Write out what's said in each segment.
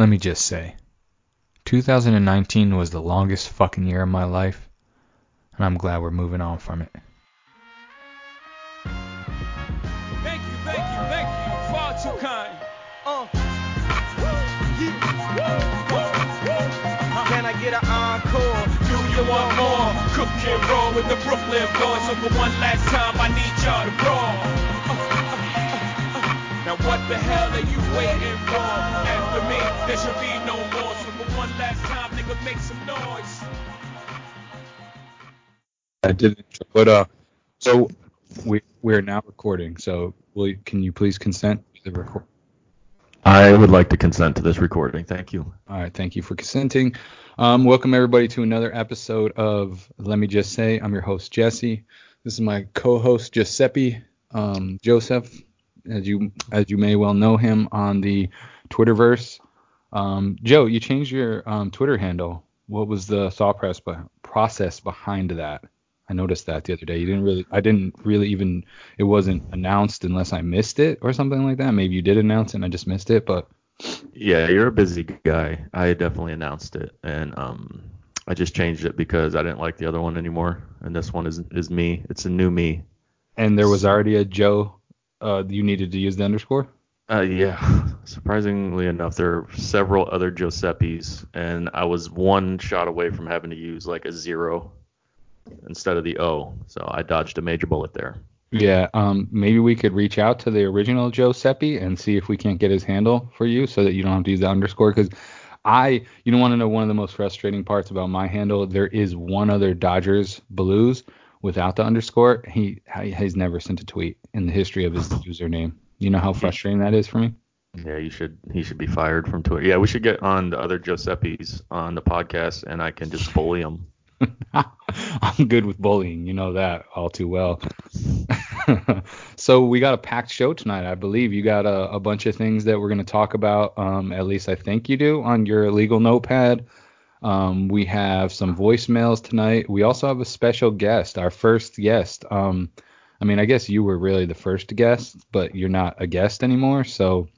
Let me just say, 2019 was the longest fucking year of my life, and I'm glad we're moving on from it. Thank you, thank you, thank you. Far too kind. Uh. Can I get an encore? Do you want more? Cook and roll with the Brooklyn boys. So for one last time, I need y'all to brawl. Uh, uh, uh, uh. Now what the hell are you waiting for? After me, there should be no more. So for one last time, nigga, make some noise. I did, but uh, so we we're now recording. So will you, can you please consent to the record? I would like to consent to this recording. Thank you. All right, thank you for consenting. Um, welcome everybody to another episode of Let Me Just Say. I'm your host Jesse. This is my co-host Giuseppe um, Joseph, as you as you may well know him on the Twitterverse. Um, Joe, you changed your um, Twitter handle. What was the thought process behind that? I noticed that the other day. You didn't really, I didn't really even, it wasn't announced unless I missed it or something like that. Maybe you did announce it and I just missed it, but Yeah, you're a busy guy. I definitely announced it, and um, I just changed it because I didn't like the other one anymore, and this one is is me. It's a new me. and there was already a Joe. Uh, you needed to use the underscore. Uh, yeah. Surprisingly enough, there are several other Giuseppes, and I was one shot away from having to use like a zero instead of the O. So I dodged a major bullet there. Yeah. Um, maybe we could reach out to the original Joe Seppi and see if we can't get his handle for you so that you don't have to use the underscore. Because I, you don't want to know one of the most frustrating parts about my handle. There is one other Dodgers Blues without the underscore. He he's never sent a tweet in the history of his username. You know how frustrating that is for me. Yeah, you should. He should be fired from Twitter. Yeah, we should get on the other Giuseppes on the podcast, and I can just bully him. I'm good with bullying, you know that all too well. so we got a packed show tonight, I believe. You got a, a bunch of things that we're going to talk about. Um, at least I think you do on your legal notepad. Um, we have some voicemails tonight. We also have a special guest, our first guest. Um, I mean, I guess you were really the first guest, but you're not a guest anymore. So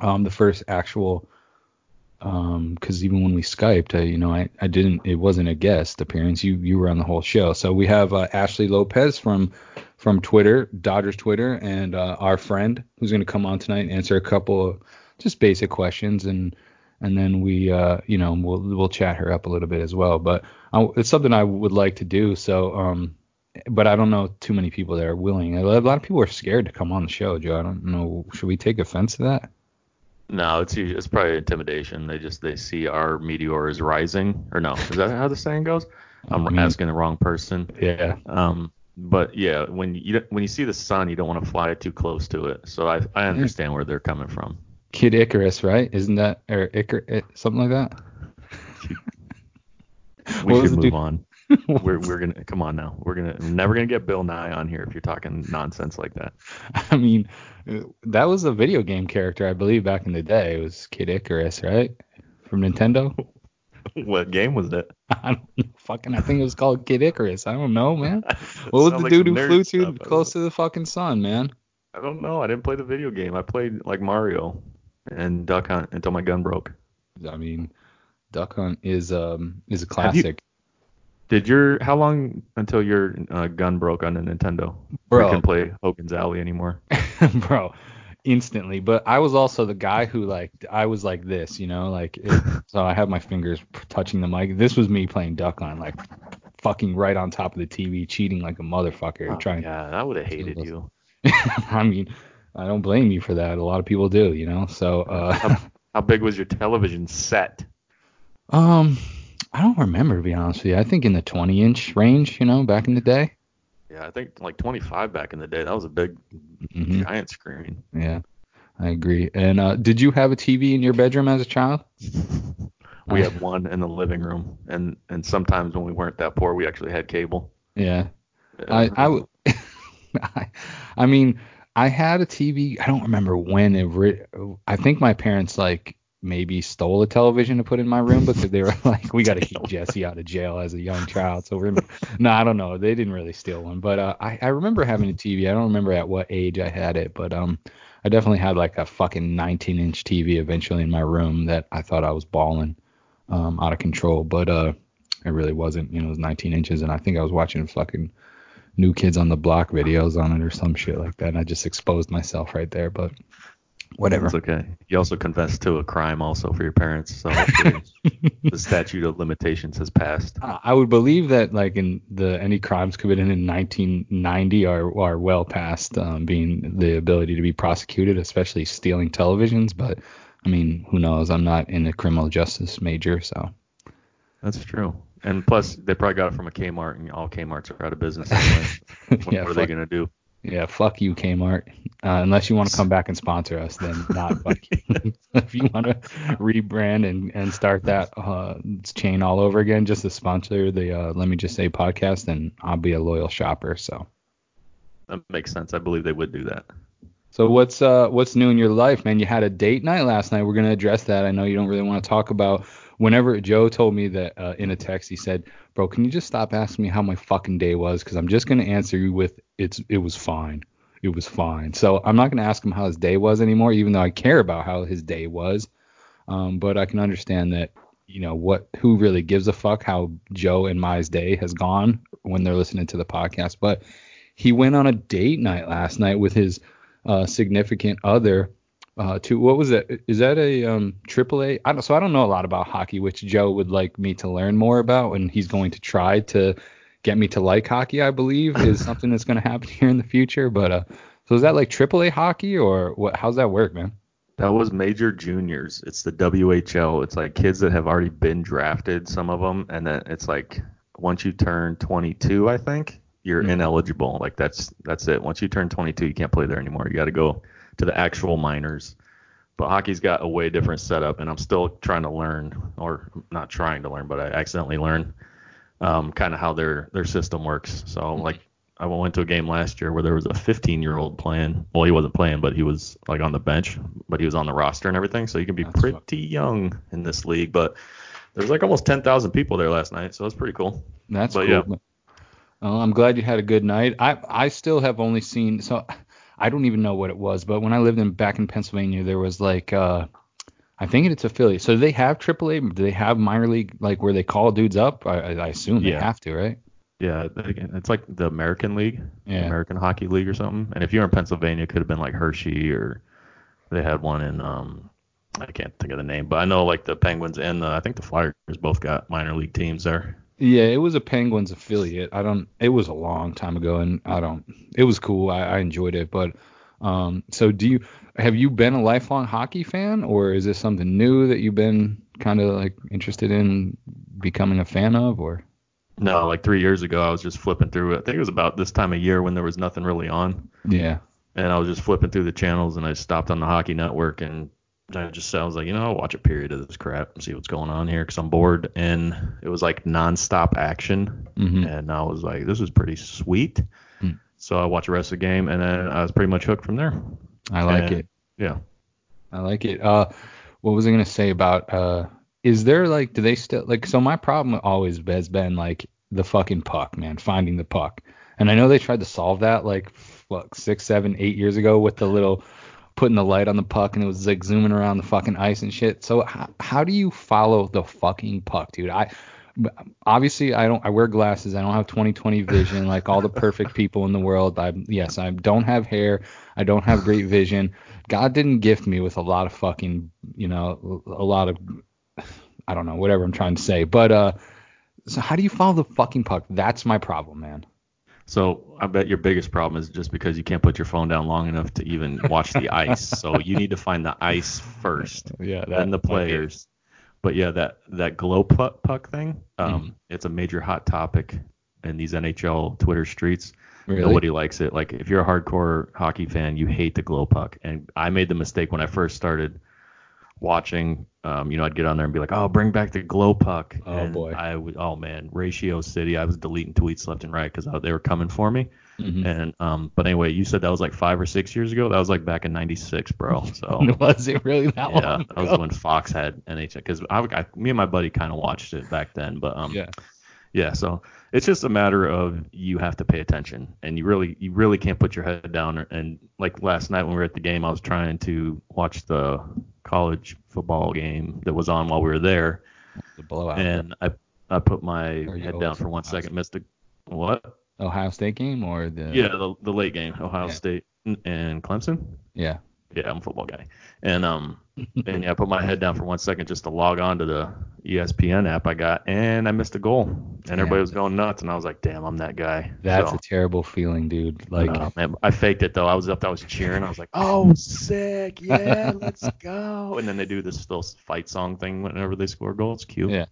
um, the first actual because um, even when we Skyped, I, you know, I, I didn't, it wasn't a guest appearance. You you were on the whole show. So we have uh, Ashley Lopez from from Twitter, Dodgers Twitter, and uh, our friend who's going to come on tonight and answer a couple of just basic questions, and and then we, uh, you know, we'll we'll chat her up a little bit as well. But I, it's something I would like to do. So, um, but I don't know too many people that are willing. A lot of people are scared to come on the show, Joe. I don't know. Should we take offense to that? No, it's it's probably intimidation. They just they see our meteor is rising, or no? Is that how the saying goes? I'm I mean- asking the wrong person. Yeah. Um, but yeah, when you when you see the sun, you don't want to fly too close to it. So I I understand where they're coming from. Kid Icarus, right? Isn't that or Icar something like that? We What should move dude- on. we're we're gonna come on now. We're gonna we're never gonna get Bill Nye on here if you're talking nonsense like that. I mean, that was a video game character, I believe, back in the day. It was Kid Icarus, right? From Nintendo. what game was that? I don't know. Fucking, I think it was called Kid Icarus. I don't know, man. What was the like dude who flew stuff. Too close to the fucking sun, man? I don't know. I didn't play the video game. I played like Mario and Duck Hunt until my gun broke. I mean, Duck Hunt is um is a classic. Did your how long until your uh, gun broke on the Nintendo? Bro. You couldn't play Hogan's Alley anymore. bro instantly but i was also the guy who like i was like this you know like it, so i have my fingers touching the mic this was me playing duck on like fucking right on top of the tv cheating like a motherfucker trying Yeah, I would have hated you. i mean i don't blame you for that a lot of people do you know so uh How, how big was your television set? um i don't remember to be honest with you i think in the 20 inch range you know back in the day Yeah, I think like 25 back in the day. That was a big Mhm. giant screen. yeah i agree and uh did you have a tv in your bedroom as a child We had one in the living room, and and sometimes when we weren't that poor, we actually had cable. yeah I I would. I, I mean, I had a TV. I don't remember when it. Re- I think my parents like maybe stole a television to put in my room because they were like, we got to keep Jesse out of jail as a young child. So we're gonna. no, I don't know. They didn't really steal one, but uh, I I remember having a TV. I don't remember at what age I had it, but um, I definitely had like a fucking 19 inch TV eventually in my room that I thought I was balling um, out of control, but uh, it really wasn't. You know, it was 19 inches, and I think I was watching fucking New Kids on the Block videos on it or some shit like that. And I just exposed myself right there, but whatever. It's okay. You also confessed to a crime also for your parents, so the statute of limitations has passed. Uh, I would believe that like in the any crimes committed in 1990 are are well past um, being the ability to be prosecuted, especially stealing televisions. But I mean, who knows? I'm not in a criminal justice major, so. That's true. And plus, they probably got it from a Kmart, and all Kmart's are out of business anyway. What, Yeah, what are they gonna do? Yeah, fuck you, Kmart. Uh, unless you want to come back and sponsor us, then not fuck you. if you want to rebrand and, and start that uh, chain all over again, just to sponsor the uh, Let Me Just Say podcast, then I'll be a loyal shopper. So, That makes sense. I believe they would do that. so what's uh what's new in your life, man? You had a date night last night. We're gonna address that. I know you don't really want to talk about. Whenever Joe told me that uh, in a text, he said, "Bro, can you just stop asking me how my fucking day was? Because I'm just gonna answer you with it's it was fine." it was fine. So I'm not going to ask him how his day was anymore, even though I care about how his day was. Um, but I can understand that, you know, what who really gives a fuck how Joe and Mai's day has gone when they're listening to the podcast. But he went on a date night last night with his uh, significant other. Uh, to what was that? Is that a um, AAA? I don't, so I don't know a lot about hockey, which Joe would like me to learn more about, and he's going to try to get me to like hockey. I believe is something that's going to happen here in the future. But uh, so is that like AAA hockey or what? How's that work, man? That was major juniors. It's the WHL. It's like kids that have already been drafted, some of them, and then it's like once you turn 22, I think you're Mhm. ineligible. Like that's that's it. Once you turn 22, you can't play there anymore. You got to go to the actual minors. But hockey's got a way different setup, and I'm still trying to learn, or not trying to learn, but I accidentally learned um, kind of how their their system works. So like I went to a game last year where there was a 15 year old playing. Well, he wasn't playing, but he was like on the bench, but he was on the roster and everything. So you can be That's pretty young in this league. But there's like almost 10,000 people there last night, so it's pretty cool. That's But cool. yeah. Well, I'm glad you had a good night. I I still have only seen so I don't even know what it was, but when I lived in back in Pennsylvania, there was like uh I think it's affiliate. So do they have AAA? Do they have minor league like where they call dudes up? I, I assume they have to, right? Yeah, it's like the American League, Yeah. American Hockey League or something. And if you're in Pennsylvania, it could have been like Hershey or they had one in um I can't think of the name, but I know like the Penguins and the I think the Flyers both got minor league teams there. Yeah, it was a Penguins affiliate. I don't. It was a long time ago, and I don't. It was cool. I, I enjoyed it, but um. So do you have you been a lifelong hockey fan, or is this something new that you've been kind of like interested in becoming a fan of, or? No, like three years ago, I was just flipping through. I think it was about this time of year when there was nothing really on, Yeah. and I was just flipping through the channels, and I stopped on the Hockey Network, and I just I was like, you know, I'll watch a period of this crap and see what's going on here because I'm bored, and it was like nonstop action, hmm and I was like, this is pretty sweet. Hmm. So I watched the rest of the game, and then I was pretty much hooked from there. I like And- it. Yeah. I like it. Uh, what was I gonna say about uh? Is there like, do they still like? So my problem always has been like the fucking puck, man, finding the puck. And I know they tried to solve that like what six, seven, eight years ago with the little putting the light on the puck and it was like zooming around the fucking ice and shit. So how, how do you follow the fucking puck, dude? I obviously I don't I wear glasses. I don't have 20/20 vision like all the perfect people in the world. I yes, I don't have hair. I don't have great vision. God didn't gift me with a lot of fucking, you know, a lot of I don't know, whatever I'm trying to say. But uh so how do you follow the fucking puck? That's my problem, man. So I bet your biggest problem is just because you can't put your phone down long enough to even watch the ice. So you need to find the ice first, Yeah, then the players. But yeah, that that glow puck, puck thing, um, Mm-hmm. it's a major hot topic in these NHL Twitter streets. Really? Nobody likes it. Like if you're a hardcore hockey fan, you hate the glow puck. And I made the mistake when I first started watching. Um, you know, I'd get on there and be like, "Oh, bring back the glow puck." Oh, and boy. I would. Oh man, Ratio City. I was deleting tweets left and right because they were coming for me. Mhm. And um, but anyway, you said that was like five or six years ago. That was like back in '96, bro. So was it really that yeah, long? that was when Fox had NHL. Because I, I, me and my buddy kind of watched it back then. But um, Yeah. Yeah, so it's just a matter of you have to pay attention, and you really you really can't put your head down. And like last night when we were at the game, I was trying to watch the college football game that was on while we were there, The blowout. and I I put my head down for one second, missed a what? Ohio State game or the Yeah, the, the late game, Ohio Yeah. State and Clemson. yeah. Yeah, I'm a football guy. And um and yeah, I put my head down for one second just to log on to the ESPN app I got and I missed a goal. And everybody was going nuts and I was like, damn, I'm that guy. That's so, a terrible feeling, dude. Like uh, man, I faked it though. I was up, I was cheering. I was like, "Oh, sick! Yeah, let's go!" And then they do this little fight song thing whenever they score goals. Cute. Yeah.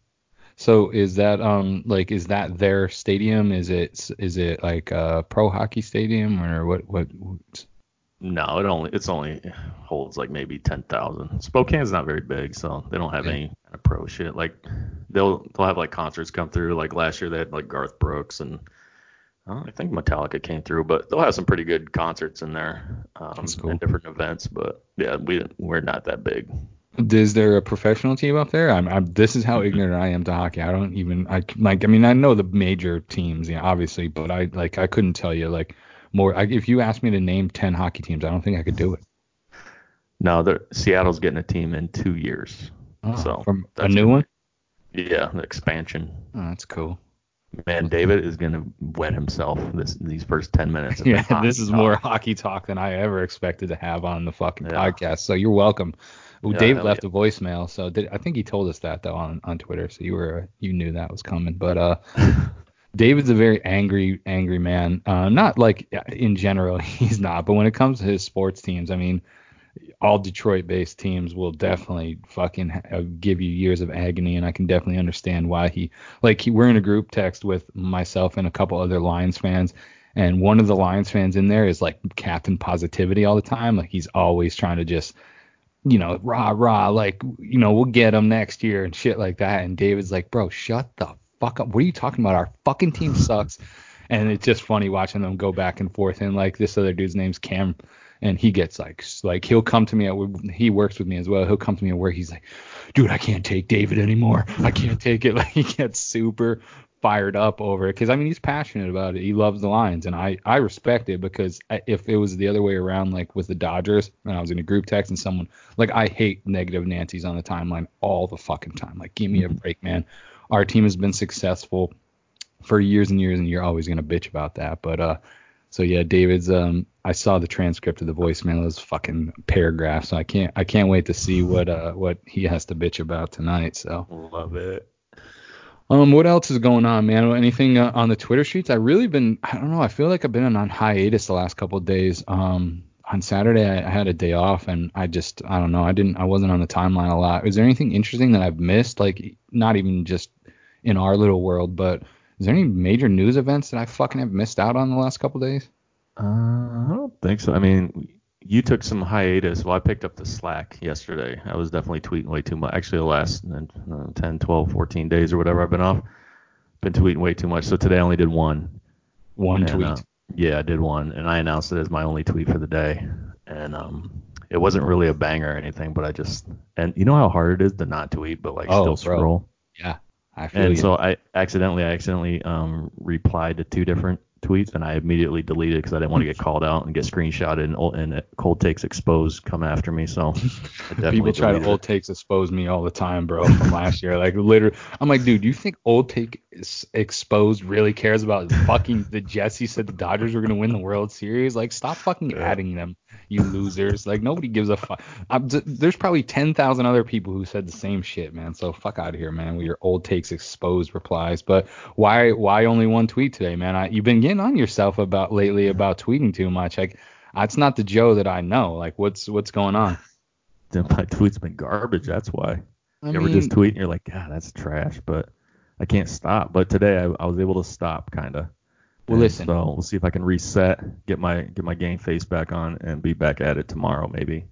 So is that um like is that their stadium? Is it is it like a pro hockey stadium or what what? No, it only it's only holds like maybe ten thousand. Spokane's not very big, so they don't have Yeah. any kind of pro shit. Like they'll they'll have like concerts come through. Like last year they had like Garth Brooks and uh, I think Metallica came through, but they'll have some pretty good concerts in there um, cool. and different events. But yeah, we we're not that big. Is there a professional team up there? I'm, I'm this is how ignorant I am to hockey. I don't even I like I mean I know the major teams, yeah, obviously, but I like I couldn't tell you like more. I, if you asked me to name ten hockey teams, I don't think I could do it. No, Seattle's getting a team in two years. Oh, So, from a new one. Yeah, the expansion. Oh, that's cool. Man, David is gonna wet himself this these first ten minutes. of Yeah, this is talk. more hockey talk than I ever expected to have on the fucking Yeah. podcast. So you're welcome. Well, Yeah, David hell left a voicemail, so did, I think he told us that though on, on Twitter. So you were you knew that was coming. But uh, David's a very angry angry man. Uh, not like in general he's not, but when it comes to his sports teams, I mean, all Detroit-based teams will definitely fucking give you years of agony, and I can definitely understand why he like he, we're in a group text with myself and a couple other Lions fans, and one of the Lions fans in there is like Captain Positivity all the time, like he's always trying to just you know rah rah like you know we'll get him next year and shit like that, and David's like, bro, shut the fuck up. What are you talking about? Our fucking team sucks. And it's just funny watching them go back and forth. And like this other dude's name's Cam, and he gets like like he'll come to me at he works with me as well. He'll come to me where he's like, dude, I can't take David anymore. I can't take it. Like he gets super fired up over it because I mean he's passionate about it. He loves the Lions, and I I respect it because I, if it was the other way around, like with the Dodgers, and I was in a group text and someone like I hate negative Nancy's on the timeline all the fucking time. Like give me a mm-hmm. break, man. Our team has been successful for years and years, and you're always gonna bitch about that. But uh, so yeah, David's um, I saw the transcript of the voicemail. It was fucking paragraph, so I can't I can't wait to see what uh what he has to bitch about tonight. So Love it. um, what else is going on, man? Anything uh, on the Twitter streets? I really been I don't know. I feel like I've been on hiatus the last couple of days. Um, on Saturday I, I had a day off, and I just I don't know. I didn't I wasn't on the timeline a lot. Is there anything interesting that I've missed? Like not even just in our little world, but is there any major news events that I fucking have missed out on the last couple of days? Uh, I don't think so. I mean, you took some hiatus. Well, I picked up the slack yesterday. I was definitely tweeting way too much. Actually, the last uh, 10, 12, 14 days or whatever I've been off, been tweeting way too much. So today I only did one. One And, tweet. uh, yeah, I did one, and I announced it as my only tweet for the day. And um, it wasn't really a banger or anything, but I just and you know how hard it is to not tweet, but like Oh, still bro. scroll. yeah, I feel And you. so I accidentally, I accidentally um, replied to two different tweets, and I immediately deleted because I didn't want to get called out and get screenshotted and, and cold takes exposed come after me. So People try to old takes expose me all the time, bro, from last year. Like literally, I'm like, dude, do you think old take exposed really cares about fucking the Jesse said the Dodgers were gonna win the World Series? Like, stop fucking Yeah. adding them, you losers. Like nobody gives a fuck. I'm, there's probably ten thousand other people who said the same shit, man. So fuck out of here, man, with your old takes exposed replies. But why why only one tweet today, man? I, you've been getting on yourself about lately about tweeting too much. Like, that's not the Joe that I know. Like, what's what's going on? Then my tweets been garbage. That's why. I you ever just tweet and you're like, God, that's trash, but I can't stop. But today I, I was able to stop, kind of. Well, listen. So we'll see if I can reset, get my get my game face back on, and be back at it tomorrow, maybe.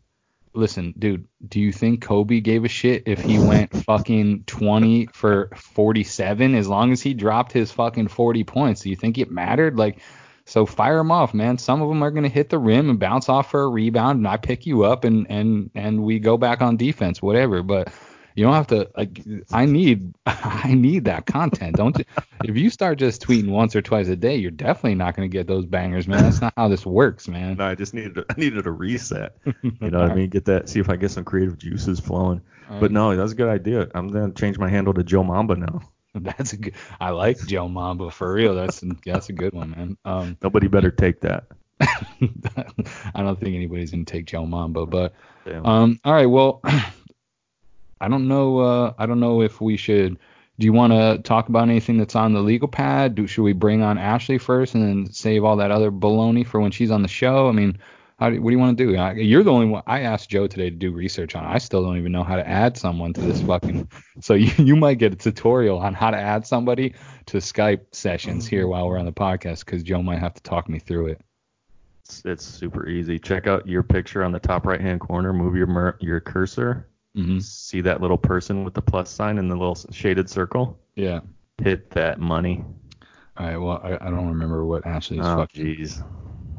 listen, dude, do you think Kobe gave a shit if he went fucking 20 for 47 as long as he dropped his fucking 40 points? Do you think it mattered? Like, so fire him off, man. Some of them are gonna hit the rim and bounce off for a rebound, and I pick you up and and and we go back on defense, whatever. But You don't have to like. I need I need that content. Don't you? If you start just tweeting once or twice a day, you're definitely not going to get those bangers, man. That's not how this works, man. No, I just needed a, I needed a reset. You know what I mean? Get that. See if I get some creative juices flowing. But no, that's a good idea. I'm gonna change my handle to Joe Mamba now. That's a good. I like Joe Mamba for real. That's that's a good one, man. Um, Nobody better take that. I don't think anybody's gonna take Joe Mamba, but Damn. um, all right. Well, I don't know. Uh, I don't know if we should. Do you want to talk about anything that's on the legal pad? Do, should we bring on Ashley first and then save all that other baloney for when she's on the show? I mean, do, what do you want to do? I, you're the only one. I asked Joe today to do research on. it. I still don't even know how to add someone to this fucking. So you, you might get a tutorial on how to add somebody to Skype sessions here while we're on the podcast because Joe might have to talk me through it. It's, it's super easy. Check out your picture on the top right hand corner. Move your your cursor. Hmm See that little person with the plus sign and the little shaded circle. Yeah. Hit that money. All right. Well, I, I don't remember what Ashley's Oh, fucking. jeez.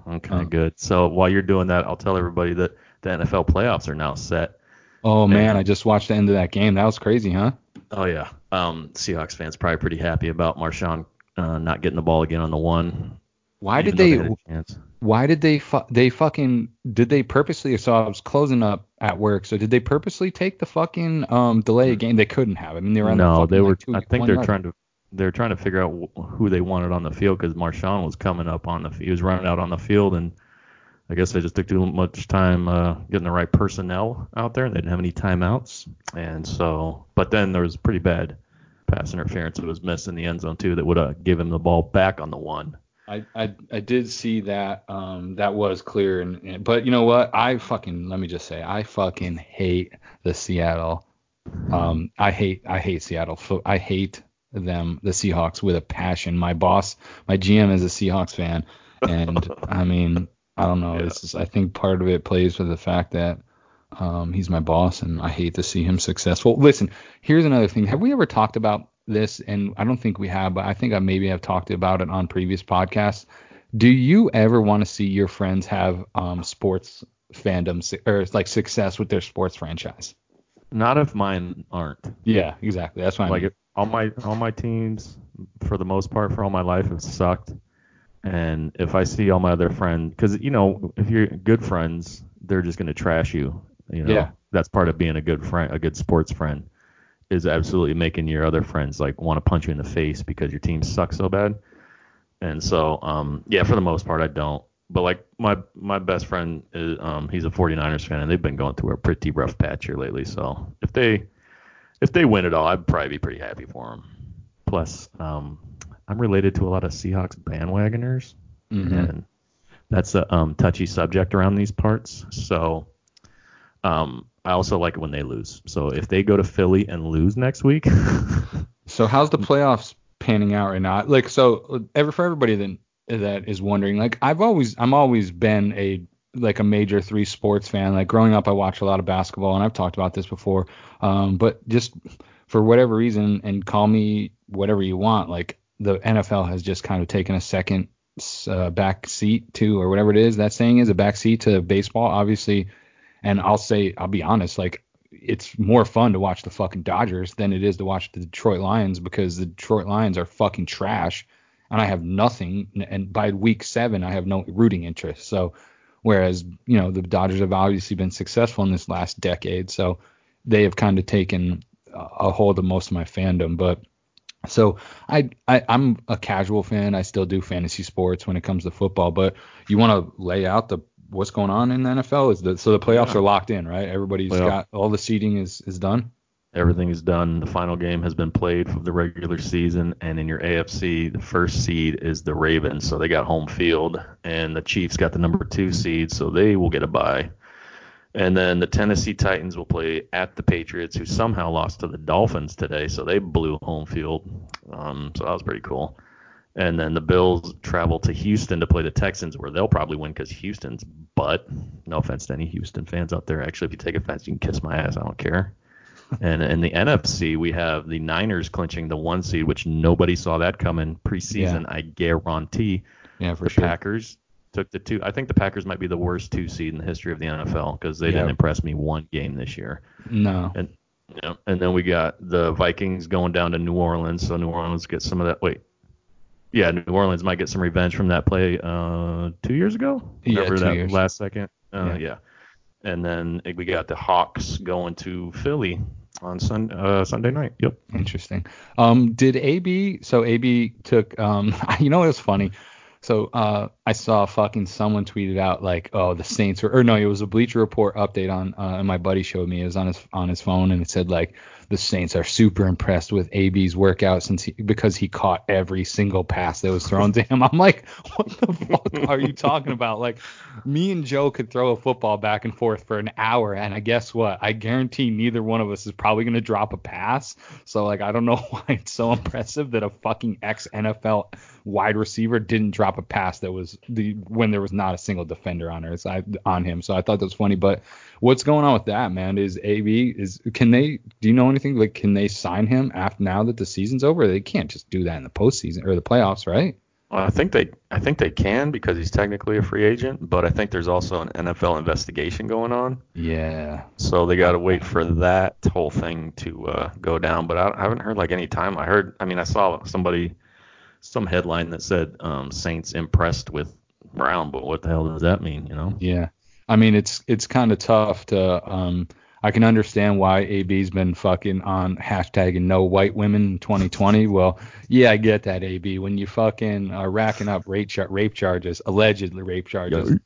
Okay, Oh. good. So while you're doing that, I'll tell everybody that the NFL playoffs are now set. Oh man, Man. I just watched the end of that game. That was crazy, huh? Oh yeah. Um, Seahawks fans probably pretty happy about Marshawn uh, not getting the ball again on the one. Why did they? chance. why did they? Fu- they fucking did they purposely? So I was closing up at work. So did they purposely take the fucking um delay game? They couldn't have. I mean, they were on the No, fucking, they like, were. two- I think they're trying to. They're trying to figure out who they wanted on the field because Marshawn was coming up on the. He was running out on the field, and I guess they just took too much time uh, getting the right personnel out there. and They didn't have any timeouts, and so. But then there was pretty bad pass interference that was missed in the end zone too that would have given him the ball back on the one. I, I I did see that. Um, that was clear. And, and but you know what? I fucking let me just say, I fucking hate the Seattle. Um, I hate I hate Seattle. I hate them, the Seahawks, with a passion. My boss, my GM, is a Seahawks fan, and I mean, I don't know. Yeah. This is I think part of it plays with the fact that um, he's my boss, and I hate to see him successful. Listen, here's another thing. Have we ever talked about this? And I don't think we have, but I think I maybe have talked about it on previous podcasts. Do you ever want to see your friends have um, sports fandom su- or like success with their sports franchise? Not if mine aren't. Yeah, exactly. That's I like mean. it, all my all my teams for the most part for all my life have sucked and if i see all my other friends because you know if you're good friends they're just going to trash you you know Yeah. that's part of being a good friend a good sports friend is absolutely making your other friends like want to punch you in the face because your team sucks so bad and so um yeah for the most part i don't but like my my best friend is um he's a 49ers fan and they've been going through a pretty rough patch here lately so if they if they win it all, I'd probably be pretty happy for them. Plus, um, I'm related to a lot of Seahawks bandwagoners, Mhm. and that's a um, touchy subject around these parts. So, um, I also like it when they lose. So if they go to Philly and lose next week, So how's the playoffs panning out right now? Like so ever for everybody that that is wondering, like I've always I'm always been a like a major three sports fan. Like growing up I watched a lot of basketball and I've talked about this before. Um but just for whatever reason and call me whatever you want, like the NFL has just kind of taken a second uh, back seat to or whatever it is that saying is a back seat to baseball obviously and I'll say I'll be honest like it's more fun to watch the fucking Dodgers than it is to watch the Detroit Lions because the Detroit Lions are fucking trash and I have nothing and by week 7 I have no rooting interest. So whereas, you know, the Dodgers have obviously been successful in this last decade, so they have kind of taken a hold of most of my fandom, but so I, I I'm a casual fan. I still do fantasy sports when it comes to football, but you want to lay out the what's going on in the NFL is the so the playoffs Yeah. are locked in, right? Everybody's Playoff. got all the seeding is is done. everything is done. The final game has been played for the regular season, and in your AFC, the first seed is the Ravens, so they got home field, and the Chiefs got the number two seed, so they will get a bye. And then the Tennessee Titans will play at the Patriots, who somehow lost to the Dolphins today, so they blew home field. Um, so that was pretty cool. And then the Bills travel to Houston to play the Texans, where they'll probably win because Houston's butt. No offense to any Houston fans out there. Actually, if you take offense, you can kiss my ass. I don't care. and in the NFC, we have the Niners clinching the one seed, which nobody saw that coming preseason. I guarantee. Yeah, for the sure. Packers took the two. I think the Packers might be the worst two seed in the history of the NFL because they Yeah. didn't impress me one game this year. No. And Yeah, and then we got the Vikings going down to New Orleans, so New Orleans gets some of that. Wait, yeah, New Orleans might get some revenge from that play uh, two years ago. Yeah, that years. last second. Uh, Yeah. yeah. and then we got the Hawks going to Philly on Sun, uh, Sunday night. Yep. Interesting. Um, did AB? So AB took. Um, you know, it was funny. So uh, I saw fucking someone tweeted out like, oh, the Saints were, or no, it was a Bleacher Report update on, uh, and my buddy showed me. It was on his on his phone, and it said like, the Saints are super impressed with AB's workout since he because he caught every single pass that was thrown to him. I'm like, what the fuck are you talking about? Like, me and Joe could throw a football back and forth for an hour, and I guess what? I guarantee neither one of us is probably gonna drop a pass. So like, I don't know why it's so impressive that a fucking ex NFL wide receiver didn't drop a pass that was the when there was not a single defender on her I, on him. So I thought that was funny. But what's going on with that, man? Is AB is can they do you know anything like can they sign him after now that the season's over? They can't just do that in the postseason or the playoffs, right? Well, I think they I think they can because he's technically a free agent, but I think there's also an NFL investigation going on. Yeah. So they got to wait for that whole thing to uh, go down. But I, I haven't heard like any time. I heard. I mean, I saw somebody, some headline that said um, Saints impressed with Brown, but what the hell does that mean? You know? Yeah. I mean, it's it's kind of tough to. Um, I can understand why AB's been fucking on hashtag no white women in 2020. Well, yeah, I get that AB. When you fucking are racking up rape char- rape charges, allegedly rape charges,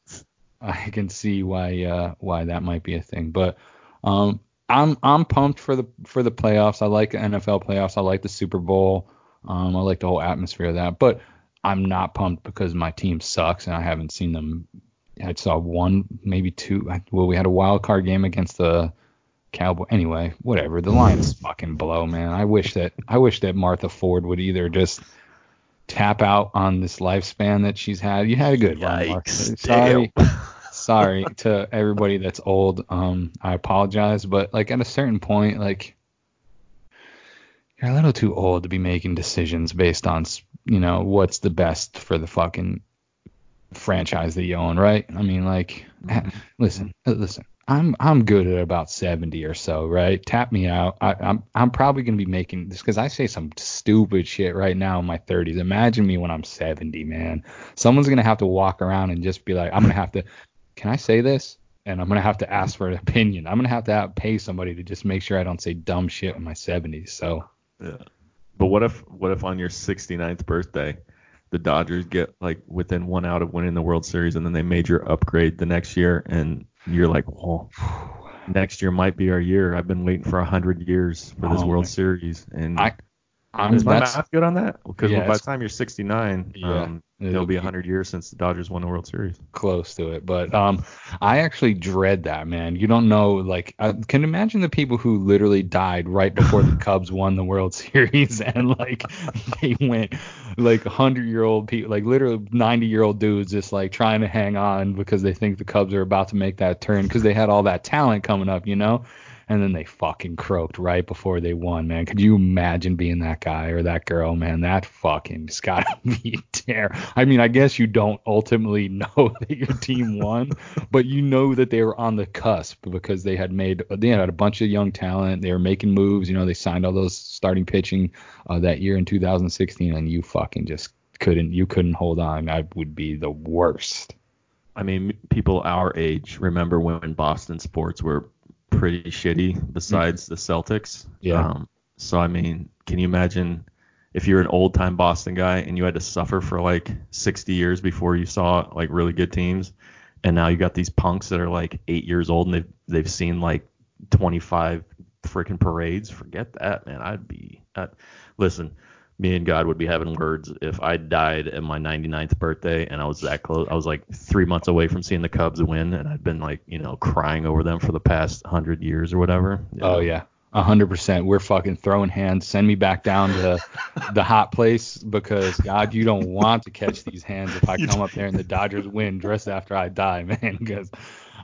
I can see why uh, why that might be a thing. But um, I'm I'm pumped for the for the playoffs. I like NFL playoffs. I like the Super Bowl. Um, I like the whole atmosphere of that. But I'm not pumped because my team sucks and I haven't seen them. I saw one, maybe two. Well, we had a wild card game against the Cowboy. Anyway, whatever. The Lions fucking blow, man. I wish that I wish that Martha Ford would either just tap out on this lifespan that she's had. You had a good Martha. Sorry sorry to everybody that's old. Um, I apologize, but like at a certain point, like you're a little too old to be making decisions based on, you know, what's the best for the fucking franchise that you own, right? I mean, like, ha- listen, uh, listen. I'm I'm good at about 70 or so, right? Tap me out. I, I'm I'm probably gonna be making this because I say some stupid shit right now in my 30s. Imagine me when I'm 70, man. Someone's gonna have to walk around and just be like, I'm gonna have to can I say this? And I'm gonna have to ask for an opinion. I'm gonna have to pay somebody to just make sure I don't say dumb shit in my 70s. So Yeah. But what if what if on your 69th birthday, the Dodgers get like within one out of winning the World Series, and then they major upgrade the next year, and you're like, well, next year might be our year. I've been waiting for a hundred years for this Oh, World man. Series, and I, I'm is my math good on that? Because Yeah, by the time you're 69, Yeah, um, it'll be be- hundred years since the Dodgers won the World Series. close to it, but um, I actually dread that, man. You don't know, like, I can imagine the people who literally died right before the Cubs won the World Series, and like they went like hundred year old people, like literally ninety year old dudes, just like trying to hang on because they think the Cubs are about to make that turn because they had all that talent coming up, you know. And then they fucking croaked right before they won, man. Could you imagine being that guy or that girl, man? That fucking just gotta be terrible. I mean, I guess you don't ultimately know that your team won, but you know that they were on the cusp because they had made they had a bunch of young talent. They were making moves. You know, they signed all those starting pitching uh, that year in 2016, and you fucking just couldn't you couldn't hold on. I would be the worst. I mean, people our age remember when Boston sports were pretty shitty besides the Celtics. Yeah. Um, so, I mean, can you imagine if you're an old time Boston guy and you had to suffer for like 60 years before you saw like really good teams, and now you got these punks that are like eight years old and they've they've seen like 25 freaking parades? Forget that, man. I'd be. I'd, listen, me and God would be having words if I died at my 99th birthday and I was that close. I was like three months away from seeing the Cubs win, and I'd been like, you know, crying over them for the past hundred years or whatever. Oh yeah, a hundred percent. We're fucking throwing hands. Send me back down to the hot place because God, you don't want to catch these hands if I come up there and the Dodgers win just after I die, man. Because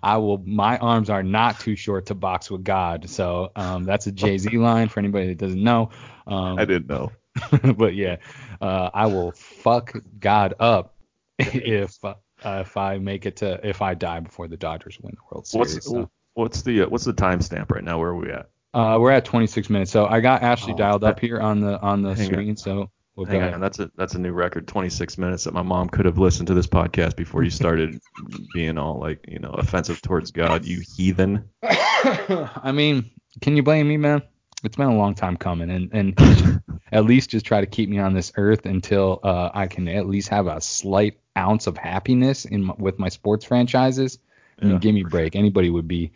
I will. My arms are not too short to box with God. So um, that's a Jay Z line for anybody that doesn't know. Um, I didn't know. but yeah, uh, I will fuck God up if uh, if I make it to if I die before the Dodgers win the World Series. What's so. what's the uh, what's the timestamp right now? Where are we at? Uh, we're at 26 minutes, so I got Ashley Oh, dialed up here on the on the Hang on. screen. So we'll Hang on, that's a that's a new record. 26 minutes that my mom could have listened to this podcast before you started being all like you know offensive towards God, you heathen. I mean, can you blame me, man? It's been a long time coming, and and at least just try to keep me on this earth until uh, I can at least have a slight ounce of happiness in my, with my sports franchises. I mean, Yeah, give me a break. Anybody would be.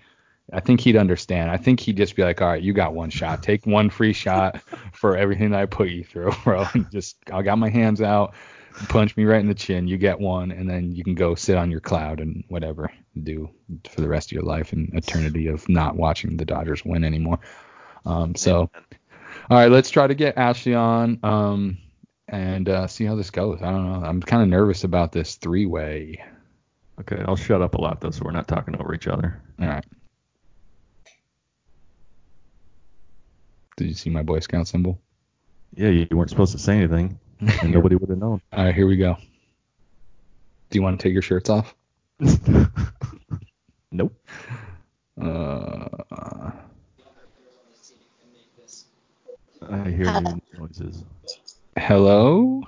I think he'd understand. I think he'd just be like, all right, you got one shot. Take one free shot for everything that I put you through, bro. And just, I got my hands out, punch me right in the chin. You get one, and then you can go sit on your cloud and whatever do for the rest of your life and eternity of not watching the Dodgers win anymore. Um, so, all right, let's try to get Ashley on um, and uh, see how this goes. I don't know. I'm kind of nervous about this three way. Okay, I'll shut up a lot though, so we're not talking over each other. All right. Did you see my Boy Scout symbol? Yeah, you weren't supposed to say anything, and nobody would have known. All right, here we go. Do you want to take your shirts off? nope. Uh, I hear new noises. hello?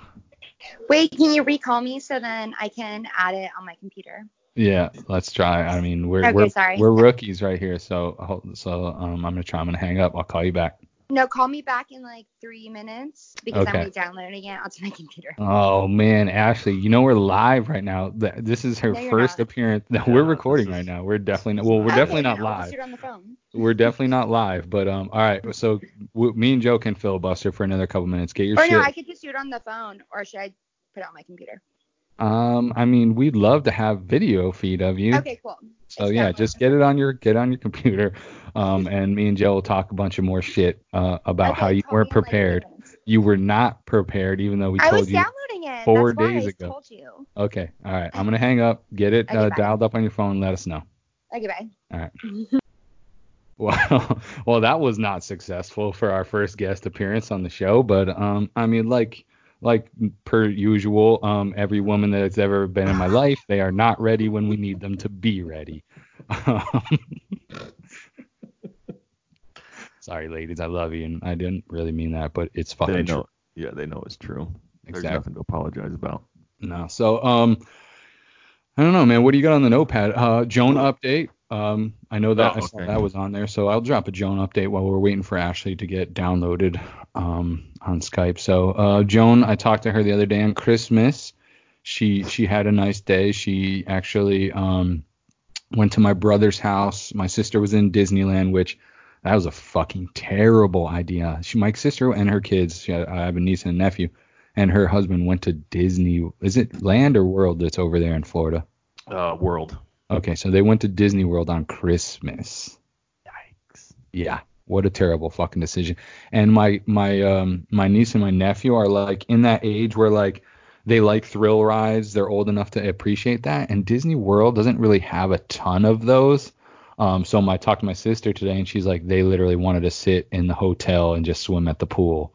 Wait, can you recall me so then I can add it on my computer? Yeah, let's try. I mean, we're Okay, we're, sorry. we're rookies right here, so so um, I'm gonna try. I'm gonna hang up. I'll call you back. No, call me back in like three minutes because Okay. I'm re-downloading it onto my computer. Oh man, Ashley, you know we're live right now. This is her No, first not. appearance. No, Yeah, we're recording is- right now. We're definitely not. Well, we're Okay, definitely not then I'll just live. do it on the phone. We're definitely not live. But um, all right. So w- me and Joe can filibuster for another couple minutes. Get your Or shit. no, I could just do it on the phone, or should I put it on my computer? Um, I mean, we'd love to have video feed of you. Okay, cool. So It's yeah, just get it on your get on your computer. Um, and me and Joe will talk a bunch of more shit uh, about Okay, how you weren't like, prepared. You were not prepared, even though we I told was you. downloading it. four That's days ago. told you. Okay, all right. I'm gonna hang up. Get it Okay, uh, dialed up on your phone. Let us know. Okay, bye. All right. Well, well, that was not successful for our first guest appearance on the show, but um, I mean, like, like per usual, um, every woman that has ever been in my life, they are not ready when we need them to be ready. Sorry, ladies, I love you, and I didn't really mean that, but it's fucking They true. Yeah, they know it's true. There's Exactly. nothing to apologize about. No. So um I don't know, man. What do you got on the notepad? Uh Joan update. Um I know that Oh, I saw that was on there, so I'll drop a Joan update while we're waiting for Ashley to get downloaded um on Skype. So uh Joan, I talked to her the other day on Christmas. She she had a nice day. She actually um went to my brother's house. My sister was in Disneyland, which that was a fucking terrible idea. She, my sister and her kids, had, I have a niece and a nephew, and her husband went to Disney. Is it Land or World that's over there in Florida? Uh, world. Okay, so they went to Disney World on Christmas. Yikes. Yeah, what a terrible fucking decision. And my my um my niece and my nephew are like in that age where like they like thrill rides. They're old enough to appreciate that. And Disney World doesn't really have a ton of those. Um, so I talked to my sister today, and she's like, they literally wanted to sit in the hotel and just swim at the pool,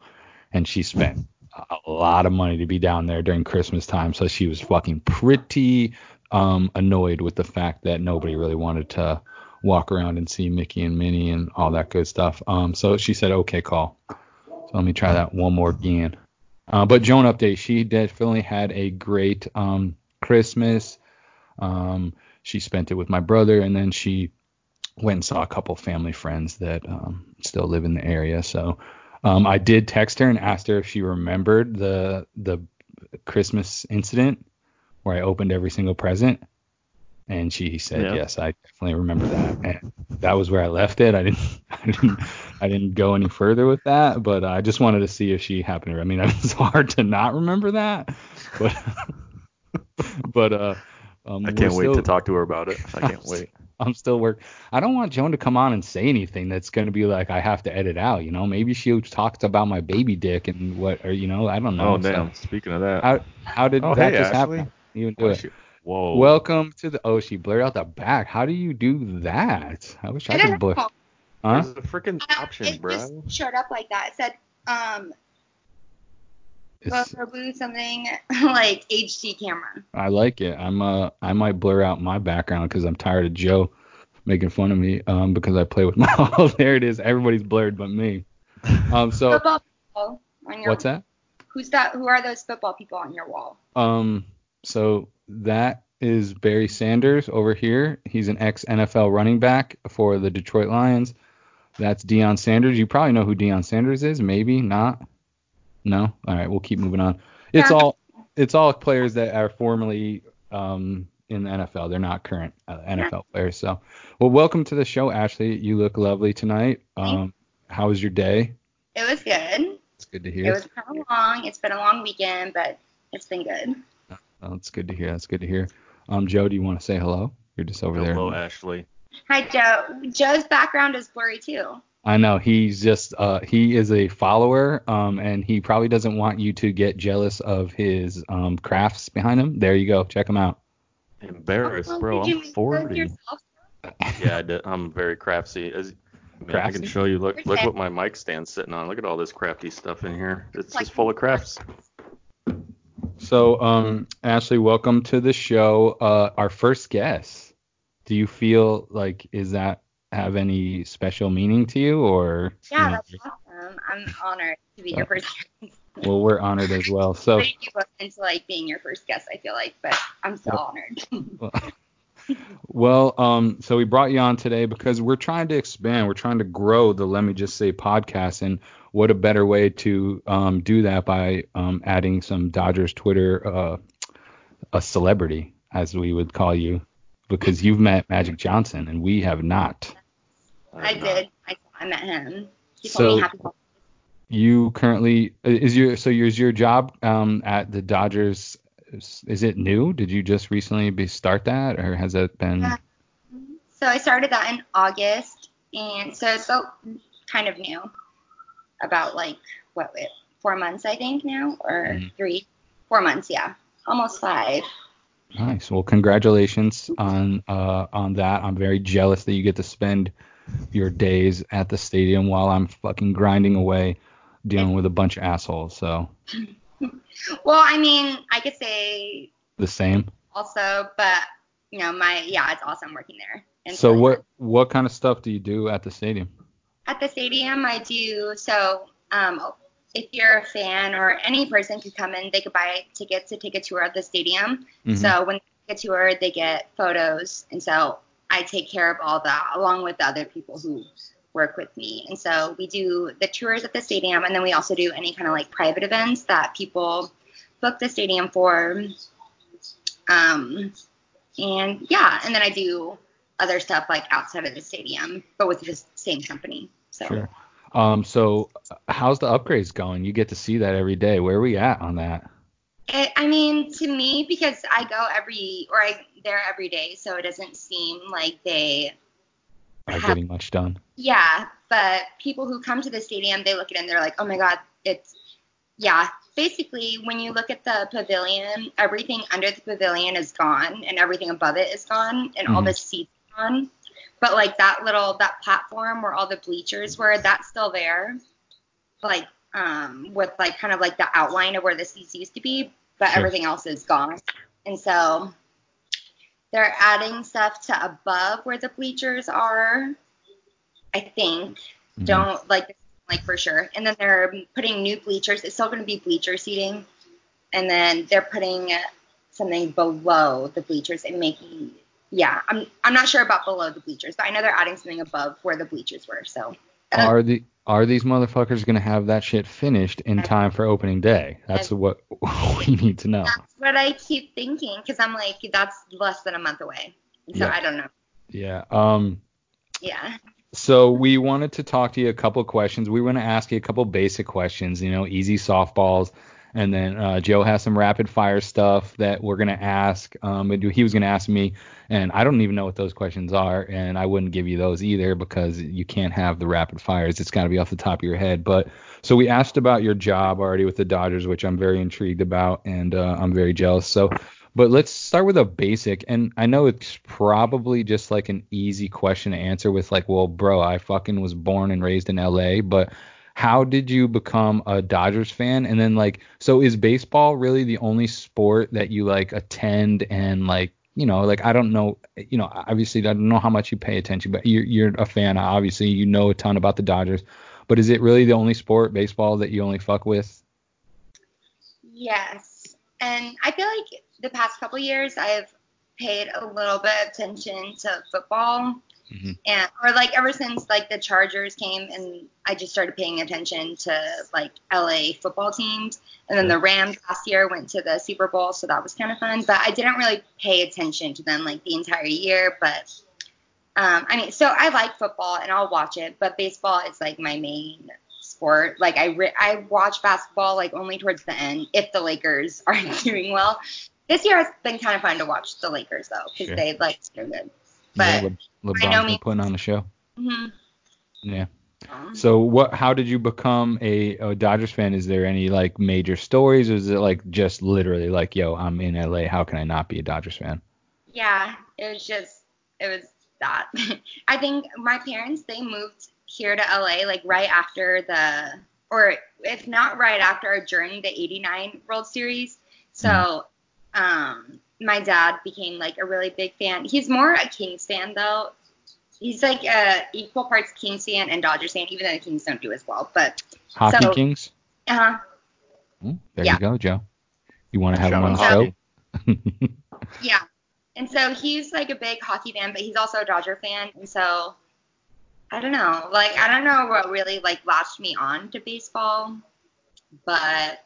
and she spent a lot of money to be down there during Christmas time. So she was fucking pretty um, annoyed with the fact that nobody really wanted to walk around and see Mickey and Minnie and all that good stuff. Um, so she said, okay, call. So let me try that one more again. Uh, but Joan update, she definitely had a great um, Christmas. Um, she spent it with my brother, and then she went and saw a couple family friends that um, still live in the area. So um, I did text her and asked her if she remembered the the Christmas incident where I opened every single present. And she said, Yeah. "Yes, I definitely remember that." And that was where I left it. I didn't, I didn't, I didn't go any further with that. But I just wanted to see if she happened to. I mean, it's hard to not remember that, but, but uh, um, I can't wait still- to talk to her about it. I can't wait. I'm still work. I don't want Joan to come on and say anything that's going to be like I have to edit out. You know, maybe she talks about my baby dick and what, or you know, I don't know. Oh So damn! Speaking of that, how how did Oh, that hey, just Ashley. happen? Even do Oh, it. Shit. Whoa. Welcome to the. Oh, she blurred out the back. How do you do that? I wish I, I could blur. know. Huh? There's a freaking option, it bro. just showed up like that. It said, um, It's, Roku something like HD camera. I like it. I'm uh I might blur out my background because I'm tired of Joe making fun of me um, because I play with my. oh, there it is. Everybody's blurred but me. Um, so football on your what's that? Who's that? Who are those football people on your wall? Um, so that is Barry Sanders over here. He's an ex NFL running back for the Detroit Lions. That's Deion Sanders. You probably know who Deion Sanders is. Maybe not. No. All right, we'll keep moving on. It's Yeah. all it's all players that are formerly um, in the NFL. They're not current uh, NFL players. So, well, welcome to the show, Ashley. You look lovely tonight. Um, how was your day? It was good. It's good to hear. It was kind of long. It's been a long weekend, but it's been good. Oh, it's good to hear. That's good to hear. Um, Joe, do you want to say hello? You're just over there. Hello, Ashley. Hi, Joe. Joe's background is blurry too. I know he's just uh he is a follower um and he probably doesn't want you to get jealous of his um crafts behind him. There you go. Check him out. Embarrassed, Oh, bro. I'm 40. Yeah, I I'm very craftsy. As, man, I Craftsy? can show you. Look, look what my mic stand's sitting on. Look at all this crafty stuff in here. It's just full of crafts. So um Ashley, welcome to the show. Uh our first guest. Do you feel like is that have any special meaning to you or Yeah, you know, that's awesome. I'm honored to be your first guest. well we're honored as well. So you both into like being your first guest, I feel like, but I'm still honored. Well, um, so we brought you on today because we're trying to expand. We're trying to grow the Let Me Just Say podcast, and what a better way to um, do that by um, adding some Dodgers Twitter, uh, a celebrity, as we would call you, because you've met Magic Johnson and we have not. I did. I, I met him. He So- me. You currently is your so is your job um, at the Dodgers? Is, is it new? Did you just recently be start that, or has it been? Yeah. So I started that in August, and so it's so kind of new. About like what wait, four months I think now, or Mhm. three, four months, yeah, almost five. Nice. Well, congratulations on uh, on that. I'm very jealous that you get to spend your days at the stadium while I'm fucking grinding away dealing with a bunch of assholes. So Well, I mean, I could say the same. also, but you know, my yeah, it's awesome working there. And So feeling what what kind of stuff do you do at the stadium? At the stadium i do so um, if you're a fan or any person could come in they could buy tickets to take a tour of the stadium. Mhm. so when they take a tour they get photos and so i take care of all that along with the other people who work with me. And so we do the tours at the stadium and then we also do any kind of like private events that people book the stadium for. Um, and yeah and then i do other stuff like outside of the stadium but with the same company so Sure. Um. So how's the upgrades going? You get to see that every day. Where are we at on that? It, I mean, to me, because I go every or I there every day, so it doesn't seem like they. Are have- getting much done? Yeah, but people who come to the stadium, they look at it and they're like, oh my god, it's yeah. Basically, when you look at the pavilion, everything under the pavilion is gone, and everything above it is gone, and all Mhm. the seats are gone. But like that little that platform where all the bleachers were, that's still there. Like um with like kind of like the outline of where the seats used to be, but Sure. everything else is gone. And so they're adding stuff to above where the bleachers are. I think. Mhm. Don't like like for sure. And then they're putting new bleachers. It's still going to be bleacher seating. And then they're putting something below the bleachers and making yeah, I'm I'm not sure about below the bleachers, but I know they're adding something above where the bleachers were. So Are the are these motherfuckers gonna have that shit finished in time for opening day? That's what we need to know. that's what I keep thinking because I'm like that's less than a month away. So Yeah. I don't know. Yeah. Um. Yeah. So we wanted to talk to you a couple questions. We want to ask you a couple basic questions, you know, easy softballs, and then uh, Joe has some rapid fire stuff that we're gonna ask. Um, he was gonna ask me, and I don't even know what those questions are, and I wouldn't give you those either because you can't have the rapid fires. It's got to be off the top of your head. But so we asked about your job already with the Dodgers, which I'm very intrigued about, and uh, I'm very jealous. So. But let's start with a basic, and I know it's probably just like an easy question to answer with like, well, bro, I fucking was born and raised in LA, but how did you become a Dodgers fan? And then like, so is baseball really the only sport that you like attend and like you know, like I don't know, you know, obviously I don't know how much you pay attention, but you're you're a fan. Obviously, you know a ton about the Dodgers. But is it really the only sport, baseball, that you only fuck with? Yes. And I feel like the past couple years I've paid a little bit of attention to football. Mm-hmm. And or like ever since like the Chargers came and I just started paying attention to like LA football teams. And then the Rams last year went to the Super Bowl, so that was kind of fun. But I didn't really pay attention to them like the entire year. But um, I mean, so I like football and I'll watch it, but baseball is like my main sport. Like I re- I watch basketball like only towards the end if the Lakers aren't doing well. This year it's been kind of fun to watch the Lakers though because Sure. they like they're good. Yeah, But Le- I know LeBron's been putting on the show. mhm. Yeah. Um, So what? How did you become a, a Dodgers fan? Is there any like major stories, or is it like just literally like, yo, I'm in LA. How can I not be a Dodgers fan? yeah, it was just it was that. I think my parents they moved here to LA like right after the or if not right after during the 89 World Series. So um my dad became like a really big fan. He's more a Kings fan though. He's like a equal parts Kings fan and Dodgers fan, even though the Kings don't do as well. But Hockey So- Kings. uh, Hmm, there Yeah. you go, Joe. You want to have Shout him on the show? Yeah. And so he's like a big hockey fan, but he's also a Dodger fan. And so I don't know. Like I don't know what really like latched me on to baseball, but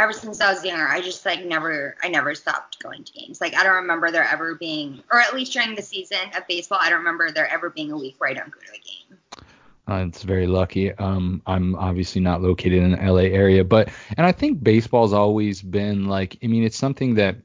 ever since I was younger, I just like never I never stopped going to games. Like I don't remember there ever being or at least during the season of baseball, I don't remember there ever being a week where I don't go to a game. Uh, it's very lucky. Um, I'm obviously not located in the LA area, but and I think baseball's always been like. I mean, it's something that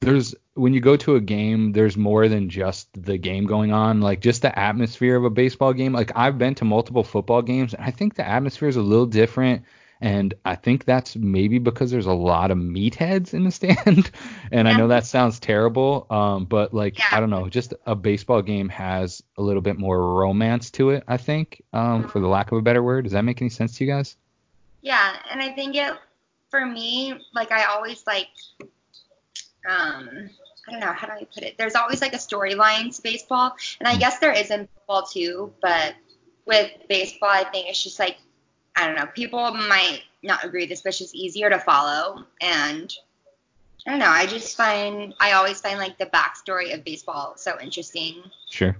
there's when you go to a game, there's more than just the game going on. Like just the atmosphere of a baseball game. Like I've been to multiple football games, and I think the atmosphere is a little different. And I think that's maybe because there's a lot of meatheads in the stand. and I know that sounds terrible, um, but like Yeah. I don't know, just a baseball game has a little bit more romance to it. I think, um, for the lack of a better word. Does that make any sense to you guys? Yeah, and I think it for me, like I always like um I don't know, how do I put it? There's always like a storyline to baseball. And I guess there is in football too, but with baseball I think it's just like I don't know, people might not agree this, but it's just easier to follow and I don't know, I just find I always find like the backstory of baseball so interesting Sure.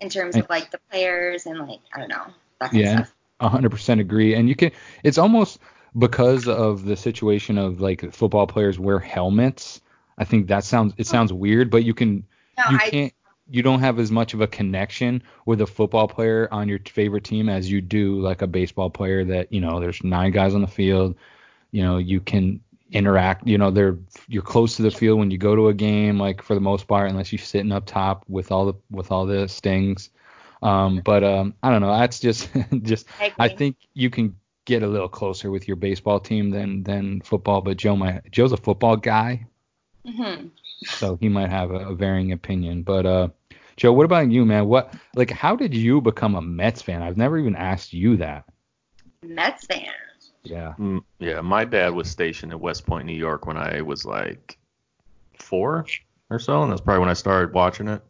in terms of like the players and like I don't know, that kind Yeah. of stuff. A hundred percent agree. And you can, it's almost because of the situation of like football players wear helmets. I think that sounds, it oh. sounds weird, but you can, No, you I can't, you don't have as much of a connection with a football player on your favorite team as you do like a baseball player that, you know, there's nine guys on the field. You know, you can interact, you know, they're, you're close to the field when you go to a game, like for the most part, unless you're sitting up top with all the, with all the stings. Um, but um, I don't know. That's just just I I think you can get a little closer with your baseball team than than football. But Joe, my Joe's a football guy, Mhm. so he might have a, a varying opinion. But uh, Joe, what about you, man? What like how did you become a Mets fan? I've never even asked you that. Mets fan. Yeah. Mm, Yeah, my dad was stationed at West Point, New York when I was like four or so, and that's probably when I started watching it.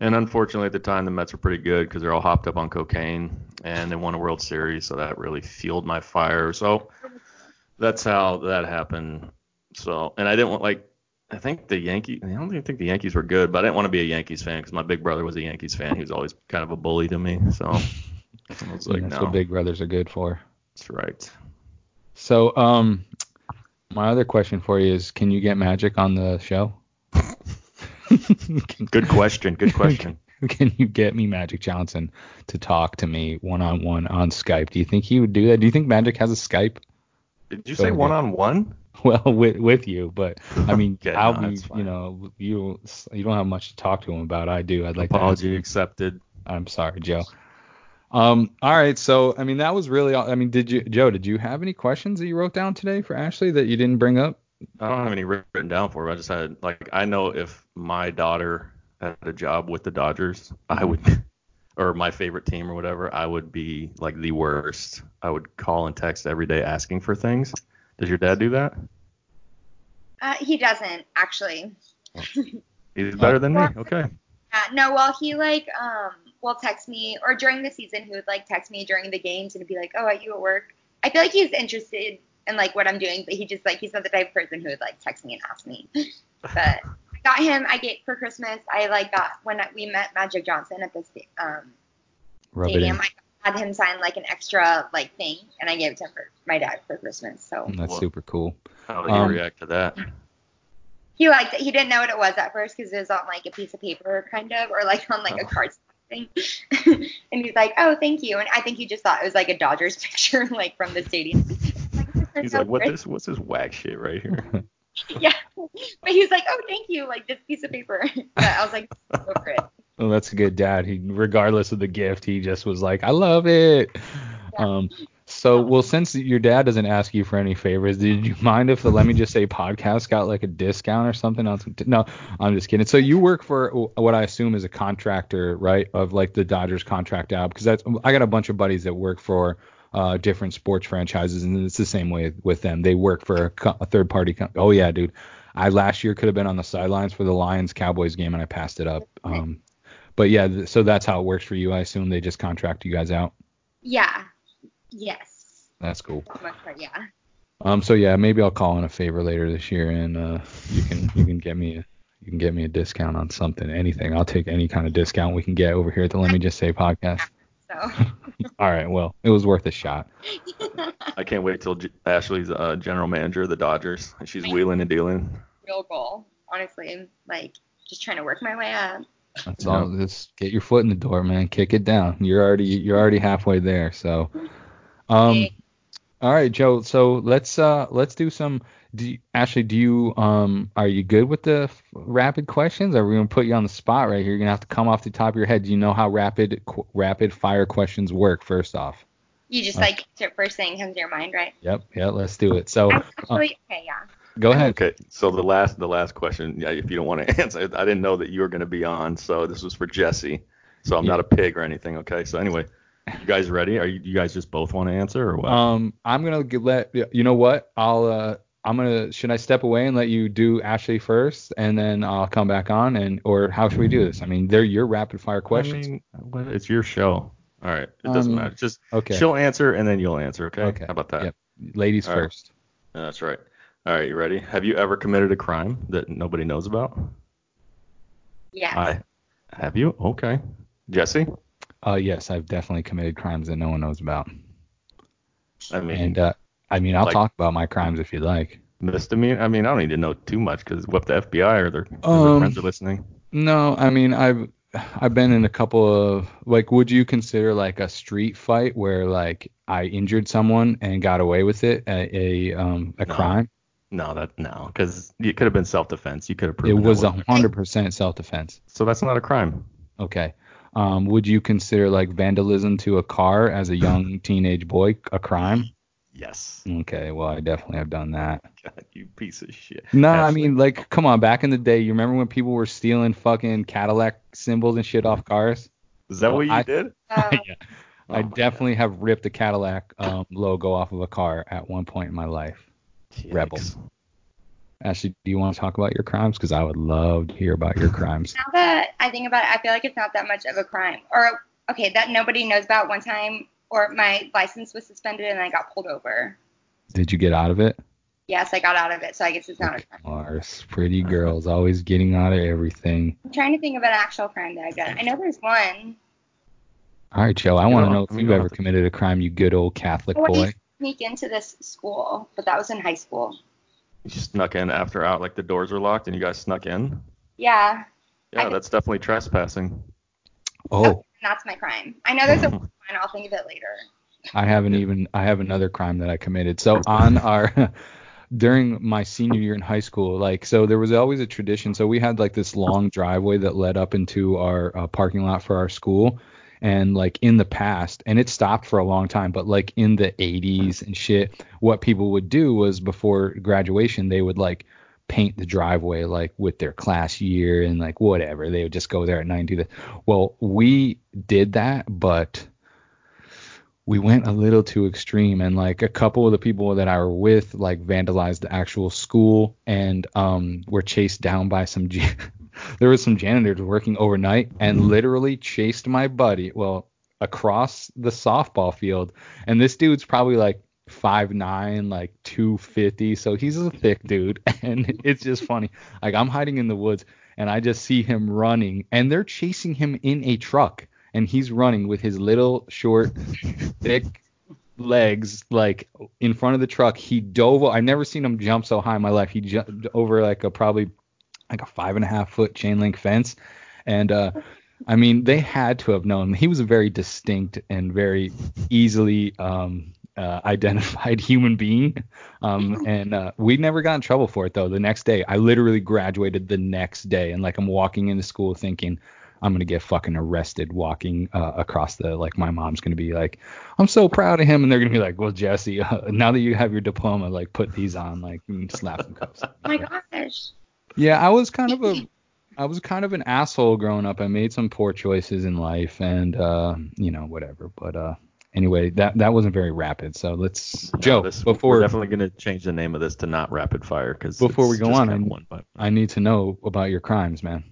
And unfortunately, at the time, the Mets were pretty good because they're all hopped up on cocaine, and they won a World Series, so that really fueled my fire. So that's how that happened. So, and I didn't want like, I think the Yankees. I don't even think the Yankees were good, but I didn't want to be a Yankees fan because my big brother was a Yankees fan. He was always kind of a bully to me. So I was like, that's no, what big brothers are good for. that's right. So um, my other question for you is, can you get Magic on the show? Good question. Good question. Can you get me Magic Johnson to talk to me one on one on Skype? Do you think he would do that? Do you think Magic has a Skype? Did you Go say one on one? Well, with with you, but I mean, Okay, I'll no, be, you know, you you don't have much to talk to him about. I do. I'd like to. Apology accepted. I'm sorry, Joe. Um. All right. So, I mean, that was really. all I mean, did you, Joe? Did you have any questions that you wrote down today for Ashley that you didn't bring up? I don't have any written down for it. I just had like I know if my daughter had a job with the Dodgers, I would or my favorite team or whatever, I would be like the worst. I would call and text every day asking for things. Does your dad do that? Uh, he doesn't actually. He's better than me. Okay. Uh, no, well, he like um will text me or during the season he would like text me during the games and be like, "Oh, are you at work?" I feel like he's interested in like what I'm doing, but he just like he's not the type of person who would like text me and ask me. But I got him. I get for Christmas. I like got when we met Magic Johnson at the sta- um Rub it stadium. in. I had him sign like an extra like thing, and I gave it to him for my dad for Christmas. So That's Well- super cool. How did he Um, react to that? he liked it. He didn't know what it was at first because it was on like a piece of paper, kind of, or like on like a Oh. card thing. and he's like, "Oh, thank you." And I think he just thought it was like a Dodgers picture, like from the stadium. He's like, what this? What's this whack shit right here? Yeah, but he was like, "Oh, thank you," like this piece of paper. But I was like, "Go for it." Well, that's a good dad. He, regardless of the gift, he just was like, I love it. Yeah. Um, so, well, since your dad doesn't ask you for any favors, did you mind if the Let Me Just Say podcast got like a discount or something? else? No, I'm just kidding. So you work for what I assume is a contractor, right? Of like the Dodgers contract out because that's I got a bunch of buddies that work for uh, different sports franchises, and it's the same way with them. They work for a, co- a third party. Co- oh yeah, dude. I last year could have been on the sidelines for the Lions Cowboys game, and I passed it up. Um, but yeah, th- so that's how it works for you. I assume they just contract you guys out. Yeah. Yes. That's cool. For the most yeah. Um, so yeah, maybe I'll call in a favor later this year, and uh, you can you can get me a you can get me a discount on something, anything. I'll take any kind of discount we can get over here at the Let Me Just Say podcast. So. All right, well, it was worth a shot. I can't wait till J- Ashley's uh, general manager of the Dodgers. and She's wheeling and dealing. Real goal, honestly. Like just trying to work my way up. That's all. Just get your foot in the door, man. Kick it down. You're already you're already halfway there. So, um, Okay. all right, Joe. So let's uh let's do some. Do you, Ashley, do you um are you good with the f- rapid questions? Are we gonna put you on the spot right here? You're gonna have to come off the top of your head. Do you know how rapid qu- rapid fire questions work? First off. You just Uh, like answer first thing comes to your mind, right? Yep. Yeah. Let's do it. So I uh, okay, yeah. Go ahead. Okay, so the last the last question, yeah, if you don't want to answer, I didn't know that you were going to be on, so this was for Jesse. So I'm Yeah. not a pig or anything. Okay, so anyway, you guys ready? Are you, you guys just both want to answer or what? Um, I'm gonna g- let you know what I'll uh I'm gonna should I step away and let you do Ashley first and then I'll come back on and or how should we do this? I mean, they're your rapid fire questions. I mean, what- it's your show. All right, it doesn't Um, matter. Just okay. she'll answer and then you'll answer. Okay. Okay. How about that? Yep. Ladies All right. first. Yeah, that's right. All right, you ready? Have you ever committed a crime that nobody knows about? Yeah. I have you. Okay. Jesse. Uh, yes, I've definitely committed crimes that no one knows about. I mean, And uh, I mean, I'll like- talk about my crimes if you'd like. misdemeanor. I mean, I don't need to know too much because what the FBI or their, or their Um, friends are listening? No, I mean, I've I've been in a couple of like, would you consider like a street fight where like I injured someone and got away with it, a, a um a No. crime? No, that no, because it could have been self-defense. You could have It proven was that a wasn't. hundred percent self-defense. So that's not a crime. Okay. Um, would you consider like vandalism to a car as a young teenage boy a crime? Yes. Okay, well I definitely have done that. God, you piece of shit. No, I mean like come on, back in the day, you remember when people were stealing fucking Cadillac symbols and shit off cars? is that what you I- did? Yeah. Oh I my definitely have ripped a Cadillac um, logo off of a car at one point in my life. God. rebel. Ashley, do you want to talk about your crimes? Because I would love to hear about your crimes. now that I think about it, I feel like it's not that much of a crime. Or okay, that nobody knows about. One time, or my license was suspended and I got pulled over. Did you get out of it? Yes, I got out of it, so I guess it's not a crime. Mars, pretty girls, always getting out of everything. I'm trying to think of an actual crime that I've done. I know there's one. All right, Joe, I want to know if you've ever committed a crime, you good old Catholic I used boy. To sneak into this school, but that was in high school. You snuck in after out, like the doors were locked, and you guys snuck in. Yeah, Yeah, I- that's definitely trespassing. Oh, that's my crime. I know there's a one. I'll think of it later. I haven't even I have another crime that I committed. So on our during my senior year in high school, like so there was always a tradition. So we had like this long driveway that led up into our uh, parking lot for our school. And like in the past, and it stopped for a long time, but like in the 80s and shit, what people would do was before graduation, they would like paint the driveway like with their class year and like whatever. They would just go there at night and do that. Well, we did that, but we went a little too extreme and like a couple of the people that I were with like vandalized the actual school and um were chased down by some there was some janitors working overnight and literally chased my buddy well across the softball field. And this dude's probably like five nine like 250 so he's a thick dude. And it's just funny. Like I'm hiding in the woods and I just see him running. And they're chasing him in a truck. And he's running with his little short thick legs like in front of the truck. He dove I've never seen him jump so high in my life. He jumped over like a probably like a five and a half foot chain link fence. And uh i mean they had to have known. He was a very distinct and very easily um uh, identified human being. Um and uh, we never got in trouble for it though. The next day i literally graduated the next day. And like i'm walking into school thinking I'm gonna get fucking arrested walking uh, across the like my mom's gonna be like I'm so proud of him and they're gonna be like well Jesse uh, now that you have your diploma like put these on like slap some cups. Oh my gosh. Yeah, I was kind of a I was kind of an asshole growing up. I made some poor choices in life and uh you know whatever but uh anyway that that wasn't very rapid so let's No, Joe this, before we're definitely gonna change the name of this to not rapid fire because Before we go on, I- one by I need to know about your crimes man.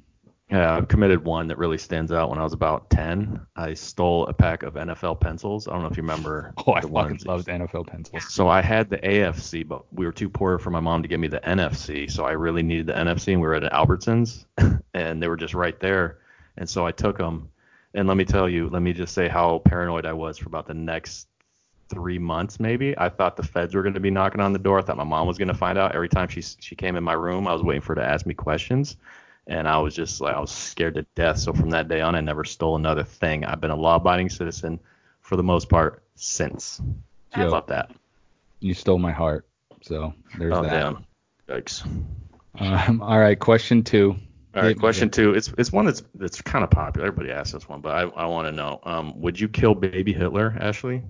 Yeah, I've committed one that really stands out. When I was about 10, I stole a pack of NFL pencils. I don't know if you remember. Oh I fucking ones. loved NFL pencils. So I had the AFC, but we were too poor for my mom to get me the NFC. So I really needed the NFC, and we were at Albertsons, and they were just right there. And so I took them. And let me tell you, let me just say how paranoid I was for about the next three months, maybe. I thought the feds were going to be knocking on the door. I thought my mom was going to find out. Every time she she came in my room, I was waiting for her to ask me questions and I was just like I was scared to death. So from that day on, I never stole another thing. I've been a law-abiding citizen for the most part since. How Yo. about that? You stole my heart. So there's Oh that. damn. Yikes. Um, all right, question two. All Hit right, me question two. It's it's one that's that's kind of popular. Everybody asks this one, but I I want to know. Um, would you kill baby Hitler, Ashley?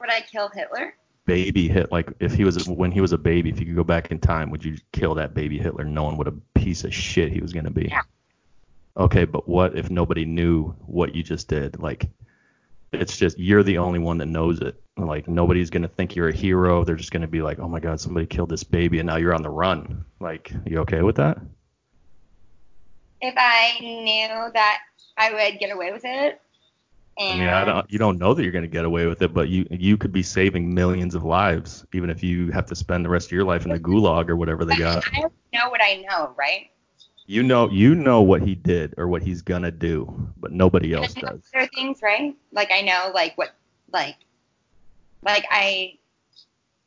Would I kill Hitler? Baby Hit like if he was when he was a baby, if you could go back in time, would you kill that baby Hitler, knowing what a piece of shit he was gonna be? Yeah. Okay, but what if nobody knew what you just did? Like, it's just you're the only one that knows it. Like nobody's gonna think you're a hero. They're just gonna be like, oh my god, somebody killed this baby, and now you're on the run. Like, you okay with that? If I knew that I would get away with it. I mean, I don't, you don't know that you're going to get away with it, but you you could be saving millions of lives, even if you have to spend the rest of your life in the gulag or whatever they got. I know what I know, right? You know, you know what he did or what he's gonna do, but nobody else And does. Other things, right? Like I know, like what, like, like I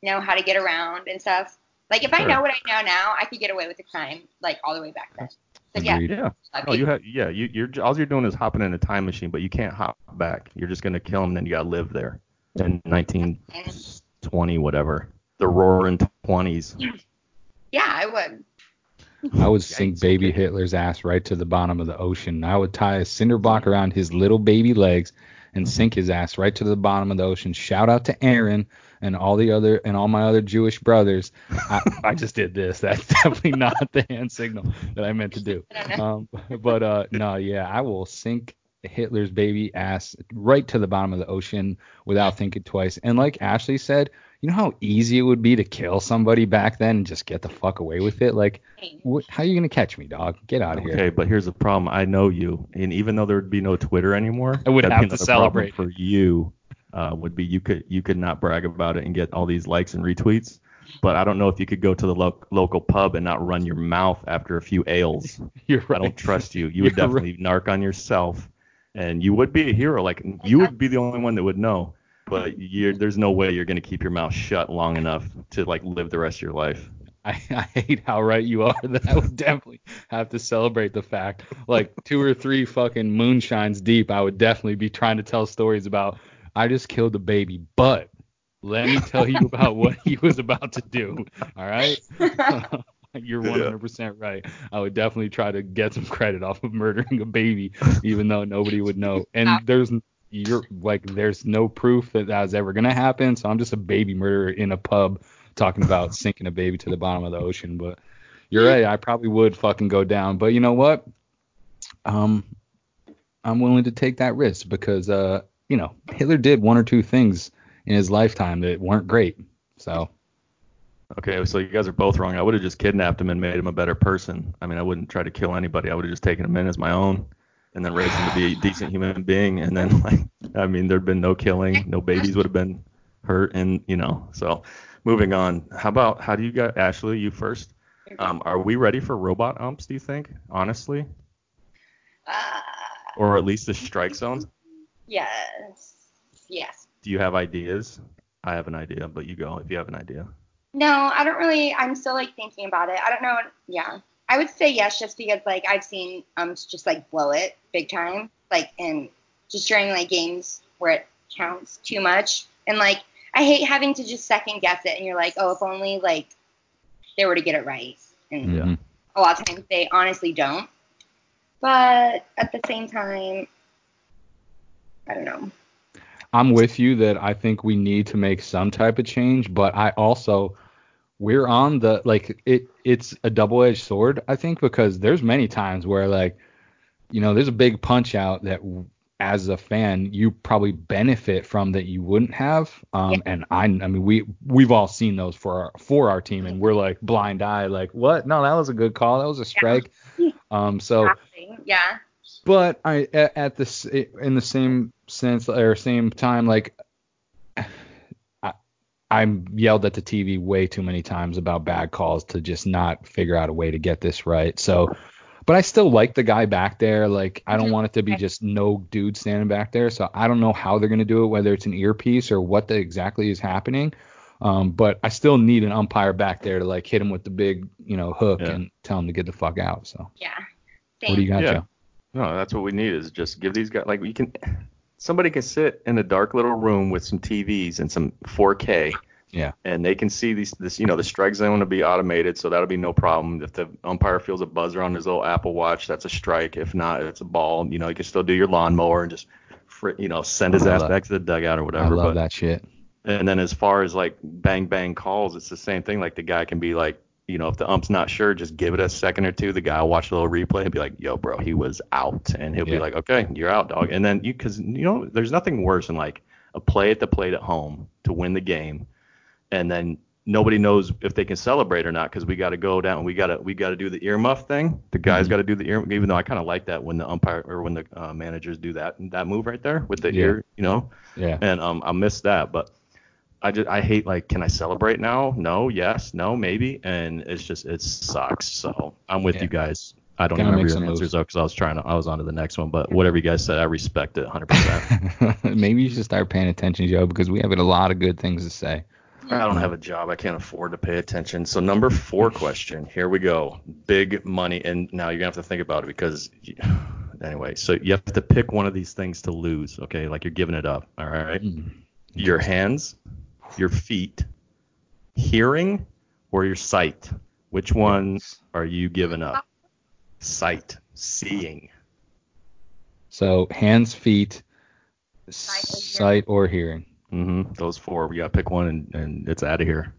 know how to get around and stuff. Like if I know what I know now, I could get away with the crime, like all the way back then. So yeah, Agreed. Yeah. I'd No, oh, you have. Yeah, you, you're all you're doing is hopping in a time machine, but you can't hop back. You're just gonna kill him, then you gotta live there in 1920, whatever, the roaring 20s. yeah, I would. I would sink baby. Hitler's ass right to the bottom of the ocean. I would tie a cinder block around his little baby legs and sink his ass right to the bottom of the ocean. Shout out to Aaron and all the other and all my other Jewish brothers. I, I just did this. That's definitely not the hand signal that I meant to do. I don't know. Um, but uh, no, yeah, I will sink Hitler's baby ass right to the bottom of the ocean without thinking twice. And like Ashley said, you know how easy it would be to kill somebody back then and just get the fuck away with it? Like, wh- how you gonna catch me, dog? Get out of here. Okay, but here's the problem. I know you, and even though there would be no Twitter anymore, I would have to celebrate. for you. Uh, would be you could you could not brag about it and get all these likes and retweets. But I don't know if you could go to the lo- local pub and not run your mouth after a few ales. You're right. I don't trust you. You would You're right. definitely narc on yourself, and you would be a hero. Like you would be the only one that would know. But you're, there's no way you're gonna keep your mouth shut long enough to like live the rest of your life. I, I hate how right you are that I would definitely have to celebrate the fact. Like two or three fucking moonshines deep, I would definitely be trying to tell stories about I just killed a baby, but let me tell you about what he was about to do. All right. You're 100% right. I would definitely try to get some credit off of murdering a baby, even though nobody would know. And there's you're like there's no proof that that was ever gonna happen. So I'm just a baby murderer in a pub talking about sinking a baby to the bottom of the ocean. But you're right. I probably would fucking go down. But you know what? Um, I'm willing to take that risk because uh, you know, Hitler did one or two things in his lifetime that weren't great. So Okay, so you guys are both wrong. I would have just kidnapped him and made him a better person. I mean, I wouldn't try to kill anybody. I would have just taken him in as my own and then raised him to be a decent human being. And then, like, I mean, there'd been no killing, no babies would have been hurt, and you know. So, moving on. How about how do you got Ashley? You first. Um, are we ready for robot umps? Do you think, honestly, Uh, or at least the strike zones? Yes. Yes. Do you have ideas? I have an idea, but you go if you have an idea. No, I don't really. I'm still like thinking about it. I don't know. Yeah, I would say yes, just because like I've seen um just like blow it big time, like and just during like games where it counts too much, and like I hate having to just second guess it, and you're like, oh, if only like they were to get it right, and mhm. a lot of times they honestly don't. But at the same time, I don't know. I'm with you that I think we need to make some type of change, but I also we're on the like it it's a double-edged sword I think because there's many times where like you know there's a big punch out that as a fan you probably benefit from that you wouldn't have um Yeah. and I I mean we we've all seen those for our for our team and we're like blind eye like what no that was a good call that was a strike um so Yeah. But I at, at this in the same sense or same time like I, I'm yelled at the TV way too many times about bad calls to just not figure out a way to get this right. So, but I still like the guy back there. Like I don't want it to be just no dude standing back there. So I don't know how they're gonna do it, whether it's an earpiece or what the, exactly is happening. Um, but I still need an umpire back there to like hit him with the big, you know, hook Yeah. and tell him to get the fuck out. So Yeah. what do you got, Yeah. Joe? No, that's what we need is just give these guys like we can somebody can sit in a dark little room with some TVs and some 4K. Yeah. And they can see these this you know the strike zone will be automated, so that'll be no problem. If the umpire feels a buzzer on his little Apple Watch, that's a strike. If not, it's a ball. You know, you can still do your lawnmower and just fr- you know send his I ass love- back to the dugout or whatever. I love but, that shit. And then as far as like bang bang calls, it's the same thing. Like the guy can be like, you know, if the ump's not sure, just give it a second or two. The guy will watch a little replay and be like, yo, bro, he was out. And he'll Yeah. be like, okay, you're out, dog. And then you, cause you know, there's nothing worse than like a play at the plate at home to win the game. And then nobody knows if they can celebrate or not because we got to go down. We got to, we got to do the earmuff thing. The guys Mhm. got to do the ear, even though I kind of like that when the umpire or when the uh, managers do that, that move right there with the Yeah. ear, you know? Yeah. and um I miss that, but I just I hate like can I celebrate now? No, yes, no, maybe, and it's just it sucks. So I'm with Yeah. you guys. I don't Gotta remember your answers moves. though because I was trying to I was on to the next one, but whatever you guys said, I respect it 100%. Maybe you should start paying attention, Joe, because we have a lot of good things to say. I don't have a job. I can't afford to pay attention. So number four question. Here we go. Big money, and now you're gonna have to think about it because you- anyway. So you have to pick one of these things to lose. Okay, like you're giving it up. All right. Mm. your hands, your feet, hearing, or your sight? Which ones are you giving up? Sight, seeing. So hands, feet, Sight or hearing. Mm-hmm. Those four. We gotta pick one, and, and it's out of here.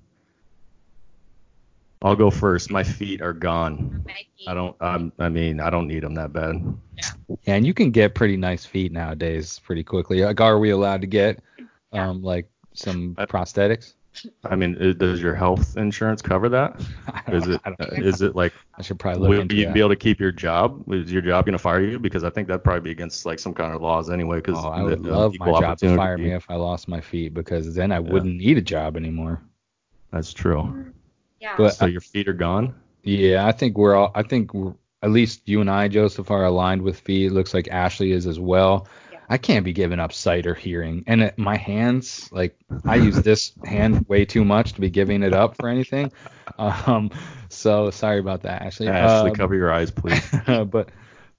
I'll go first. My feet are gone. I don't. I'm, I mean, I don't need them that bad. Yeah, and you can get pretty nice feet nowadays pretty quickly. Like, are we allowed to get um like some I- prosthetics? I mean, i- does your health insurance cover that? I it? I, uh, Is it like? I should probably look Will into you that. be able to keep your job? Is your job going to fire you? Because I think that'd probably be against like some kind of laws anyway. Because oh, I would love my job to fire me if I lost my feet because then I wouldn't need a job anymore. That's true. Yeah. But So your feet are gone. Yeah, I think we're all. I think we're, at least you and I, Joseph, are aligned with feet. It looks like Ashley is as well. I can't be giving up sight or hearing, and it, my hands, like I use this hand way too much to be giving it up for anything. Um, so sorry about that, Ashley. Ashley, Um, cover your eyes, please. but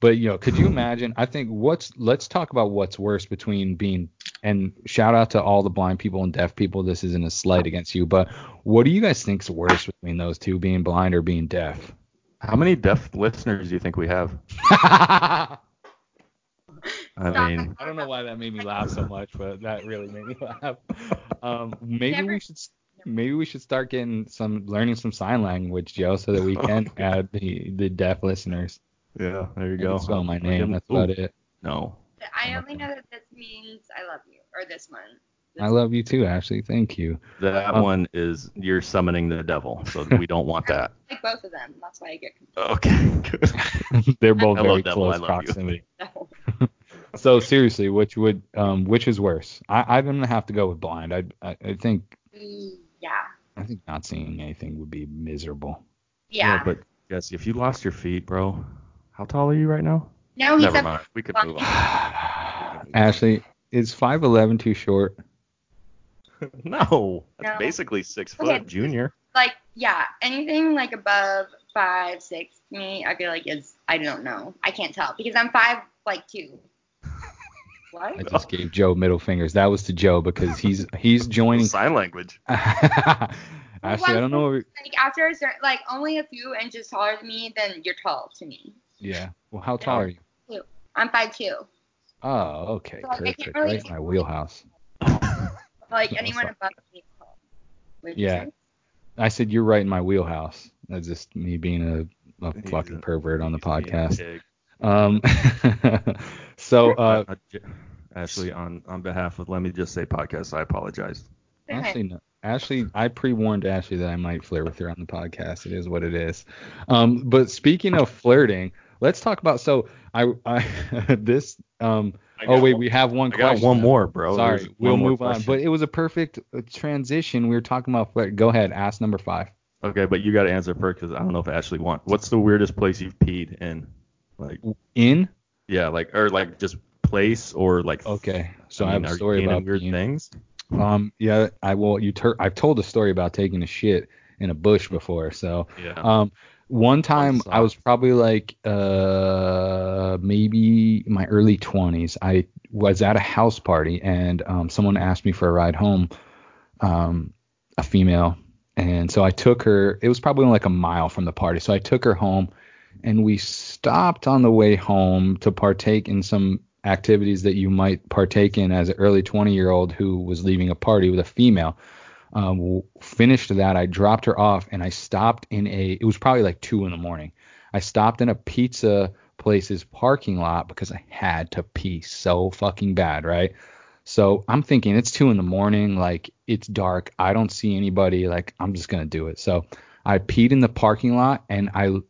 but you know, could you imagine? I think what's let's talk about what's worse between being and shout out to all the blind people and deaf people. This isn't a slight against you, but what do you guys think's worse between those two, being blind or being deaf? How many deaf listeners do you think we have? I mean, I don't know why that made me laugh so much, but that really made me laugh. Um, maybe Never- we should maybe we should start getting some learning some sign language, Joe, so that we can add the the deaf listeners. yeah, there you You go. spell my name. That's Ooh, about it. No, I only know that this means I love you, or this one. This I love you too, Ashley. Thank you. That Um, one is you're summoning the devil, so we don't want that. Like both of them. That's why I get confused. Okay, good. They're both I very love Devil, close I love you. proximity. confused. So seriously, which would um which is worse? I I'm gonna have to go with blind. I I, I think yeah. I think not seeing anything would be miserable. Yeah. but Jesse, if you lost your feet, bro, how tall are you right now? no, he's Never a, mind. We could move on. Ashley, is five eleven too short? No, that's No. basically six Okay. foot, junior. like yeah, anything like above five, six me, I feel like is I don't know. I can't tell because I'm five like two. I just gave Joe middle fingers. That was to Joe because he's he's joining. Sign language. Ashley, I don't know. Like after a certain like only a few inches taller than me, then you're tall to me. Yeah. Well, how tall are you? I'm five two. Oh, okay, So, I perfect. really Right in my wheelhouse. Like anyone above me is you Yeah. I said you're right in my wheelhouse. That's just me being a, a fucking a- pervert on the he's being a podcast. Um. So uh, Uh, J- Ashley, on on behalf of let me just say podcast, I apologize. Okay. Ashley, no, Ashley, I pre-warned Ashley that I might flirt with her on the podcast. It is what it is. Um, but speaking of flirting, let's talk about. So I, I this. Um. I Oh wait, one- we have one I got one more, bro. Sorry, There's we'll one more move on. But it was a perfect uh, transition. We were talking about flirt. Go ahead, ask number five. Okay, but you got to answer first because I don't know if Ashley wants. What's the weirdest place you've peed in? Like, In. Yeah, like or like just place or like. Okay, so I, I, have mean, a story you peeing in about weird being- things. Um, yeah, I will. You tur- I've told a story about taking a shit in a bush before. So, Yeah. um, one time I was probably like, uh, maybe my early 20s. I was at a house party and um, someone asked me for a ride home, um, a female, and so I took her. It was probably like a mile from the party, so I took her home, and we stopped on the way home to partake in some activities that you might partake in as an early 20 year old who was leaving a party with a female. Um, finished that, I dropped her off and I stopped in a. It was probably like two in the morning. I stopped in a pizza place's parking lot because I had to pee so fucking bad, right? So I'm thinking it's two in the morning, like it's dark. I don't see anybody. Like I'm just gonna do it. So I peed in the parking lot and I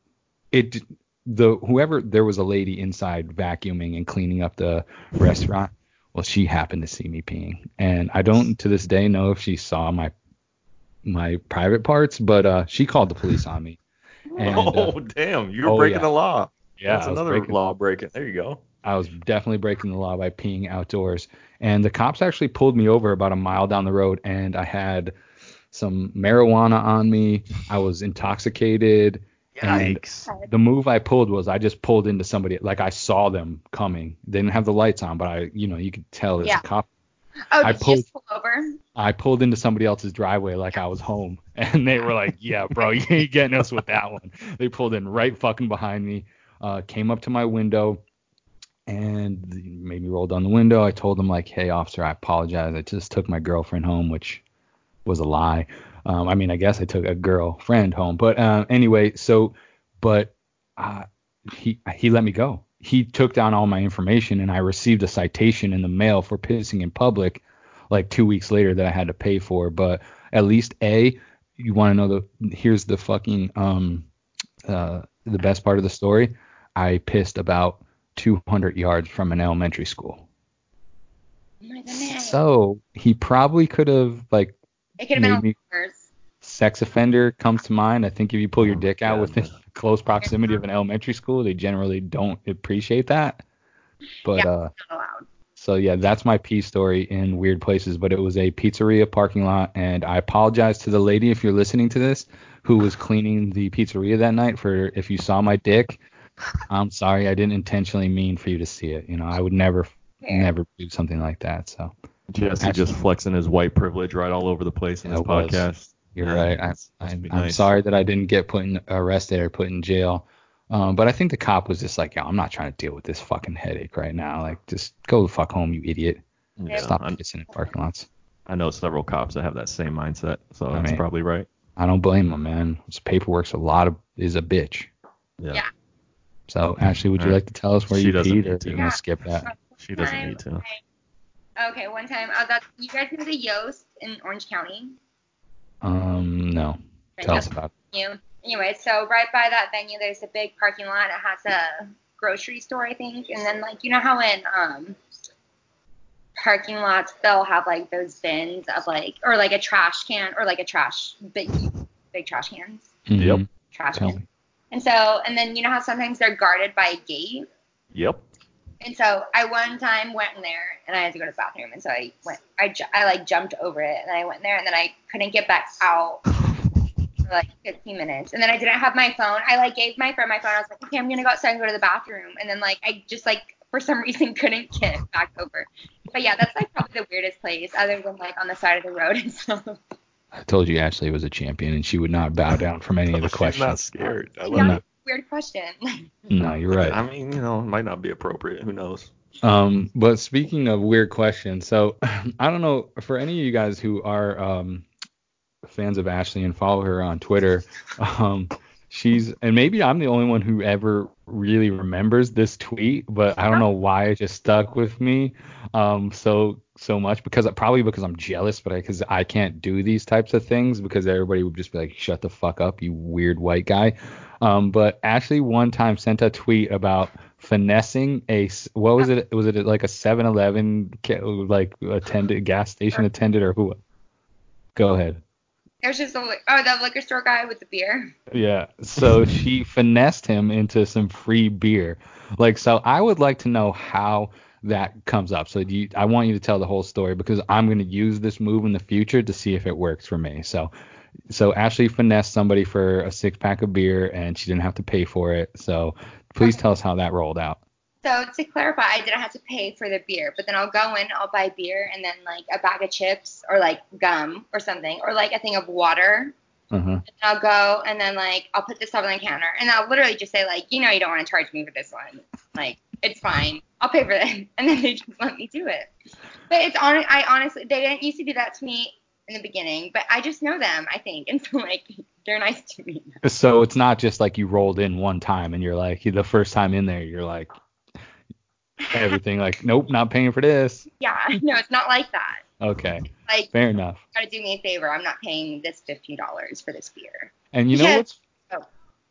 it the whoever there was a lady inside vacuuming and cleaning up the restaurant. Well, she happened to see me peeing, and I don't to this day know if she saw my my private parts, but uh, she called the police on me. And, uh, oh damn, you're oh, breaking yeah. the law. yeah, That's another breaking- law breaking. There you go. I was definitely breaking the law by peeing outdoors. And the cops actually pulled me over about a mile down the road, and I had some marijuana on me. I was intoxicated. And the move I pulled was I just pulled into somebody, like I saw them coming. They didn't have the lights on, but I, you know, you could tell there's Yeah. a cop. Oh, I pulled- just pull over? I pulled into somebody else's driveway like I was home, and they were like, "Yeah, bro, you ain't getting us with that one." They pulled in right fucking behind me, uh, came up to my window, and made me roll down the window. I told them like, "Hey, officer, I apologize. I just took my girlfriend home," which was a lie. Um, I mean, I guess I took a girlfriend home, but uh, anyway, so, but uh, he he let me go. He took down all my information, and I received a citation in the mail for pissing in public like two weeks later that I had to pay for. But at least a, you want to know the here's the fucking um uh the best part of the story. I pissed about 200 yards from an elementary school. Oh. So he probably could have like it could have been worse. sex offender comes to mind. I think if you pull your Oh, dick out within close proximity of an elementary school, they generally don't appreciate that. But Yeah. uh Not allowed. So yeah, that's my pee story in weird places. But it was a pizzeria parking lot, and I apologize to the lady if you're listening to this, who was cleaning the pizzeria that night. For if you saw my dick, I'm sorry, I didn't intentionally mean for you to see it. You know, I would never, Fair. never do something like that. So Jesse Actually- just flexing his white privilege right all over the place in Yeah, this it was. podcast. you're Yeah, right. I, must- must I, be I'm sorry that I didn't get put in, arrested or put in jail. Um, but I think the cop was just like, yo, I'm not trying to deal with this fucking headache right now. Like, just go the fuck home, you idiot. Yeah, Stop I, pissing in parking lots. I know several cops that have that same mindset, so I that's mean- probably right. I don't blame him, man. This paperwork's a lot of is a bitch. Yeah. Yeah. So Ashley, would you Alright. like to tell us where She you doesn't peed, need or are to. you gonna skip that? She doesn't need to. Okay, one time I was at you guys know the Yost in Orange County. Um, no. Tell us about it. You anyway, so right by that venue there's a big parking lot. It has a grocery store, I think, and then like you know how in um parking lots they'll have like those bins of like or like a trash can or like a trash big big trash cans Yep. Mhm. trash Tell cans. me. And so and then you know how sometimes they're guarded by a gate. Yep. And so I one time went in there and I had to go to the bathroom, and so I went, I, ju- I like jumped over it, and I went in there, and then I couldn't get back out for like 15 minutes, and then I didn't have my phone. I like gave my friend my phone. I was like, okay, I'm gonna go outside and go to the bathroom, and then like I just like for some reason couldn't get back over. But yeah, that's like probably the weirdest place, other than like on the side of the road and stuff. I told you Ashley was a champion and she would not bow down from any of the questions. She's not questions. scared. I Yeah. love No. It. Weird question. No, you're right. I mean, you know, it might not be appropriate. Who knows? Um, but speaking of weird questions, so I don't know for any of you guys who are um, fans of Ashley and follow her on Twitter, um, she's and maybe I'm the only one who ever really remembers this tweet, but I don't know why it just stuck with me um, so so much because probably because I'm jealous, but because I, can't do these types of things because everybody would just be like, shut the fuck up, you weird white guy. Um, but Ashley one time sent a tweet about finessing a what was it? Was it like a 7-Eleven like attendant, gas station attendant, or who? Go ahead. It was just li- oh the liquor store guy with the beer. Yeah. So she finessed him into some free beer. Like, so I would like to know how that comes up. So do you, I want you to tell the whole story because I'm going to use this move in the future to see if it works for me. So, so Ashley finessed somebody for a six pack of beer and she didn't have to pay for it. So please tell us how that rolled out. So to clarify, I didn't have to pay for the beer, but then I'll go in, I'll buy beer and then like a bag of chips or like gum or something or like a thing of water. Uh-huh. And I'll go and then like I'll put this stuff on the counter and I'll literally just say like, you know, you don't want to charge me for this one. Like it's fine. I'll pay for it. And then they just let me do it. But it's on. I honestly, they didn't used to do that to me in the beginning, but I just know them, I think, and so like they're nice to me. So it's not just like you rolled in one time and you're like the first time in there you're like everything like nope not paying for this. Yeah, no, it's not like that. Okay, Like, fair enough. you gotta do me a favor. I'm not paying this fifteen dollars for this beer. And you know Because- what's oh.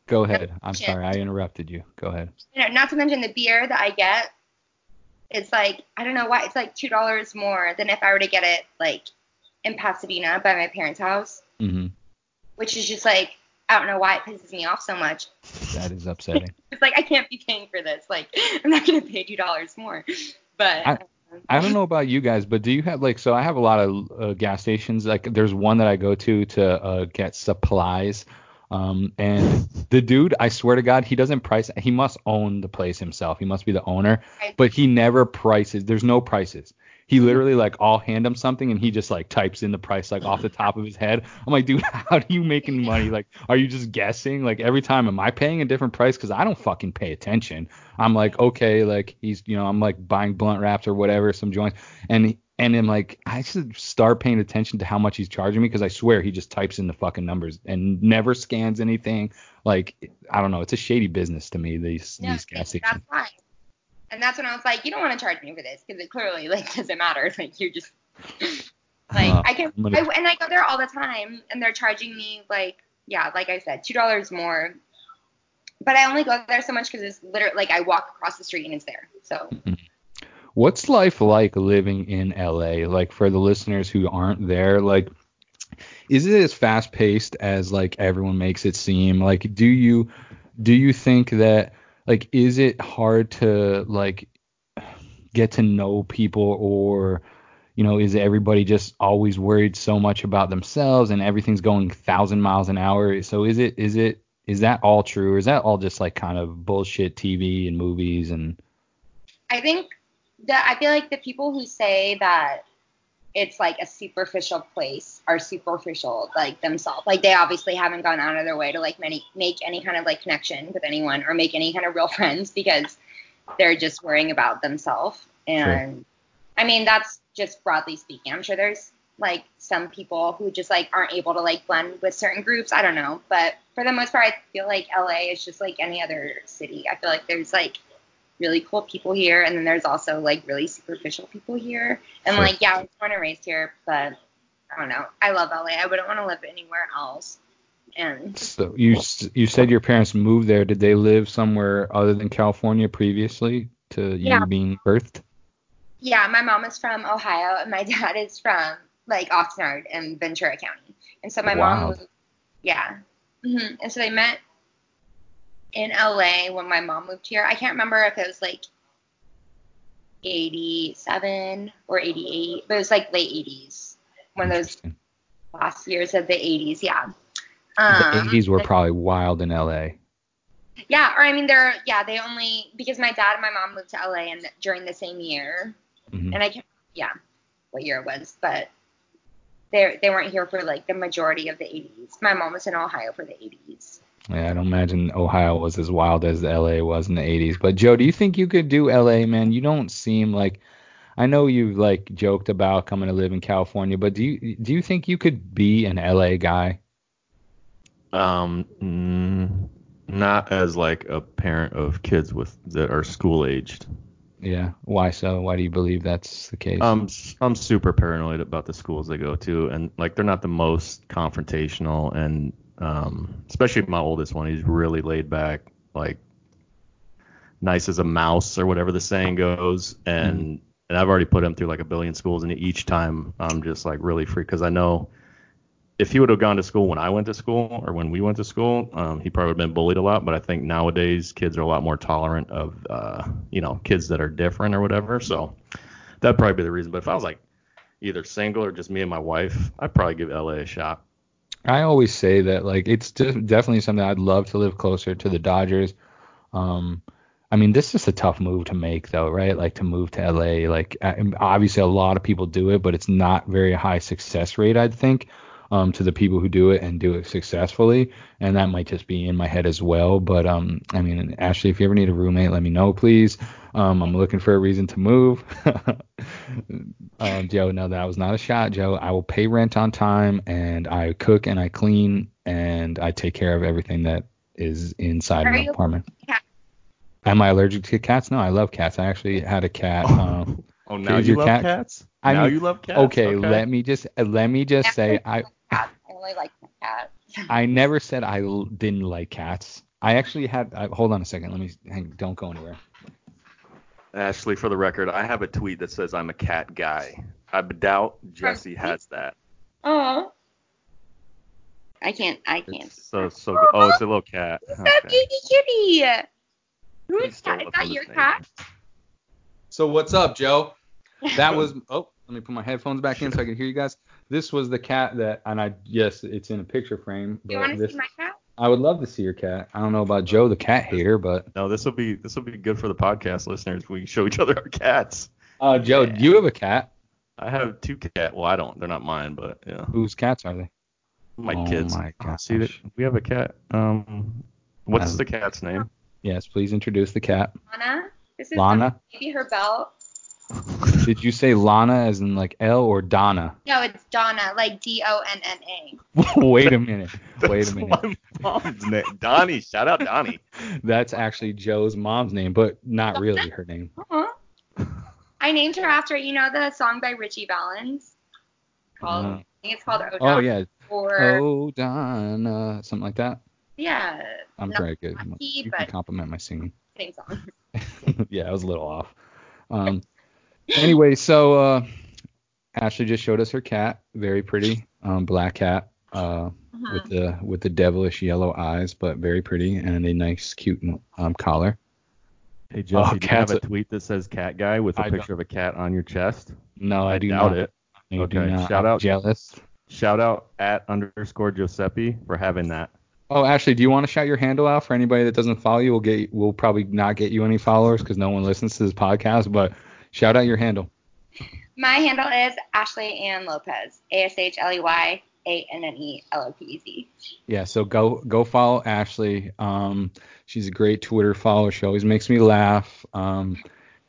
Go ahead. I'm sorry I interrupted you. Go ahead. You know, not to mention the beer that I get. It's like I don't know why it's like two dollars more than if I were to get it like in Pasadena by my parents' house, hmm which is just like I don't know why it pisses me off so much. That is upsetting. It's like I can't be paying for this. Like I'm not gonna pay two dollars more. But I- I don't know about you guys, but do you have like so I have a lot of uh, gas stations. Like there's one that I go to to uh, get supplies. Um, and the dude, I swear to God, he doesn't price. He must own the place himself. He must be the owner, but he never prices. There's no prices. He literally like I'll hand him something and he just like types in the price like off the top of his head. I'm like, dude, how do you making money? Like, are you just guessing? Like every time, am I paying a different price? Because I don't fucking pay attention. I'm like, okay, like he's, you know, I'm like buying blunt wraps or whatever, some joints, and and I'm like, I should start paying attention to how much he's charging me because I swear he just types in the fucking numbers and never scans anything. Like, I don't know, it's a shady business to me. These Yeah, these gas stations. that's why. And that's when I was like, you don't want to charge me for this because it clearly like doesn't matter. Like you're just like Huh, I can gonna- I, and I go there all the time and they're charging me like yeah, like I said, two dollars more. But I only go there so much because it's literally like I walk across the street and it's there. So mm-hmm. What's life like living in LA? Like for the listeners who aren't there, like is it as fast paced as like everyone makes it seem? Like do you do you think that like is it hard to like get to know people or you know is everybody just always worried so much about themselves and everything's going thousand miles an hour? So is it is it is that all true or is that all just like kind of bullshit tv and movies and I think that I feel like the people who say that it's like a superficial place are superficial like themselves. Like they obviously haven't gone out of their way to like many make any kind of like connection with anyone or make any kind of real friends because they're just worrying about themselves. And I mean that's just broadly speaking. I'm sure there's like some people who just like aren't able to like blend with certain groups. I don't know. But for the most part I feel like LA is just like any other city. I feel like there's like really cool people here, and then there's also like really superficial people here. And Sure. like, yeah, I was born and raised here, but I don't know. I love LA. I wouldn't want to live anywhere else. And So you you said your parents moved there. Did they live somewhere other than California previously to you Yeah. being birthed? yeah, my mom is from Ohio, and my dad is from like Oxnard and Ventura County. And so my Wow. mom moved. Yeah. hmm And so they met in LA when my mom moved here. I can't remember if it was like 87 or 88, but it was like late 80s. One of those last years of the 80s, yeah. The Um, 80s were probably wild in LA. Yeah, or I mean, they're yeah, they only because my dad and my mom moved to LA and during the same year, Mhm. and I can't yeah, what year it was, but they they weren't here for like the majority of the 80s. My mom was in Ohio for the 80s. Yeah, I don't imagine Ohio was as wild as LA was in the 80s. But Joe, do you think you could do LA, man? You don't seem like I know you've like joked about coming to live in California, but do you do you think you could be an LA guy? Um, mm, not as like a parent of kids with that are school aged. Yeah. Why so? Why do you believe that's the case? Um, I'm super paranoid about the schools they go to, and like they're not the most confrontational, and um, especially my oldest one, he's really laid back, like nice as a mouse or whatever the saying goes, and and I've already put him through like a billion schools, and each time I'm just like really free because I know if he would have gone to school when I went to school or when we went to school, um, he probably would have been bullied a lot. But I think nowadays kids are a lot more tolerant of, uh, you know, kids that are different or whatever. So that'd probably be the reason. But if I was like either single or just me and my wife, I'd probably give LA a shot. I always say that like it's de- definitely something I'd love to live closer to the Dodgers. Um, I mean, this is a tough move to make though, right? Like to move to LA. Like obviously a lot of people do it, but it's not very high success rate, I'd think, um, to the people who do it and do it successfully. And that might just be in my head as well. But um, I mean, Ashley, if you ever need a roommate, let me know, please. Um, I'm looking for a reason to move. um, Joe, no, that was not a shot, Joe. I will pay rent on time, and I cook and I clean and I take care of everything that is inside Are my you- apartment. Cat. Am I allergic to cats? No, I love cats. I actually had a cat. Um, Oh, now you your love cat- cats? I now mean, you love cats? okay, let me just let me just say I Cats. I only like cats. I never said I l- didn't like cats. I actually had. I, hold on a second. Let me hang. Don't go anywhere. Ashley, for the record, I have a tweet that says I'm a cat guy. I doubt Jesse has that. Oh. I can't. I can't. It's so so good. Oh, it's a little cat. That Okay. baby kitty. Please Whose stay cat? Is that your the cat? So what's up, Joe? That was. Oh, let me put my headphones back in so I can hear you guys. This was the cat that, and I yes, it's in a picture frame. Do you want to see my cat? I would love to see your cat. I don't know about Joe, the cat hater, but No, this will be this will be good for the podcast listeners. We show each other our cats. uh, Joe, Yeah. you have a cat. I have two cat. Well, I don't. They're not mine, but yeah, Whose cats are they? my Oh kids. my See that we have a cat. Um, what's Um, the cat's name? Yes, please introduce the cat. Lana. This is Lana. Maybe her belt. Did you say Lana as in like L or Donna? No, it's Donna, like D O N N A. Wait a minute. Wait a minute. My mom's name. Donnie. Shout out Donnie. That's actually Joe's mom's name, but not really her name. Uh-huh. I named her after you know the song by Ritchie Valens called Uh, I think it's called Oh, Oh yeah. or Oh Donna, something like that. yeah, I'm Not very good. lucky, You can compliment my singing. same song. yeah, I was a little off. Um, anyway, so uh, Ashley just showed us her cat, very pretty, um, black cat, uh, Uh-huh. with the with the devilish yellow eyes, but very pretty and a nice, cute um, collar. Hey Oh, do you have a tweet that says cat guy with a I don't- picture of a cat on your chest? No, I, do doubt not. it. I do Okay, not. shout I'm out- Jealous. Shout out at underscore Giuseppe for having that. Oh, Ashley, do you want to shout your handle out for anybody that doesn't follow you? We'll get we'll probably not get you any followers because no one listens to this podcast. But shout out your handle. My handle is Ashley Anne Lopez. A S H L E Y A N N E L O P E Z. Yeah, so go go follow Ashley. Um, she's a great Twitter follower. She always makes me laugh. Um,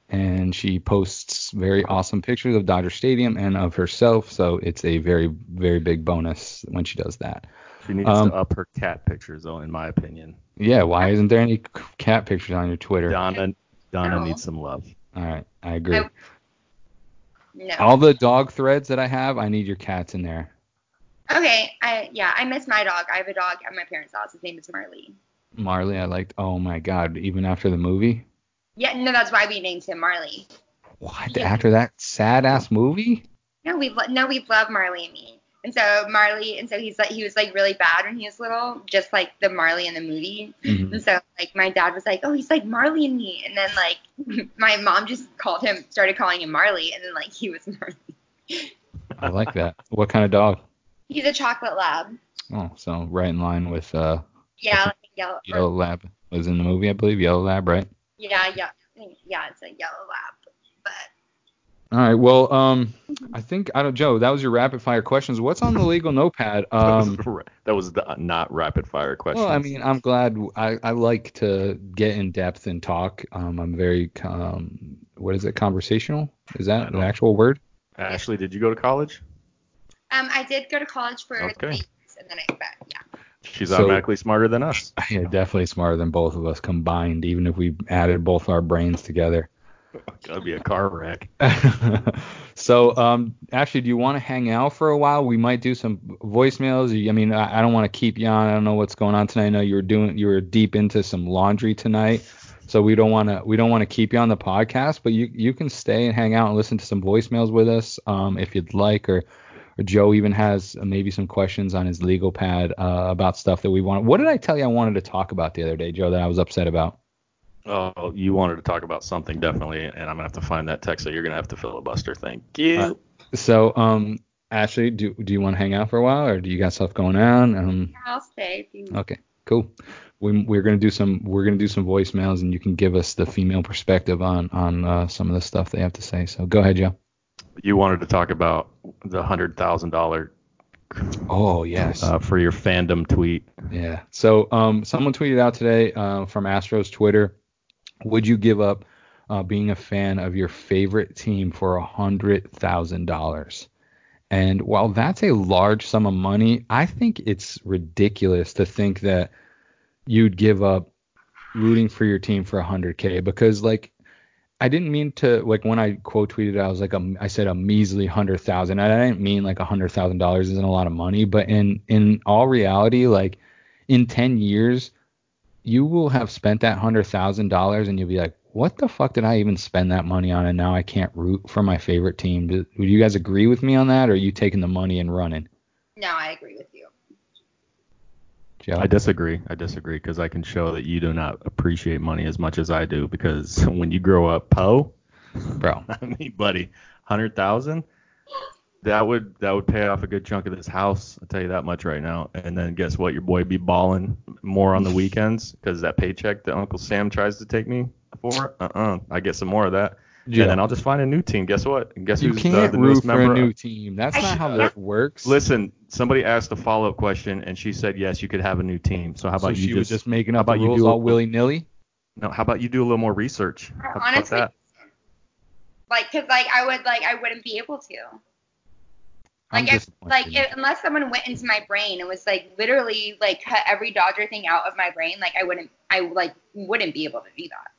and she posts very awesome pictures of Dodger Stadium and of herself. So it's a very very big bonus when she does that. She needs Um, to up her cat pictures though, in my opinion. Yeah, why isn't there any cat pictures on your Twitter? Donna Donna No. needs some love. All right, I agree. I- No. All the dog threads that I have, I need your cats in there. Okay. I yeah. I miss my dog. I have a dog at my parents' house. His name is Marley. Marley, I liked. Oh my God, even after the movie. Yeah. No, that's why we named him Marley. What? Yeah. After that sad ass movie? No, we've no, we've loved Marley and me. And so Marley, and so he's like, he was like really bad when he was little, just like the Marley in the movie. Mhm. And so like my dad was like, oh, he's like Marley and me. And then like my mom just called him, started calling him Marley, and then like he was Marley. I like that. What kind of dog? He's a chocolate lab. Oh, so right in line with uh, Yeah, like a yellow. Yellow Lab was in the movie, I believe. Yellow Lab, right? yeah, yeah, yeah. It's a yellow lab. But All right. Well, um, I think I don't, Joe. That was your rapid fire questions. What's on the legal notepad? Um, that was, that was the not rapid fire question. well, I mean, I'm glad. I, I like to get in depth and talk. Um, I'm very um, what is it? Conversational? Is that an actual word? Ashley, did you go to college? um, I did go to college for Okay. three years, and then I, but yeah. She's So- automatically smarter than us. Yeah, definitely smarter than both of us combined, even if we added both our brains together. Gotta be a car wreck. so, um, Ashley, do you want to hang out for a while? We might do some voicemails. I mean, I, I don't want to keep you on. I don't know what's going on tonight. I know you were doing, you were deep into some laundry tonight, so we don't want to, we don't want to keep you on the podcast. But you, you can stay and hang out and listen to some voicemails with us, um, if you'd like, or, or Joe even has maybe some questions on his legal pad uh, about stuff that we want. What did I tell you I wanted to talk about the other day, Joe? That I was upset about. Oh, you wanted to talk about something definitely, and I'm gonna have to find that text. So you're gonna have to filibuster. Thank you. Uh, So, um, Ashley, do do you want to hang out for a while, or do you got stuff going on? Um, I'll stay. Okay, cool. We, we're gonna do some we're gonna do some voicemails, and you can give us the female perspective on on uh, some of the stuff they have to say. So go ahead, Joe. you wanted to talk about the hundred thousand dollar Oh yes, uh, for your fandom tweet. yeah. So um, someone tweeted out today uh, from Astros Twitter. Would you give up uh, being a fan of your favorite team for a hundred thousand dollars? And while that's a large sum of money, I think it's ridiculous to think that you'd give up rooting for your team for 100k because like I didn't mean to like when I quote tweeted I was like a, I said a measly hundred thousand. I didn't mean like a hundred thousand dollars isn't a lot of money, but in in all reality, like in 10 years, you will have spent that hundred thousand dollars and you'll be like, what the fuck did I even spend that money on? And now I can't root for my favorite team. Do, would you guys agree with me on that, or are you taking the money and running? no, I agree with you. Joe? I disagree. I disagree because I can show that you do not appreciate money as much as I do. Because when you grow up, Poe, bro. I mean, buddy, hundred thousand. That would that would pay off a good chunk of this house. I'll tell you that much right now. And then guess what? Your boy be balling more on the weekends because that paycheck that Uncle Sam tries to take me for. Uh-uh. I get some more of that. Joe, And then I'll just find a new team. Guess what? And guess you who's uh, can't the root newest for a new team. That's not how this works. Listen, somebody asked a follow-up question, and she said yes, you could have a new team. So how about so about she you was just, just making how up the about you rules do all willy nilly. no? How about you do a little more research? How about Honestly, that? like, cause like I would like I wouldn't be able to. I'm Like, if, like it, unless someone went into my brain and was like literally like cut every Dodger thing out of my brain, like I wouldn't, I like wouldn't be able to do that,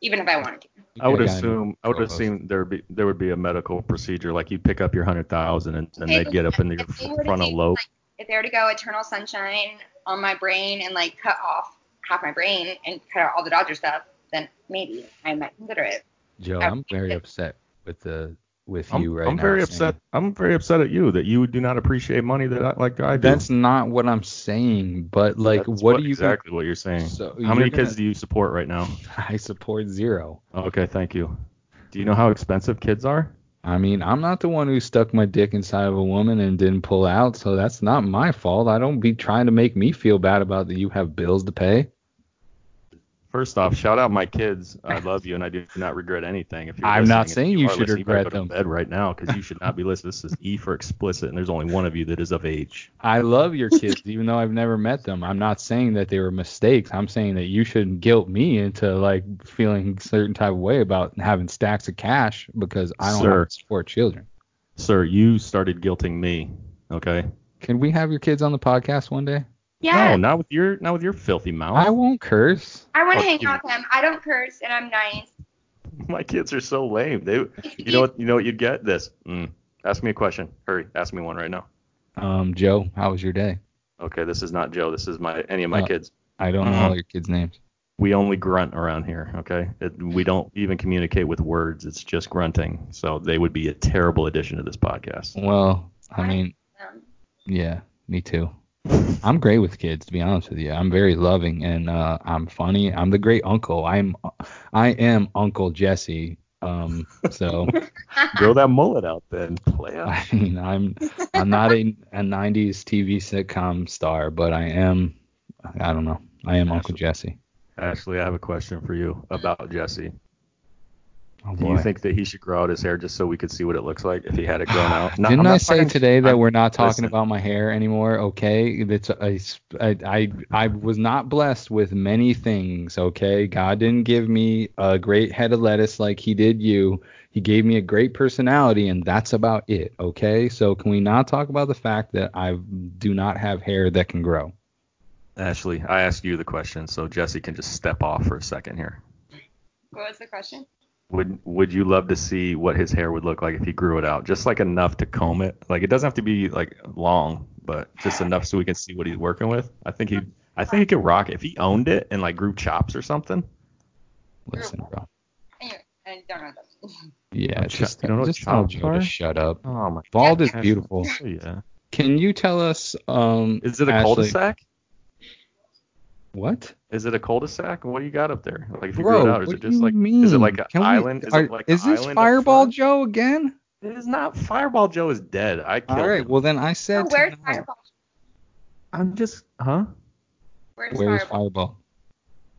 even if I wanted to. I would assume I would assume there would be there would be a medical procedure like you pick up your hundred thousand and then they'd get up in your if they were frontal lobe. like, if they were to go Eternal Sunshine on my brain and like cut off half my brain and cut out all the Dodger stuff, then maybe I might consider it. Joe, I'm very upset with the with I'm, you right I'm now. very saying- upset. I'm very upset at you that you do not appreciate money that I, like I do. That's not what I'm saying. But like, That's what, do you exactly what you're saying? So How many gonna- kids do you support right now? I support zero. Okay, thank you. Do you know how expensive kids are? I mean, I'm not the one who stuck my dick inside of a woman and didn't pull out, so that's not my fault. I don't be trying to make me feel bad about that you have bills to pay. First off, shout out my kids. I love you, and I do not regret anything. If you're I'm not saying if you should regret to them. Bed right now, because you should not be listening. This is E for explicit, and there's only one of you that is of age. I love your kids, even though I've never met them. I'm not saying that they were mistakes. I'm saying that you shouldn't guilt me into like feeling a certain type of way about having stacks of cash because I don't Sir. have to support children. Sir, you started guilting me. Okay. Can we have your kids on the podcast one day? Yeah, No, not with your not with your filthy mouth. I won't curse. I want to hang you- out with them. I don't curse and I'm nice. My kids are so lame. They, you know what? You know what you'd get? This. Mm. Ask me a question. Hurry. Ask me one right now. Um, Joe, how was your day? Okay, this is not Joe. This is my any of my Uh, kids. I don't know Mhm. all your kids' names. We only grunt around here. Okay, it, we don't even communicate with words. It's just grunting. So they would be a terrible addition to this podcast. Well, I mean, yeah, me too. I'm great with kids, to be honest with you. I'm very loving and uh, I'm funny. I'm the great uncle. I'm I am Uncle Jesse. Um, so Grow that mullet out then. Play out. I mean, I'm I'm not a, a 90s TV sitcom star, but I am. I don't know. I am Uncle Jesse. Ashley, I have a question for you about Jesse. Oh Do boy. you think that he should grow out his hair just so we could see what it looks like if he had it grown out? No, Didn't I'm I not say talking- today that I'm- we're not talking listen. about my hair anymore? Okay, it's I, I I I was not blessed with many things. Okay, God didn't give me a great head of lettuce like He did you. He gave me a great personality, and that's about it. Okay, so can we not talk about the fact that I do not have hair that can grow? Ashley, I asked you the question, so Jesse can just step off for a second here. what was the question? Would Would you love to see what his hair would look like if he grew it out, just like enough to comb it? Like it doesn't have to be like long, but just enough so we can see what he's working with. I think he, I think he could rock it if he owned it and like grew chops or something. Listen, bro. Anyway, I don't know that. Yeah, just cho- you don't know just tell chops Joe are? to shut up. Oh my. Bald is beautiful. Oh, yeah. Can you tell us? Um, Is it a Ashley- cul-de-sac? What? Is it a cul-de-sac? What do you got up there? Like if you Bro, grew it out, is it just like mean? is it like an Can we- island? Is are- it like is an this island Fireball? Joe again? It is not. Fireball Joe is dead. I killed him. All right. him. Well, then I said. where's tonight. Fireball? I'm just, huh? Where's, Where's Fireball? Fireball?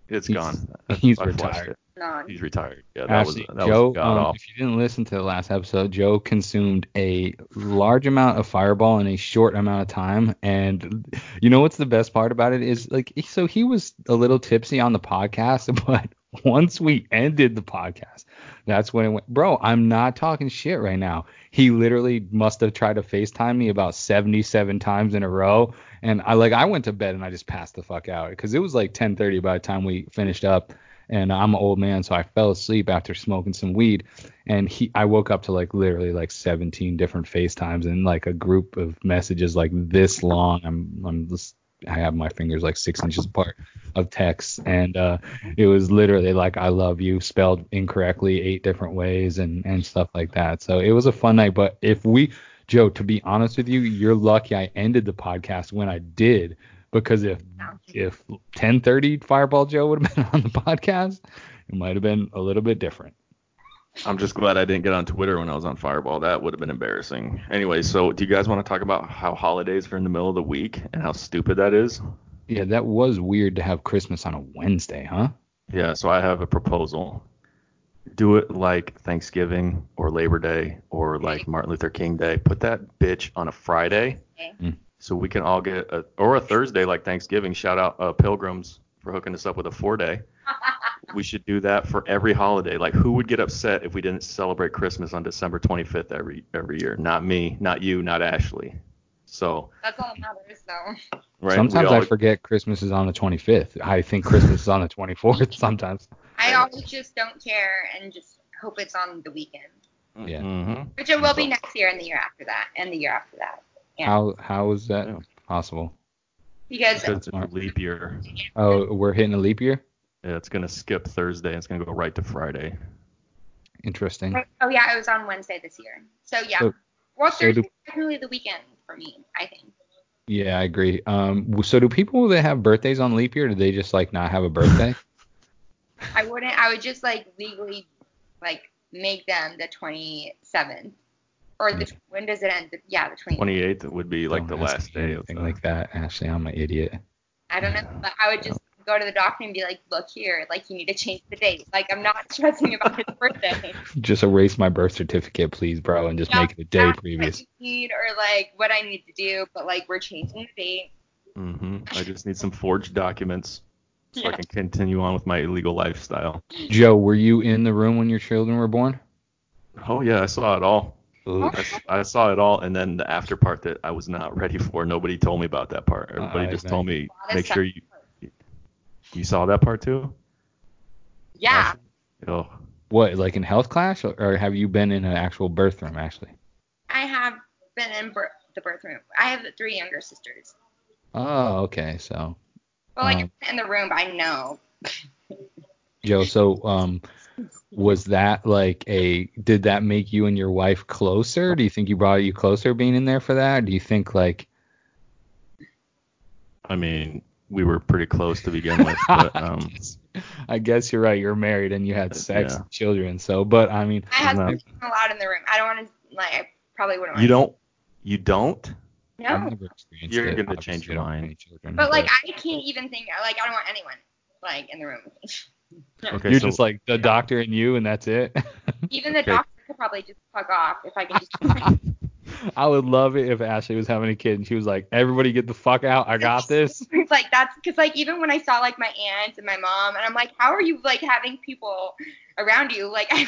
It's He's- gone. he's I flushed retired. It. He's retired. Yeah, that Actually, was that Joe, was um, if you didn't listen to the last episode, Joe consumed a large amount of Fireball in a short amount of time. And you know what's the best part about it is like, so he was a little tipsy on the podcast, but once we ended the podcast, that's when it went, bro, I'm not talking shit right now. He literally must have tried to FaceTime me about 77 times in a row. And I like, I went to bed and I just passed the fuck out because it was like 10:30 by the time we finished up and I'm an old man, so I fell asleep after smoking some weed. And he, I woke up to like literally like 17 different FaceTimes and like a group of messages like this long. I'm, I'm just, I have my fingers like six inches apart of texts, and uh, it was literally like "I love you" spelled incorrectly eight different ways and and stuff like that. So it was a fun night. But if we, Joe, to be honest with you, you're lucky I ended the podcast when I did because if if 10:30 Fireball Joe would have been on the podcast, it might have been a little bit different. I'm just glad I didn't get on Twitter when I was on Fireball. That would have been embarrassing. Anyway, so do you guys want to talk about how holidays are in the middle of the week and how stupid that is? Yeah, that was weird to have Christmas on a Wednesday, huh? Yeah, so I have a proposal. Do it like Thanksgiving or Labor Day or like Martin Luther King Day. Put that bitch on a Friday Okay. So we can all get a or a Thursday like Thanksgiving. Shout out uh, Pilgrims for hooking us up with a four day. we should do that for every holiday. Like who would get upset if we didn't celebrate Christmas on December 25th every every year? Not me, not you, not Ashley. So, That's all that matters, though. right? sometimes all, I forget Christmas is on the 25th. I think Christmas is on the 24th sometimes. I always just don't care and just hope it's on the weekend, Yeah. Mm-hmm. which it will be next year and the year after that and the year after that. Yeah. How how is that Yeah. possible? Because Because it's a leap year. Oh, we're hitting a leap year. Yeah, it's gonna skip Thursday. It's gonna go right to Friday. Interesting. oh yeah, it was on Wednesday this year. So yeah, So- well so Thursday do- is definitely the weekend for me. I think. Yeah, I agree. Um, so do people that have birthdays on leap year? Do they just like not have a birthday? I wouldn't. I would just like legally, like make them the 27th, or the when does it end? Yeah, the 28th. 28th would be like the Don't ask last day of anything the, like that. Actually, I'm an idiot. I don't know, but I would just go to the doctor and be like, look here, like you need to change the date. Like I'm not stressing about his birthday. Just erase my birth certificate, please, bro, and just Yeah, make it a day That's previous. What you need or like what I need to do, but like we're changing the date. Mm-hmm. I just need some forged documents so I can continue on with my illegal lifestyle. Joe, were you in the room when your children were born? Oh yeah, I saw it all. Ooh. I, s- I saw it all, and then the after part that I was not ready for. Nobody told me about that part. Everybody I just bet. told me make sure you you saw that part too. Yeah. Oh, What, like in health class, or, or have you been in an actual birth room actually? I have been in bir- the birth room. I have three younger sisters. Oh, okay. So, Well, like Um, in the room, I know. Joe, so um, was that like a? Did that make you and your wife closer? Do you think you brought you closer being in there for that? Do you think like? I mean, we were pretty close to begin with, but um, I guess you're right. You're married and you had sex, Yeah. and children. So, but I mean, I have No. been allowed in the room. I don't want to like. I probably wouldn't. you don't, you don't. to. I've No. never experienced You're it. gonna Obviously, change your I don't have mind. any children, But like I can't even think. Like I don't want anyone like in the room. Okay, you're so just like the doctor and you, and that's it. even the Okay. doctor could probably just fuck off if I could just. I would love it if Ashley was having a kid and she was like, "Everybody, get the fuck out! I got this." It's like that's because like even when I saw like my aunt and my mom and I'm like, how are you like having people around you? Like I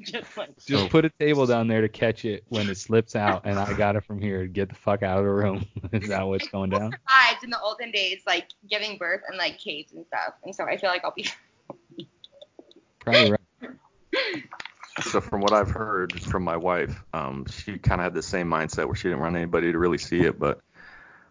just like Just So- put a table down there to catch it when it slips out, and I got it from here. Get the fuck out of the room. Is that what's going down? survived in the olden days like giving birth and like caves and stuff, and so I feel like I'll be. Probably right. So from what I've heard from my wife, um, she kind of had the same mindset where she didn't want anybody to really see it, but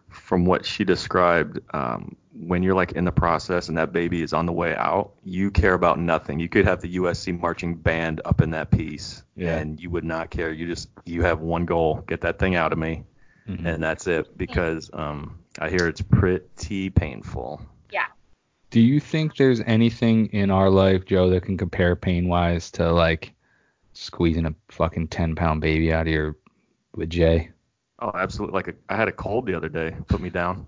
from what she described, um, when you're like in the process and that baby is on the way out, you care about nothing. You could have the USC marching band up in that piece, Yeah. and you would not care. You just you have one goal: get that thing out of me, Mhm. and that's it. Because um, I hear it's pretty painful. Yeah. Do you think there's anything in our life, Joe, that can compare pain wise to like squeezing a fucking ten pound baby out of your with Jay? Oh, absolutely! Like a, I had a cold the other day, put me down.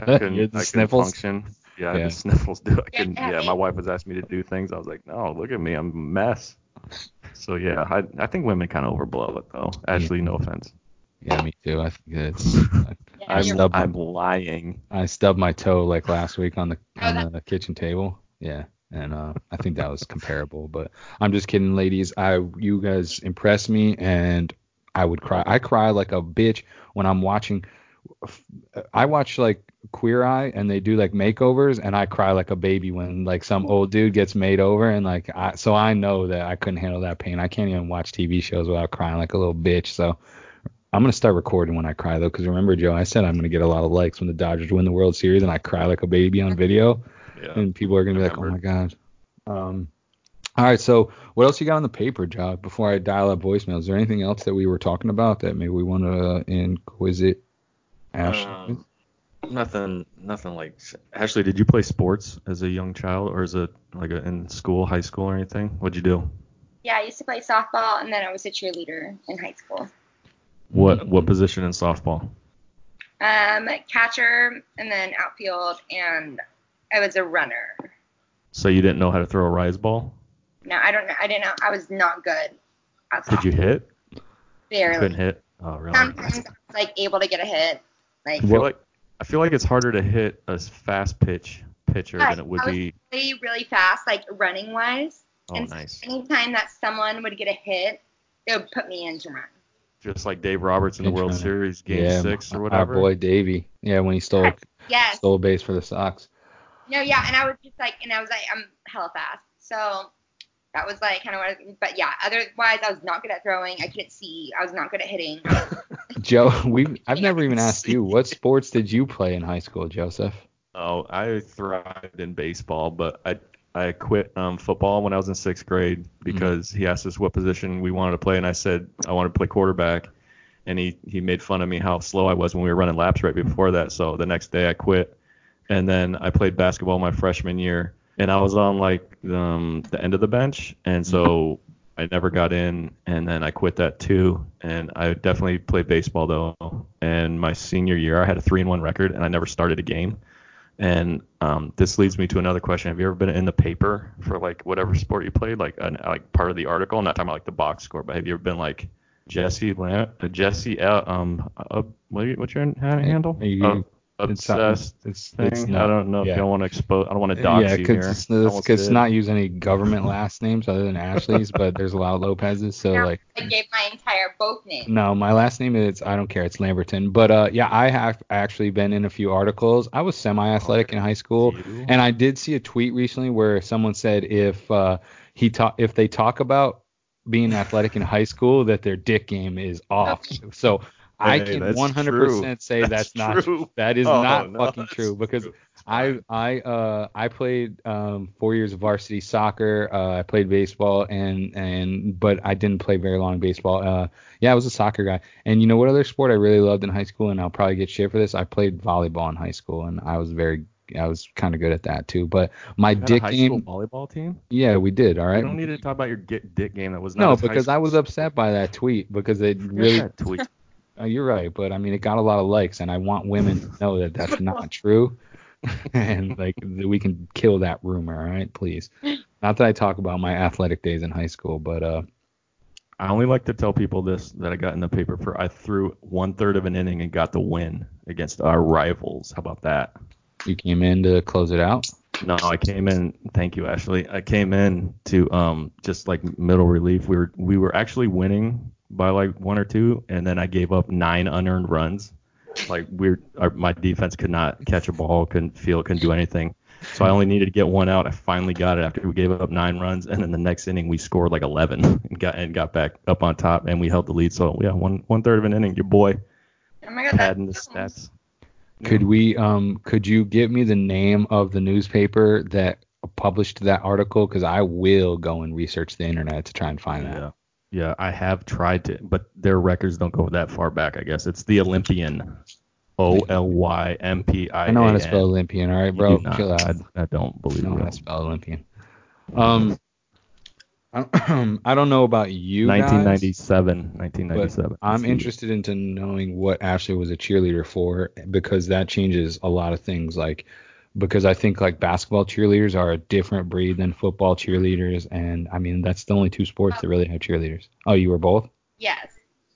I couldn't, I the couldn't sniffles. function. Yeah, I had Yeah. the sniffles. Dude, I Yeah, couldn't, yeah, yeah, my wife was asking me to do things. I was like, no, look at me, I'm a mess. So yeah, I I think women kind of overblow it though. Actually, no offense. Yeah, me too. I think it's. Yeah, I'm I'm lying. I stubbed my toe like last week on the on that- the kitchen table. Yeah, and uh, I think that was comparable. But I'm just kidding, ladies. I you guys impress me, and I would cry. I cry like a bitch when I'm watching. I watch like Queer Eye, and they do like makeovers, and I cry like a baby when like some old dude gets made over, and like I so I know that I couldn't handle that pain. I can't even watch TV shows without crying like a little bitch. So. I'm gonna start recording when I cry though, because remember, Joe, I said I'm gonna get a lot of likes when the Dodgers win the World Series, and I cry like a baby on video, Yeah. and people are gonna be like, "Oh my god." Um, all right, so what else you got on the paper, Joe? Before I dial up voicemail, is there anything else that we were talking about that maybe we want to uh, inquisit Ashley? Um, nothing, nothing like. Ashley, did you play sports as a young child, or as a like a, in school, high school, or anything? What'd you do? yeah, I used to play softball and then I was a cheerleader in high school. What what position in softball? Um, catcher and then outfield and I was a runner. So you didn't know how to throw a rise ball? No, I don't know. I didn't know. I was not good. At Could you hit? Barely. Couldn't hit. Oh really? Sometimes I was like able to get a hit. Like I feel like I feel like it's harder to hit a fast pitch pitcher Yeah, than it would I was be. really, really fast, like running wise. Oh, and nice. anytime that someone would get a hit, it would put me in to run. Just like Dave Roberts in the World Interesting. Series, Game yeah, Six or whatever. our boy Davey. Yeah, when he stole Yes. stole base for the Sox. No, yeah, and I was just like, and I was like, I'm hella fast. So that was like kind of what. I, but yeah, otherwise I was not good at throwing. I couldn't see. I was not good at hitting. Joe, we I've never even asked you what sports did you play in high school, Joseph? Oh, I thrived in baseball, but I I quit um, football when I was in sixth grade because he asked us what position we wanted to play, and I said I wanted to play quarterback, and he he made fun of me how slow I was when we were running laps right before that. So the next day I quit, and then I played basketball my freshman year, and I was on like um, the end of the bench, and so I never got in, and then I quit that too. And I definitely played baseball though. And my senior year, I had a three and one record, and I never started a game. And um, this leads me to another question: Have you ever been in the paper for like whatever sport you played, like an, like part of the article? I'm not talking about like the box score, but have you ever been like Jesse Lam- uh, Jesse uh, um uh, what, what's your handle? You- Uh, obsessed it's thing. it's I not. don't know if yeah. y'all want to expose. I don't want to dox yeah, you cause here. it's, I it's, it's not use any government last names other than Ashley's, but there's a lot of Lopez's, so Yeah, like I gave my entire both names. No, my last name is I don't care. It's Lamberton. But uh, yeah, I have actually been in a few articles. I was semi-athletic in high school, and I did see a tweet recently where someone said if uh, he talk if they talk about being athletic in high school, that their dick game is off. So I Hey, can 100% true. say that's, That's not true. that is Oh, not no, fucking true because true. I. I uh I played um four years of varsity soccer. Uh, I played baseball and and but I didn't play very long baseball. Uh, yeah, I was a soccer guy. And you know what other sport I really loved in high school, and I'll probably get shit for this. I played volleyball in high school, and I was very I was kind of good at that too. But my You had a dick high game, school volleyball team. yeah, we did. All right. You don't need to talk about your get, dick game. That was not No, because I was upset by that tweet because it really. tweet. Uh, you're right, but I mean, it got a lot of likes, and I want women to know that that's not true, and like that we can kill that rumor. All right, please. Not that I talk about my athletic days in high school, but uh, I only like to tell people this that I got in the paper for. I threw one third of an inning and got the win against our rivals. How about that? you came in to close it out. No, I came in. Thank you, Ashley. I came in to um just like middle relief. We were we were actually winning by like one or two, and then I gave up nine unearned runs. Like we're our, my defense could not catch a ball, couldn't feel, couldn't do anything. So I only needed to get one out. I finally got it after we gave up nine runs, and then the next inning we scored like 11 and got and got back up on top, and we held the lead. So yeah, one one third of an inning. Your boy Oh my god, padding the stats. Could we um could you give me the name of the newspaper that published that article? Because I will go and research the internet to try and find that. Yeah. I have tried to, but their records don't go that far back. I guess it's the Olympian, O L Y M P I I know how to spell Olympian. All right, bro. do. Chill out. I, I don't I believe know how to spell Olympian. Um, I I don't know about you guys, 1997. but 1997. I'm interested into knowing what Ashley was a cheerleader for because that changes a lot of things. Like because I think like basketball cheerleaders are a different breed than football cheerleaders, and I mean that's the only two sports that really have cheerleaders. Oh, you were both. yes.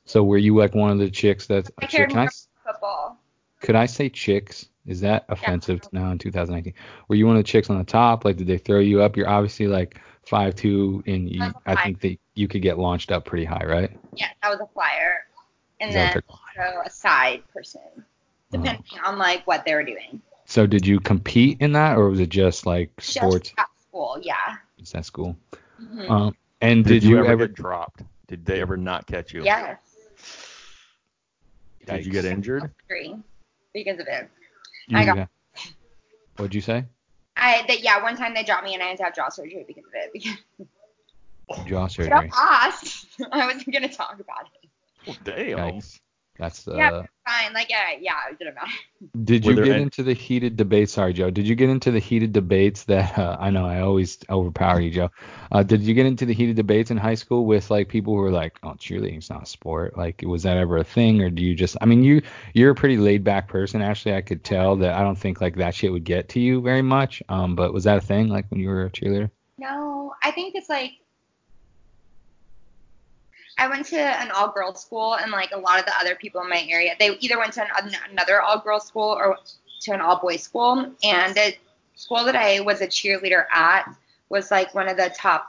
So were you like one of the chicks that's I cared I more about football. could I say chicks? Is that offensive now in 2019? Were you one of the chicks on the top? Like did they throw you up? You're obviously like five two, and you, I I think that you could get launched up pretty high, right? Yeah, that was a flyer. And then also a side person, Uh-huh. depending on like what they were doing. So did you compete in that, or was it just like sports? Just at school, yeah. Is that school? Mhm. Um, and Did, did, you, you, ever, get dropped? Did they ever not catch you? Yes. Did you get injured? Three because of it. You I got- got- What'd you say? I that yeah, one time they dropped me and I had to have jaw surgery because of it. Because Jaw I surgery. lost. I wasn't gonna talk about it. Oh, damn. Yikes. That's uh. Yeah. Fine, like yeah, yeah, it didn't matter. Did you get any- into the heated debates? Sorry, Joe. Did you get into the heated debates that uh, I know I always overpower you, Joe? Uh, did you get into the heated debates in high school with like people who were like, "Oh, cheerleading's not a sport." Like, was that ever a thing, or do you just? I mean, you you're a pretty laid back person. Actually, I could tell that. I don't think like that shit would get to you very much. Um, but was that a thing like when you were a cheerleader? No, I think it's like I went to an all girls school and like a lot of the other people in my area, they either went to an, another all girls school or to an all boys school. And the school that I was a cheerleader at was like one of the top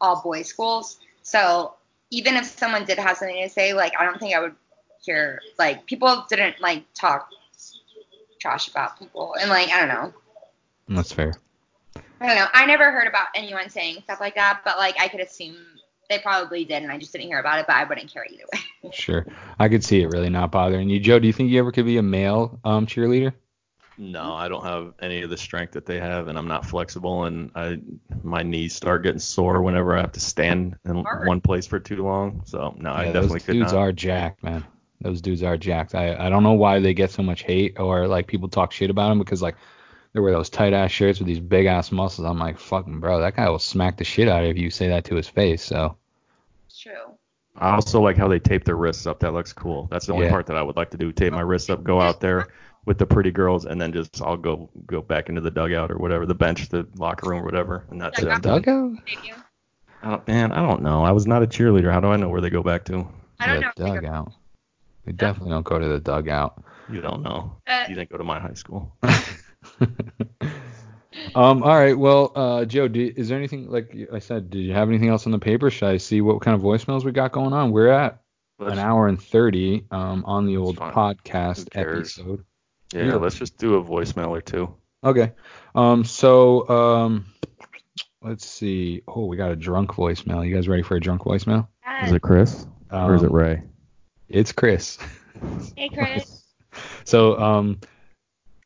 all boys schools. So even if someone did have something to say, like I don't think I would hear like people didn't like talk trash about people and like I don't know. That's fair. I don't know. I never heard about anyone saying stuff like that, but like I could assume they probably did, and I just didn't hear about it. But I wouldn't care either way. Sure, I could see it really not bothering you, Joe. Do you think you ever could be a male um cheerleader? No, I don't have any of the strength that they have, and I'm not flexible, and I my knees start getting sore whenever I have to stand in Hard. one place for too long. So no, I Yeah, definitely those could dudes not. are jacked, man. Those dudes are jacked. I, I don't know why they get so much hate or like people talk shit about them because like they wear those tight ass shirts with these big ass muscles. I'm like, fucking bro, that guy will smack the shit out of you if you say that to his face. So It's true. I also like how they tape their wrists up. That looks cool. That's the only Yeah. part that I would like to do. Tape my wrists up, go out there with the pretty girls, and then just I'll go go back into the dugout or whatever, the bench, the locker room, or whatever, and that's it. I'm dugout, Stadium. I don't, man, I don't know. I was not a cheerleader. How do I know where they go back to? I don't yeah, know. if they dugout. We definitely don't go to the dugout. You don't know. Uh, You didn't go to my high school. um. All right. Well, uh, Joe, do, is there anything like I said? Did you have anything else on the paper? Should I see what kind of voicemails we got going on? We're at Let's, an hour and thirty um on the old fine. podcast episode. yeah, Yeah. let's just do a voicemail or two. Okay. Um. So um. Let's see. Oh, we got a drunk voicemail. You guys ready for a drunk voicemail? Is it Chris or is it Um, Ray? It's Chris. Hey, Chris. So um,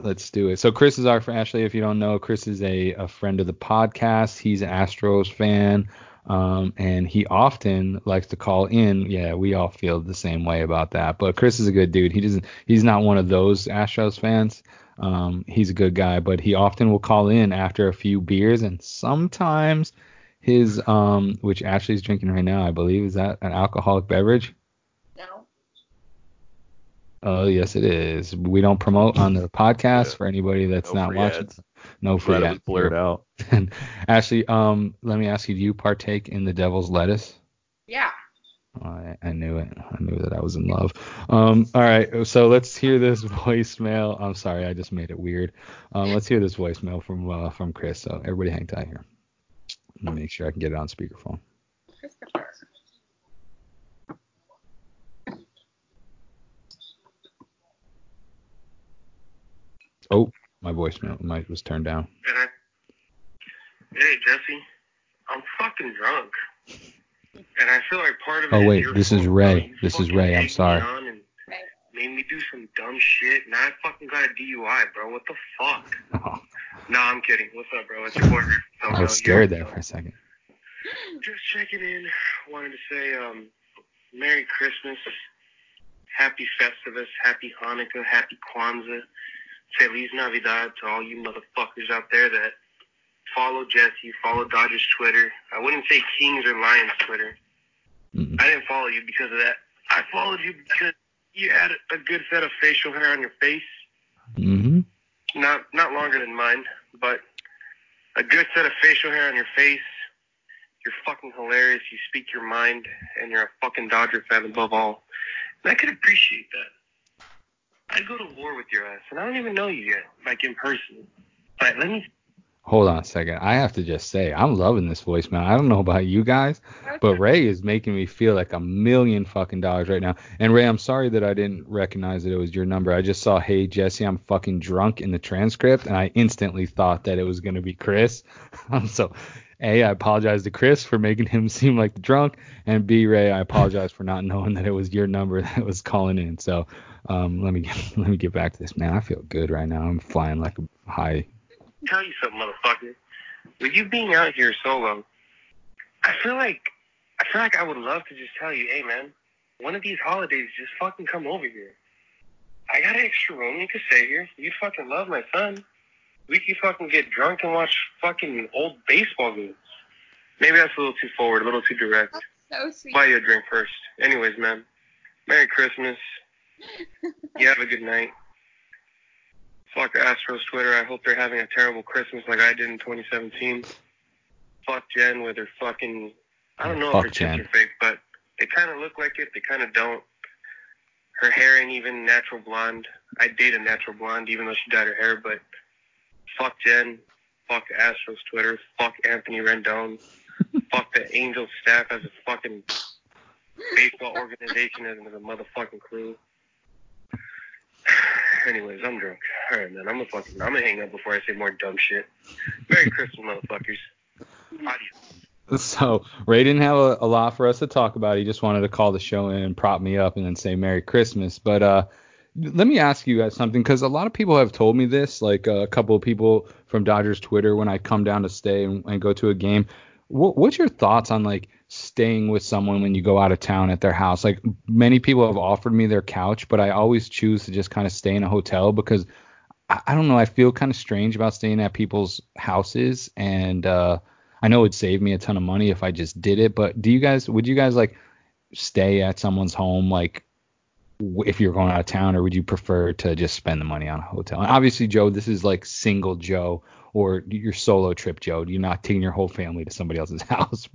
let's do it. So Chris is our friend. Ashley, if you don't know, Chris is a, a friend of the podcast. He's an Astros fan, um, and he often likes to call in. Yeah, we all feel the same way about that. But Chris is a good dude. He doesn't. He's not one of those Astros fans. Um, he's a good guy, but he often will call in after a few beers, and sometimes his um, which Ashley's drinking right now, I believe, is that an alcoholic beverage? No. Oh, yes, it is. We don't promote on the podcast Yeah. for anybody that's No not free watching. ads. No free Glad it ads. blurred out. And Ashley, um, let me ask you: Do you partake in the devil's lettuce? Yeah. Oh, I, I knew it. I knew that I was in love. Um, all right, so let's hear this voicemail. I'm sorry, I just made it weird. Um, let's hear this voicemail from uh, from Chris. So everybody, hang tight here. Let me make sure I can get it on speakerphone. Christopher. Oh, my voicemail mic was turned down. And I, hey Jesse, I'm fucking drunk, and I feel like part of it Oh, wait, your this is Ray. This is Ray, I'm sorry. on and Right. Made me do some dumb shit, and I fucking got a DUI, bro. What the fuck? Oh, Nah, I'm kidding. What's up, bro? It's your boy. So, I was scared there for a second. Just checking in. Wanted to say, um, Merry Christmas, Happy Festivus, Happy Hanukkah, Happy Kwanzaa, Feliz Navidad to all you motherfuckers out there that follow Jesse, follow Dodgers Twitter. I wouldn't say Kings or Lions Twitter. Mm. I didn't follow you because of that. I followed you because you had a good set of facial hair on your face. Mm-hmm. Not not longer than mine, but a good set of facial hair on your face. You're fucking hilarious. You speak your mind, and you're a fucking Dodger fan above all. And I could appreciate that. I'd go to war with your ass, and I don't even know you yet, like in person. But let me. Hold on a second. I have to just say, I'm loving this voicemail. I don't know about you guys, but Ray is making me feel like a million fucking dollars right now. And Ray, I'm sorry that I didn't recognize that it was your number. I just saw, hey, Jesse, I'm fucking drunk in the transcript, and I instantly thought that it was going to be Chris. so, A, I apologize to Chris for making him seem like the drunk, and B, Ray, I apologize for not knowing that it was your number that was calling in. So, um, let me get, let me get back to this, man. I feel good right now. I'm flying like a high. tell you something, motherfucker. With you being out here solo, I feel like I feel like I would love to just tell you, hey man, one of these holidays, just fucking come over here. I got an extra room you could stay here. You fucking love my son. We could fucking get drunk and watch fucking old baseball games. Maybe that's a little too forward, a little too direct. So sweet. Buy you a drink first. Anyways, man. Merry Christmas. You have a good night. Fuck Astros Twitter. I hope they're having a terrible Christmas like I did in 2017. Fuck Jen with her fucking. I don't know Fuck if her Jen. tits are fake, but they kind of look like it. They kind of don't. Her hair ain't even natural blonde. I'd date a natural blonde even though she dyed her hair, but fuck Jen. Fuck Astros Twitter. Fuck Anthony Rendon. fuck the Angels staff as a fucking baseball organization as a motherfucking crew. Anyways, I'm drunk. All right, man. I'm a fucking. I'm gonna hang up before I say more dumb shit. Merry Christmas, motherfuckers. Adios. So Ray didn't have a, a lot for us to talk about. He just wanted to call the show in and prop me up and then say Merry Christmas. But uh, let me ask you guys something because a lot of people have told me this. Like uh, a couple of people from Dodgers Twitter when I come down to stay and, and go to a game. What, what's your thoughts on like staying with someone when you go out of town at their house? Like many people have offered me their couch, but I always choose to just kind of stay in a hotel because I, I don't know. I feel kind of strange about staying at people's houses and uh, I know it'd save me a ton of money if I just did it, but do you guys would you guys like stay at someone's home like if you're going out of town or would you prefer to just spend the money on a hotel? And obviously, Joe, this is like single Joe or your solo trip, Joe. You're not taking your whole family to somebody else's house.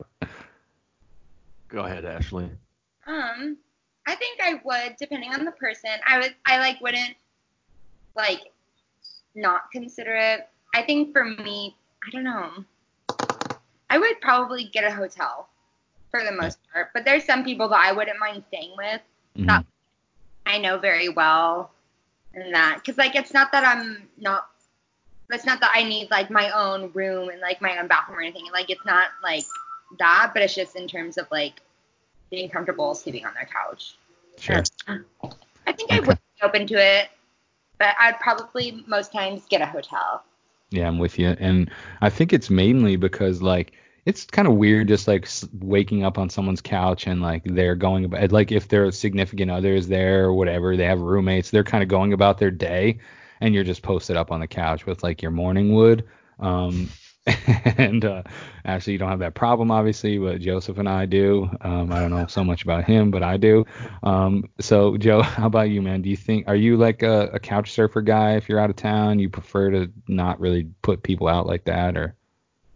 Go ahead, Ashley. Um, I think I would, depending on the person. I would, I like wouldn't like not consider it. I think for me, I don't know. I would probably get a hotel for the most part, but there's some people that I wouldn't mind staying with Mhm. that I know very well, and that because like it's not that I'm not. It's not that I need like my own room and like my own bathroom or anything. Like it's not like that, but it's just in terms of like being comfortable sleeping on their couch. Sure. I think I would be open to it, but I'd probably most times get a hotel. Yeah, I'm with you. And I think it's mainly because like it's kind of weird just like waking up on someone's couch and like they're going about like if their significant others there or whatever, they have roommates, they're kind of going about their day and you're just posted up on the couch with like your morning wood. Um and uh actually you don't have that problem obviously, but Joseph and I do. Um I don't know so much about him, but I do. Um so Joe, how about you, man? Do you think are you like a, a couch surfer guy if you're out of town? You prefer to not really put people out like that or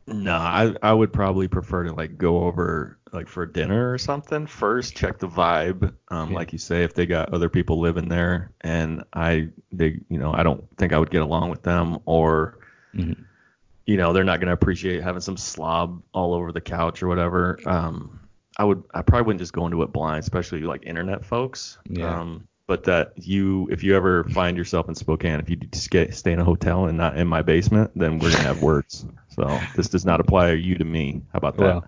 No, I I would probably prefer to like go over like for dinner or something first, check the vibe. Um, Yeah. like you say, if they got other people living there and I they you know I don't think I would get along with them or Mhm. you know they're not gonna appreciate having some slob all over the couch or whatever. Um, I would I probably wouldn't just go into it blind, especially like internet folks. Yeah. Um, but that you if you ever find yourself in Spokane, if you just get stay in a hotel and not in my basement, then we're gonna have words. So this does not apply to you to me. How about that? Well,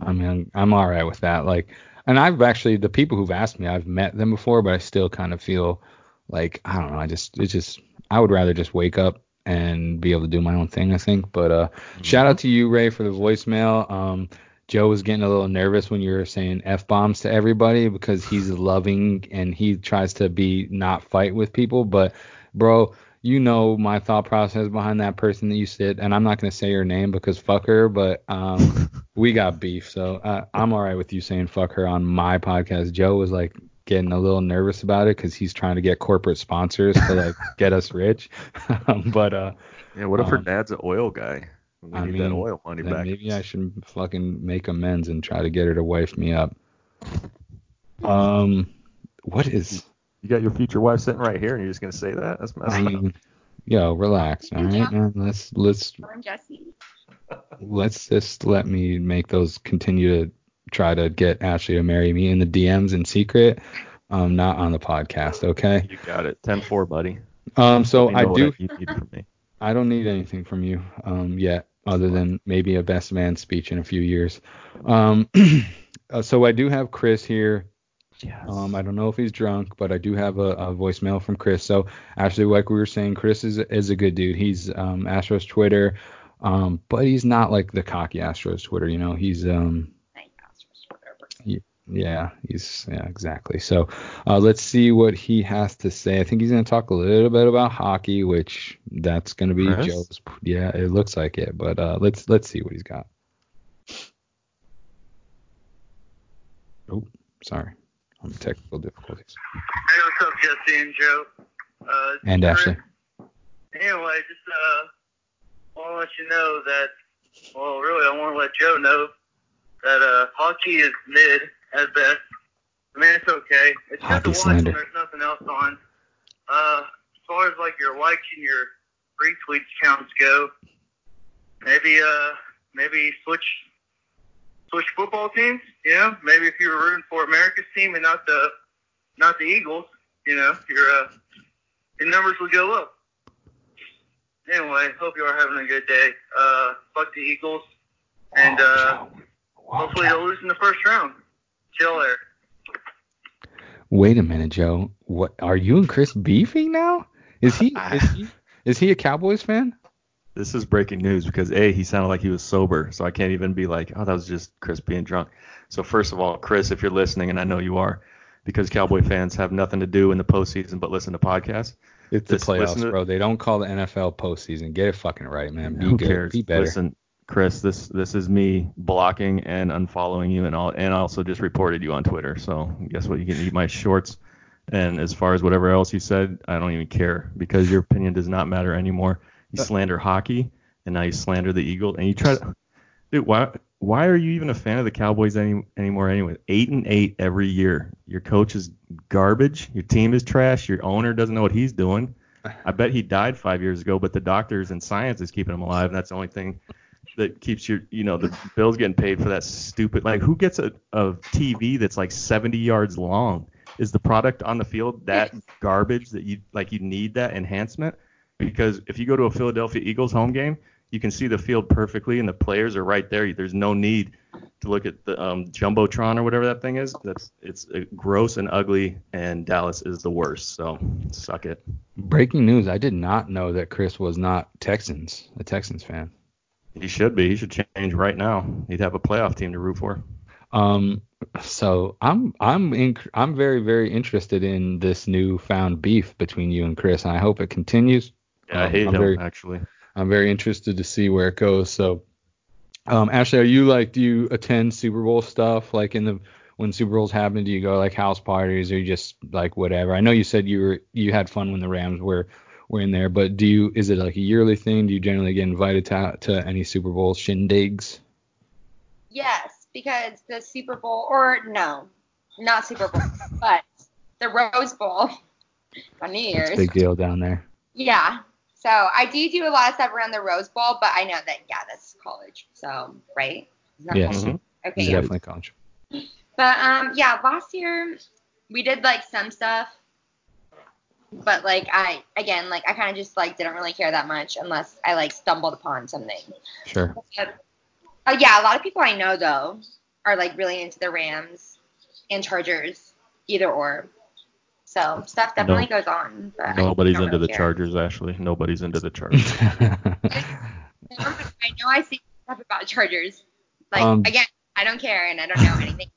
I mean, I'm all right with that. Like, and I've actually the people who've asked me, I've met them before, but I still kind of feel like I don't know. I just it's just I would rather just wake up and be able to do my own thing. I think. But uh, shout out to you, Ray, for the voicemail. Um, Joe was getting a little nervous when you were saying f bombs to everybody because he's loving and he tries to be not fight with people. But bro, you know my thought process behind that person that you said, and I'm not gonna say her name because fuck her, but um, we got beef, so uh, I'm all right with you saying fuck her on my podcast. Joe was like getting a little nervous about it because he's trying to get corporate sponsors to like get us rich, but uh, Yeah. What if her Um, dad's an oil guy? We I need mean, that oil money back. maybe I should fucking make amends and try to get her to wife me up. Um, what is? You got your future wife sitting right here, and you're just gonna say that? That's messed I up. mean, yo, relax, all right, man. Let's let's I'm Jesse. let's just let me make those continue to try to get Ashley to marry me in the DMs in secret, um, not on the podcast, okay? You got it. 10-4, buddy. Um, so I do, you need from me. I don't need anything from you, um, yet, other than maybe a best man speech in a few years. Um, uh, so I do have Chris here. Yes. Um, I don't know if he's drunk, but I do have a, a voicemail from Chris. So actually, like we were saying, Chris is is a good dude. He's um, Astros Twitter, um, but he's not like the cocky Astros Twitter. You know, he's um, yeah, he's yeah, exactly. So uh, let's see what he has to say. I think he's going to talk a little bit about hockey, which that's going to be Chris? Joe's. Yeah, it looks like it, but uh, let's let's see what he's got. Oh, sorry, I'm technical difficulties. Hey, what's up, Jesse and Joe? Uh, And. Ashley. Anyway, just uh, want to let you know that, well, really, I want to let Joe know that uh, hockey is mid at best. I mean, it's okay. It's Hockey good to watch when there's nothing else on. Uh, as far as like your likes and your retweets counts go, maybe uh, maybe switch switch football teams. You know, maybe if you were rooting for America's team and not the not the Eagles, you know, your uh, your numbers would go up. Anyway, hope you are having a good day. Uh, fuck the Eagles, and uh, hopefully they'll lose in the first round. Chill there. Wait a minute, Joe. What are you and Chris beefing now? Is he is he is he a Cowboys fan? This is breaking news because A, he sounded like he was sober, so I can't even be like, oh, that was just Chris being drunk. So first of all, Chris, if you're listening, and I know you are, because Cowboy fans have nothing to do in the postseason but listen to podcasts. It's the playoffs, to- bro. They don't call the NFL postseason. Get it fucking right, man. Be Who good. cares? Be better. Listen, Chris, this this is me blocking and unfollowing you, and all, and I also just reported you on Twitter. So guess what? You can eat my shorts. And as far as whatever else you said, I don't even care because your opinion does not matter anymore. You slander hockey, and now you slander the Eagles, and you try to, dude. Why why are you even a fan of the Cowboys any anymore? Anyway, eight and eight every year. Your coach is garbage. Your team is trash. Your owner doesn't know what he's doing. I bet he died five years ago, but the doctors and science is keeping him alive, and that's the only thing that keeps your, you know, the bills getting paid for that stupid. Like, who gets a, a TV that's like 70 yards long? Is the product on the field that garbage that you like? You need that enhancement because if you go to a Philadelphia Eagles home game, you can see the field perfectly, and the players are right there. There's no need to look at the um, jumbotron or whatever that thing is. That's it's uh, gross and ugly, and Dallas is the worst. So suck it. Breaking news: I did not know that Chris was not Texans, a Texans fan. He should be. He should change right now. He'd have a playoff team to root for. Um, so I'm I'm in, I'm very very interested in this newfound beef between you and Chris, and I hope it continues. Yeah, I Um, hate I'm him very- actually. I'm very interested to see where it goes. So, um, Ashley, are you like, do you attend Super Bowl stuff? Like in the when Super Bowls happen, do you go like house parties or just like whatever? I know you said you were you had fun when the Rams were were in there, but do you is it like a yearly thing? Do you generally get invited to to any Super Bowl shindigs? Yes, because the Super Bowl, or no, not Super Bowl, but the Rose Bowl on New It's Year's. a big deal down there. Yeah. So I do do a lot of stuff around the Rose Bowl, but I know that yeah, that's college. So right? Yes. college? Mhm. Okay. Yeah. definitely college. But um, yeah, last year we did like some stuff, but like I again like I kind of just like didn't really care that much unless I like stumbled upon something. Sure. But, uh, yeah, a lot of people I know though are like really into the Rams and Chargers, either or. So stuff definitely goes on. But Nobody's into really the care. Chargers, Ashley. Nobody's into the Chargers. I know I see stuff about Chargers. Like Um, again, I don't care and I don't know anything.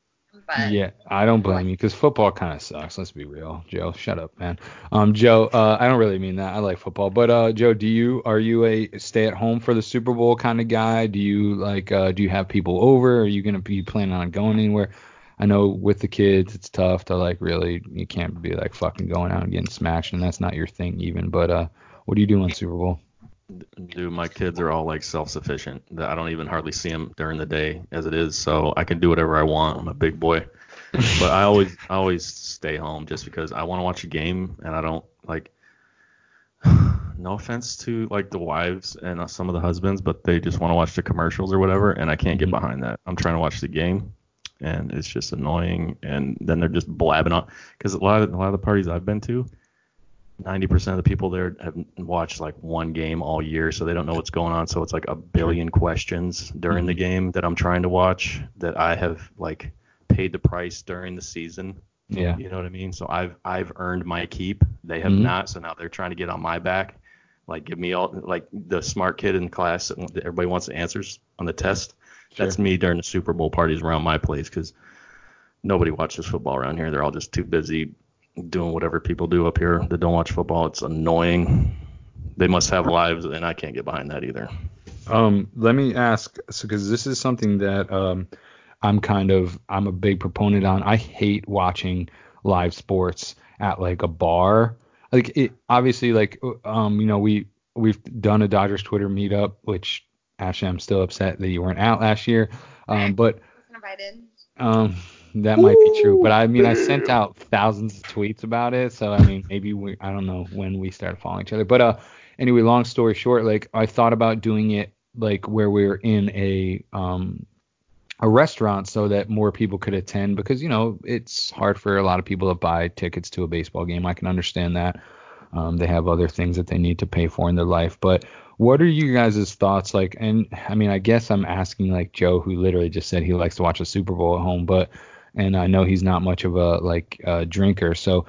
But yeah, I don't blame you because football kind of sucks. Let's be real, Joe. Shut up, man. Um, Joe, uh, I don't really mean that. I like football, but uh, Joe, do you are you a stay at home for the Super Bowl kind of guy? Do you like uh, do you have people over? Are you gonna be planning on going anywhere? I know with the kids it's tough to like really you can't be like fucking going out and getting smashed and that's not your thing even. But uh, what do you do on Super Bowl? Dude, my kids are all like self-sufficient. That I don't even hardly see them during the day as it is, so I can do whatever I want. I'm a big boy, but I always I always stay home just because I want to watch a game and I don't like. No offense to like the wives and uh, some of the husbands, but they just want to watch the commercials or whatever, and I can't get Mhm. behind that. I'm trying to watch the game, and it's just annoying. And then they're just blabbing on because a lot of a lot of the parties I've been to, 90% of the people there have watched like one game all year, so they don't know what's going on. So it's like a billion questions during the game that I'm trying to watch that I have like paid the price during the season. Yeah. You know what I mean? So I've I've earned my keep. They have Mhm. not. So now they're trying to get on my back. Like give me all like the smart kid in class everybody wants the answers on the test. That's me during the Super Bowl parties around my place because nobody watches football around here. They're all just too busy doing whatever people do up here that don't watch football. It's annoying. They must have lives, and I can't get behind that either. Um, let me ask, so because this is something that um, I'm kind of I'm a big proponent on. I hate watching live sports at like a bar. Like it obviously like um you know we we've done a Dodgers Twitter meetup, which actually I'm still upset that you weren't out last year. Um, but um, that might be true, but I mean, I sent out thousands of tweets about it, so I mean, maybe we, I don't know when we started following each other, but uh, anyway, long story short, like I thought about doing it like where we are in a um a restaurant so that more people could attend because you know it's hard for a lot of people to buy tickets to a baseball game. I can understand that. Um, they have other things that they need to pay for in their life, but what are you guys' thoughts like? And I mean, I guess I'm asking like Joe, who literally just said he likes to watch a Super Bowl at home, but and I know he's not much of a like uh, drinker. So,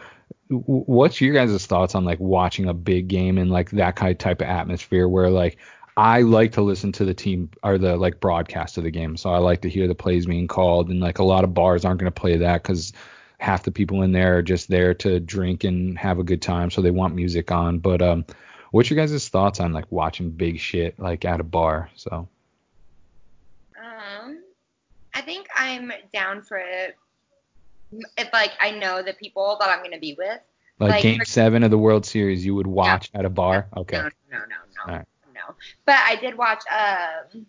what's your guys' thoughts on like watching a big game in like that kind of type of atmosphere where like I like to listen to the team or the like broadcast of the game, so I like to hear the plays being called, and like a lot of bars aren't going to play that because half the people in there are just there to drink and have a good time, so they want music on. But um, what's your guys' thoughts on like watching big shit like at a bar? So Um, I think I'm down for it. If like I know the people that I'm gonna be with. like, Like, Game for- Seven of the World Series, you would watch at a bar? Okay. No, no, no, no, Alright. no. But I did watch um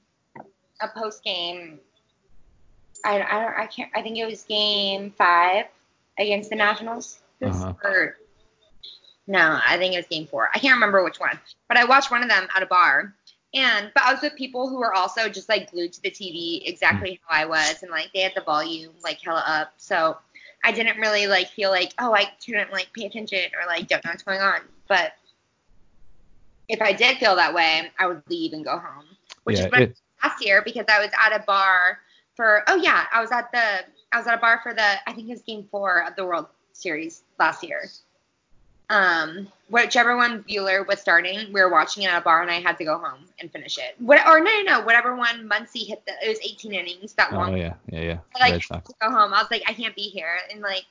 a post game. I, I don't I can't I think it was game five against the Nationals. This- Uh-huh. Or No, I think it was game four. I can't remember which one, but I watched one of them at a bar. And but I was with people who were also just like glued to the TV exactly mm. how I was, and like they had the volume like hella up. So I didn't really like feel like oh I couldn't like pay attention or like don't know what's going on. But if I did feel that way, I would leave and go home. Which Yeah, is what I it- did last year because I was at a bar for oh yeah I was at the I was at a bar for the I think it was game four of the World Series last year. Um, whichever one Buehler was starting, we were watching it at a bar, and I had to go home and finish it. What or no, no, no, whatever one Muncy hit the, it was 18 innings, that Oh long. yeah, yeah, yeah. I, like Red had to go home. I was like, I can't be here, and like,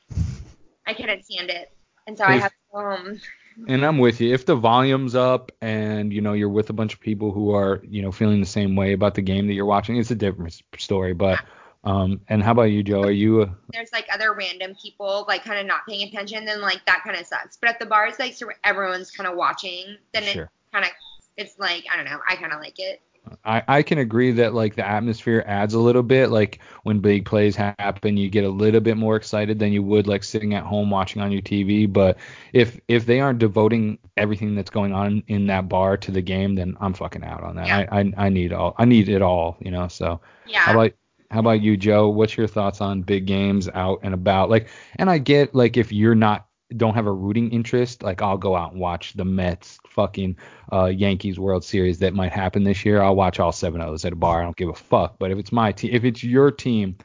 I couldn't stand it, and so I had to go home. And I'm with you. If the volume's up and you know you're with a bunch of people who are you know feeling the same way about the game that you're watching, it's a different story. But um, and how about you, Joe? Are you? A, There's like other random people like kind of not paying attention, then like that kind of sucks. But at the bar is like so everyone's kind of watching, then Sure. it kind of it's like I don't know, I kind of like it. I I can agree that like the atmosphere adds a little bit. Like when big plays happen, you get a little bit more excited than you would like sitting at home watching on your TV. But if if they aren't devoting everything that's going on in that bar to the game, then I'm fucking out on that. Yeah. I, I I need all I need it all. You know. So. Yeah. How about how about you, Joe? What's your thoughts on big games out and about? Like, and I get like if you're not don't have a rooting interest, like I'll go out and watch the Mets fucking uh, Yankees World Series that might happen this year. I'll watch all seven of those at a bar. I don't give a fuck. But if it's my team, if it's your team,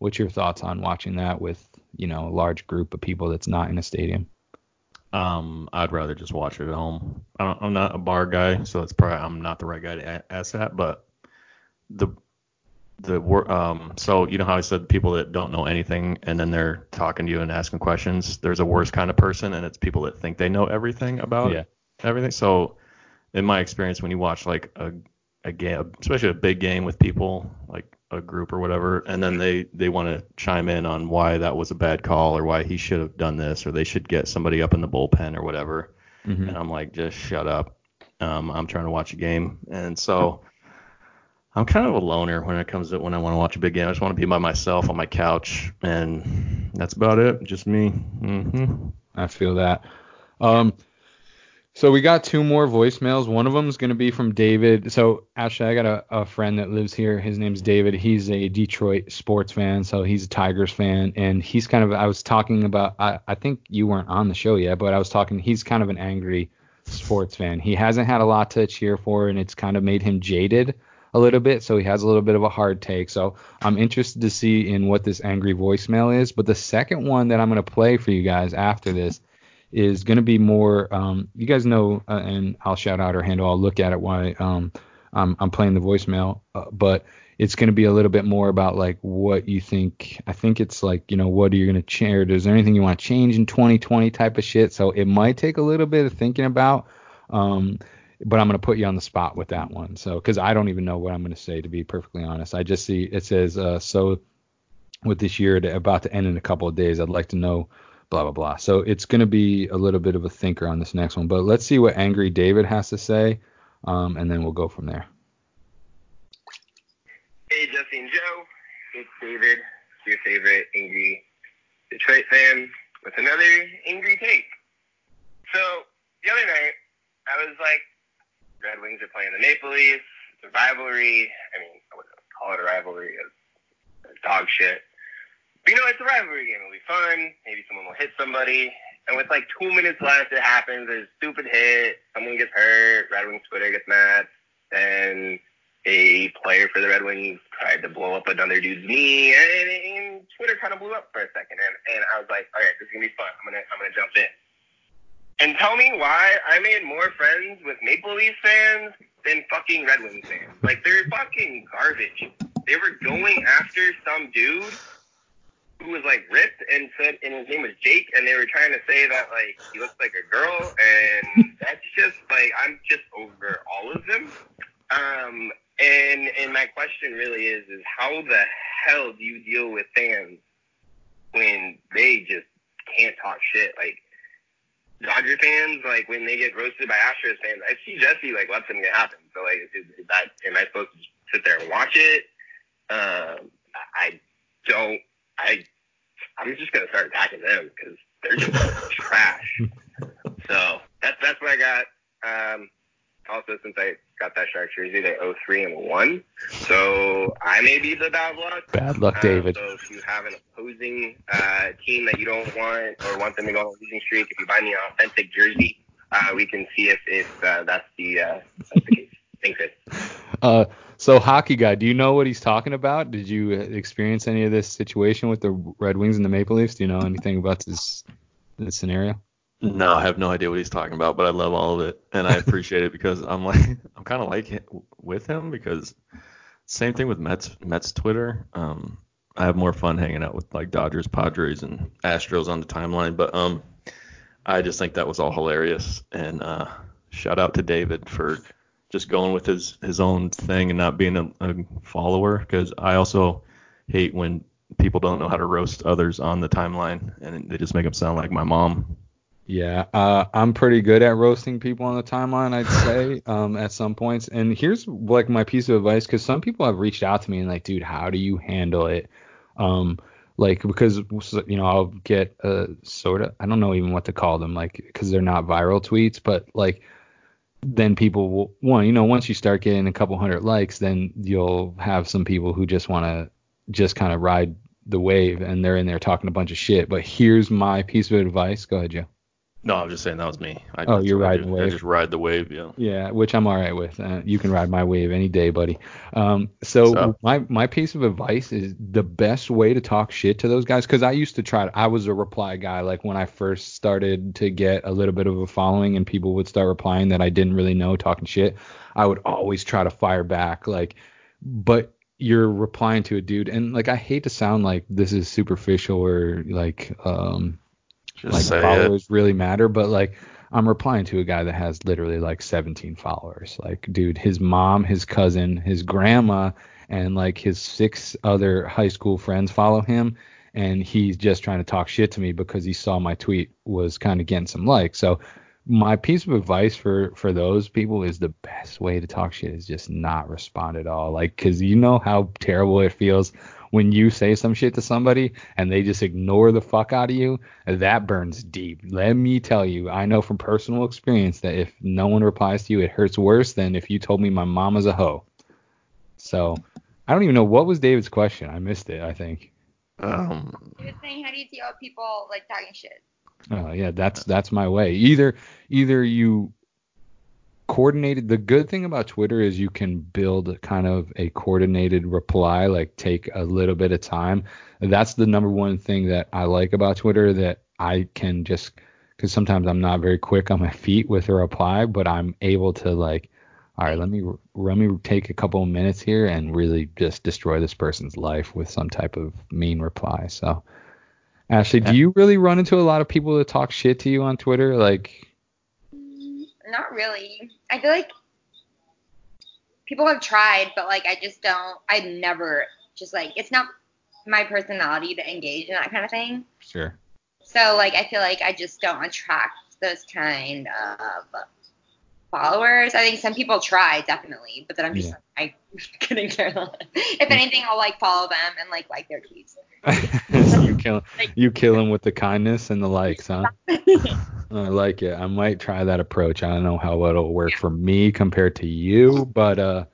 what's your thoughts on watching that with you know a large group of people that's not in a stadium? Um, I'd rather just watch it at home. I I'm not a bar guy, so it's probably I'm not the right guy to ask that. But the the wor- um, so you know how I said people that don't know anything and then they're talking to you and asking questions. There's a worse kind of person, and it's people that think they know everything about Yeah. everything. So in my experience, when you watch like a a game, especially a big game with people like a group or whatever, and then they they want to chime in on why that was a bad call or why he should have done this or they should get somebody up in the bullpen or whatever. Mhm. And I'm like, just shut up. Um, I'm trying to watch a game, and so I'm kind of a loner when it comes to when I want to watch a big game. I just want to be by myself on my couch, and that's about it. Just me. hmm I feel that. Um, so we got two more voicemails. One of them is going to be from David. So actually, I got a, a friend that lives here. His name's David. He's a Detroit sports fan, so he's a Tigers fan, and he's kind of. I was talking about. I, I think you weren't on the show yet, but I was talking. He's kind of an angry sports fan. He hasn't had a lot to cheer for, and it's kind of made him jaded a little bit. So he has a little bit of a hard take. So I'm interested to see in what this angry voicemail is. But the second one that I'm going to play for you guys after this is going to be more. Um, you guys know, uh, and I'll shout out her handle. I'll look at it while um, I'm, I'm playing the voicemail. Uh, but it's going to be a little bit more about like what you think. I think it's like you know what are you going to change? Is there anything you want to change in 2020 type of shit? So it might take a little bit of thinking about. Um, but I'm going to put you on the spot with that one. So, because I don't even know what I'm going to say, to be perfectly honest. I just see it says, uh, so with this year to, about to end in a couple of days, I'd like to know, blah, blah, blah. So it's going to be a little bit of a thinker on this next one. But let's see what Angry David has to say, um, and then we'll go from there. Hey, Jesse and Joe. It's David, your favorite angry Detroit fan, with another angry take. So, the other night, I was like, Red Wings are playing the Maple Leafs. It's a rivalry. I mean, I wouldn't call it a rivalry. It's, dog shit. But, you know, it's a rivalry game. It'll be fun. Maybe someone will hit somebody. And with like two minutes left, it happens. There's a stupid hit. Someone gets hurt. Red Wings Twitter gets mad. Then a player for the Red Wings tried to blow up another dude's knee, and, and Twitter kind of blew up for a second. And, and I was like, all right, this is gonna be fun. I'm gonna I'm gonna jump in. And tell me why I made more friends with Maple Leafs fans than fucking Red Wings fans. Like they're fucking garbage. They were going after some dude who was like ripped and said, and his name was Jake, and they were trying to say that like he looks like a girl, and that's just like I'm just over all of them. Um, and and my question really is is how the hell do you deal with fans when they just can't talk shit? Like Dodger fans, like when they get roasted by Astros fans, I see Jesse like let them get happen. So like, is, is that am I supposed to sit there and watch it? Um, I don't. I I'm just gonna start attacking them because they're just trash. So that's that's what I got. Um, also, since I got that Sharks jersey, they owe three and one. So I may be the bad luck. Bad luck, Uh, David. so if you have an opposing uh, team that you don't want or want them to go on a losing streak, if you buy me an authentic jersey, uh, we can see if, if uh, that's the uh, that's the case. Thanks. Uh, so hockey guy, do you know what he's talking about? Did you experience any of this situation with the Red Wings and the Maple Leafs? Do you know anything about this this scenario? No, I have no idea what he's talking about, but I love all of it, and I appreciate it because I'm like, I'm kind of like with him because same thing with Mets Mets Twitter. Um, I have more fun hanging out with like Dodgers, Padres, and Astros on the timeline, but um, I just think that was all hilarious, and uh, shout out to David for just going with his his own thing and not being a, a follower because I also hate when people don't know how to roast others on the timeline and they just make them sound like my mom. Yeah, uh, I'm pretty good at roasting people on the timeline, I'd say, um, at some points. And here's like my piece of advice, because some people have reached out to me and like, dude, how do you handle it? Um, like because you know I'll get a sort of I don't know even what to call them, like because they're not viral tweets, but like then people will one, you know, once you start getting a couple hundred likes, then you'll have some people who just want to just kind of ride the wave and they're in there talking a bunch of shit. But here's my piece of advice. Go ahead, Joe. No, I'm just saying that was me. I, Oh, you're I riding I wave. just ride the wave, yeah. Yeah, which I'm all right with. Uh, you can ride my wave any day, buddy. Um, so So? my my piece of advice is the best way to talk shit to those guys because I used to try. I was a reply guy. Like when I first started to get a little bit of a following and people would start replying that I didn't really know talking shit, I would always try to fire back. Like, but you're replying to a dude, and like I hate to sound like this is superficial or like um Just like say it. followers really matter, but like I'm replying to a guy that has literally like 17 followers. Like, dude, his mom, his cousin, his grandma, and like his six other high school friends follow him, and he's just trying to talk shit to me because he saw my tweet was kind of getting some likes. So my piece of advice for for those people is the best way to talk shit is just not respond at all. Like, cause you know how terrible it feels when you say some shit to somebody and they just ignore the fuck out of you, that burns deep. Let me tell you, I know from personal experience that if no one replies to you, it hurts worse than if you told me my mom is a hoe. So I don't even know what was David's question. I missed it, I think. Um, He was saying, how do you deal with people like talking shit? Oh yeah, that's that's my way. Either either you coordinated the good thing about Twitter is you can build kind of a coordinated reply, like take a little bit of time. That's the number one thing that I like about Twitter that I can just because sometimes I'm not very quick on my feet with a reply, but I'm able to like, all right, let me let me take a couple of minutes here and really just destroy this person's life with some type of mean reply. So, Ashley, do you really run into a lot of people that talk shit to you on Twitter? Like, Not really. I feel like people have tried, but like I just don't. I never just like it's not my personality to engage in that kind of thing. sure. So like I feel like I just don't attract those kind of followers. I think some people try definitely, but then I'm just Yeah. like I couldn't care less. If mm. anything, I'll like follow them and like like their tweets. you kill you kill them with the kindness and the likes, huh? I like it. I might try that approach. I don't know how it'll work for me compared to you, but uh,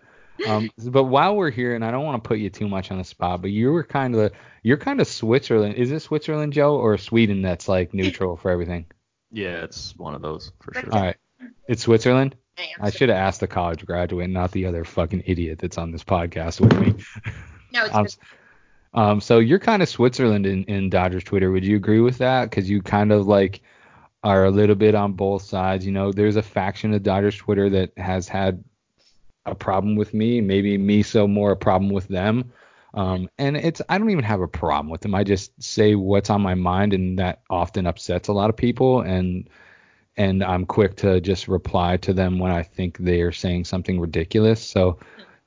um, but while we're here, and I don't want to put you too much on the spot, but you were kind of you're kind of Switzerland. Is it Switzerland, Joe, or Sweden that's like neutral for everything? yeah, it's one of those for sure. All right, it's Switzerland. I. I should have asked the college graduate, not the other fucking idiot that's on this podcast with me. no, it's just, um, so you're kind of Switzerland in, in Dodgers Twitter. Would you agree with that? Because you kind of like are a little bit on both sides. You know, there's a faction of Dodgers Twitter that has had a problem with me, maybe me so more a problem with them. Um, and it's I don't even have a problem with them. I just say what's on my mind, and that often upsets a lot of people. And and I'm quick to just reply to them when I think they are saying something ridiculous. So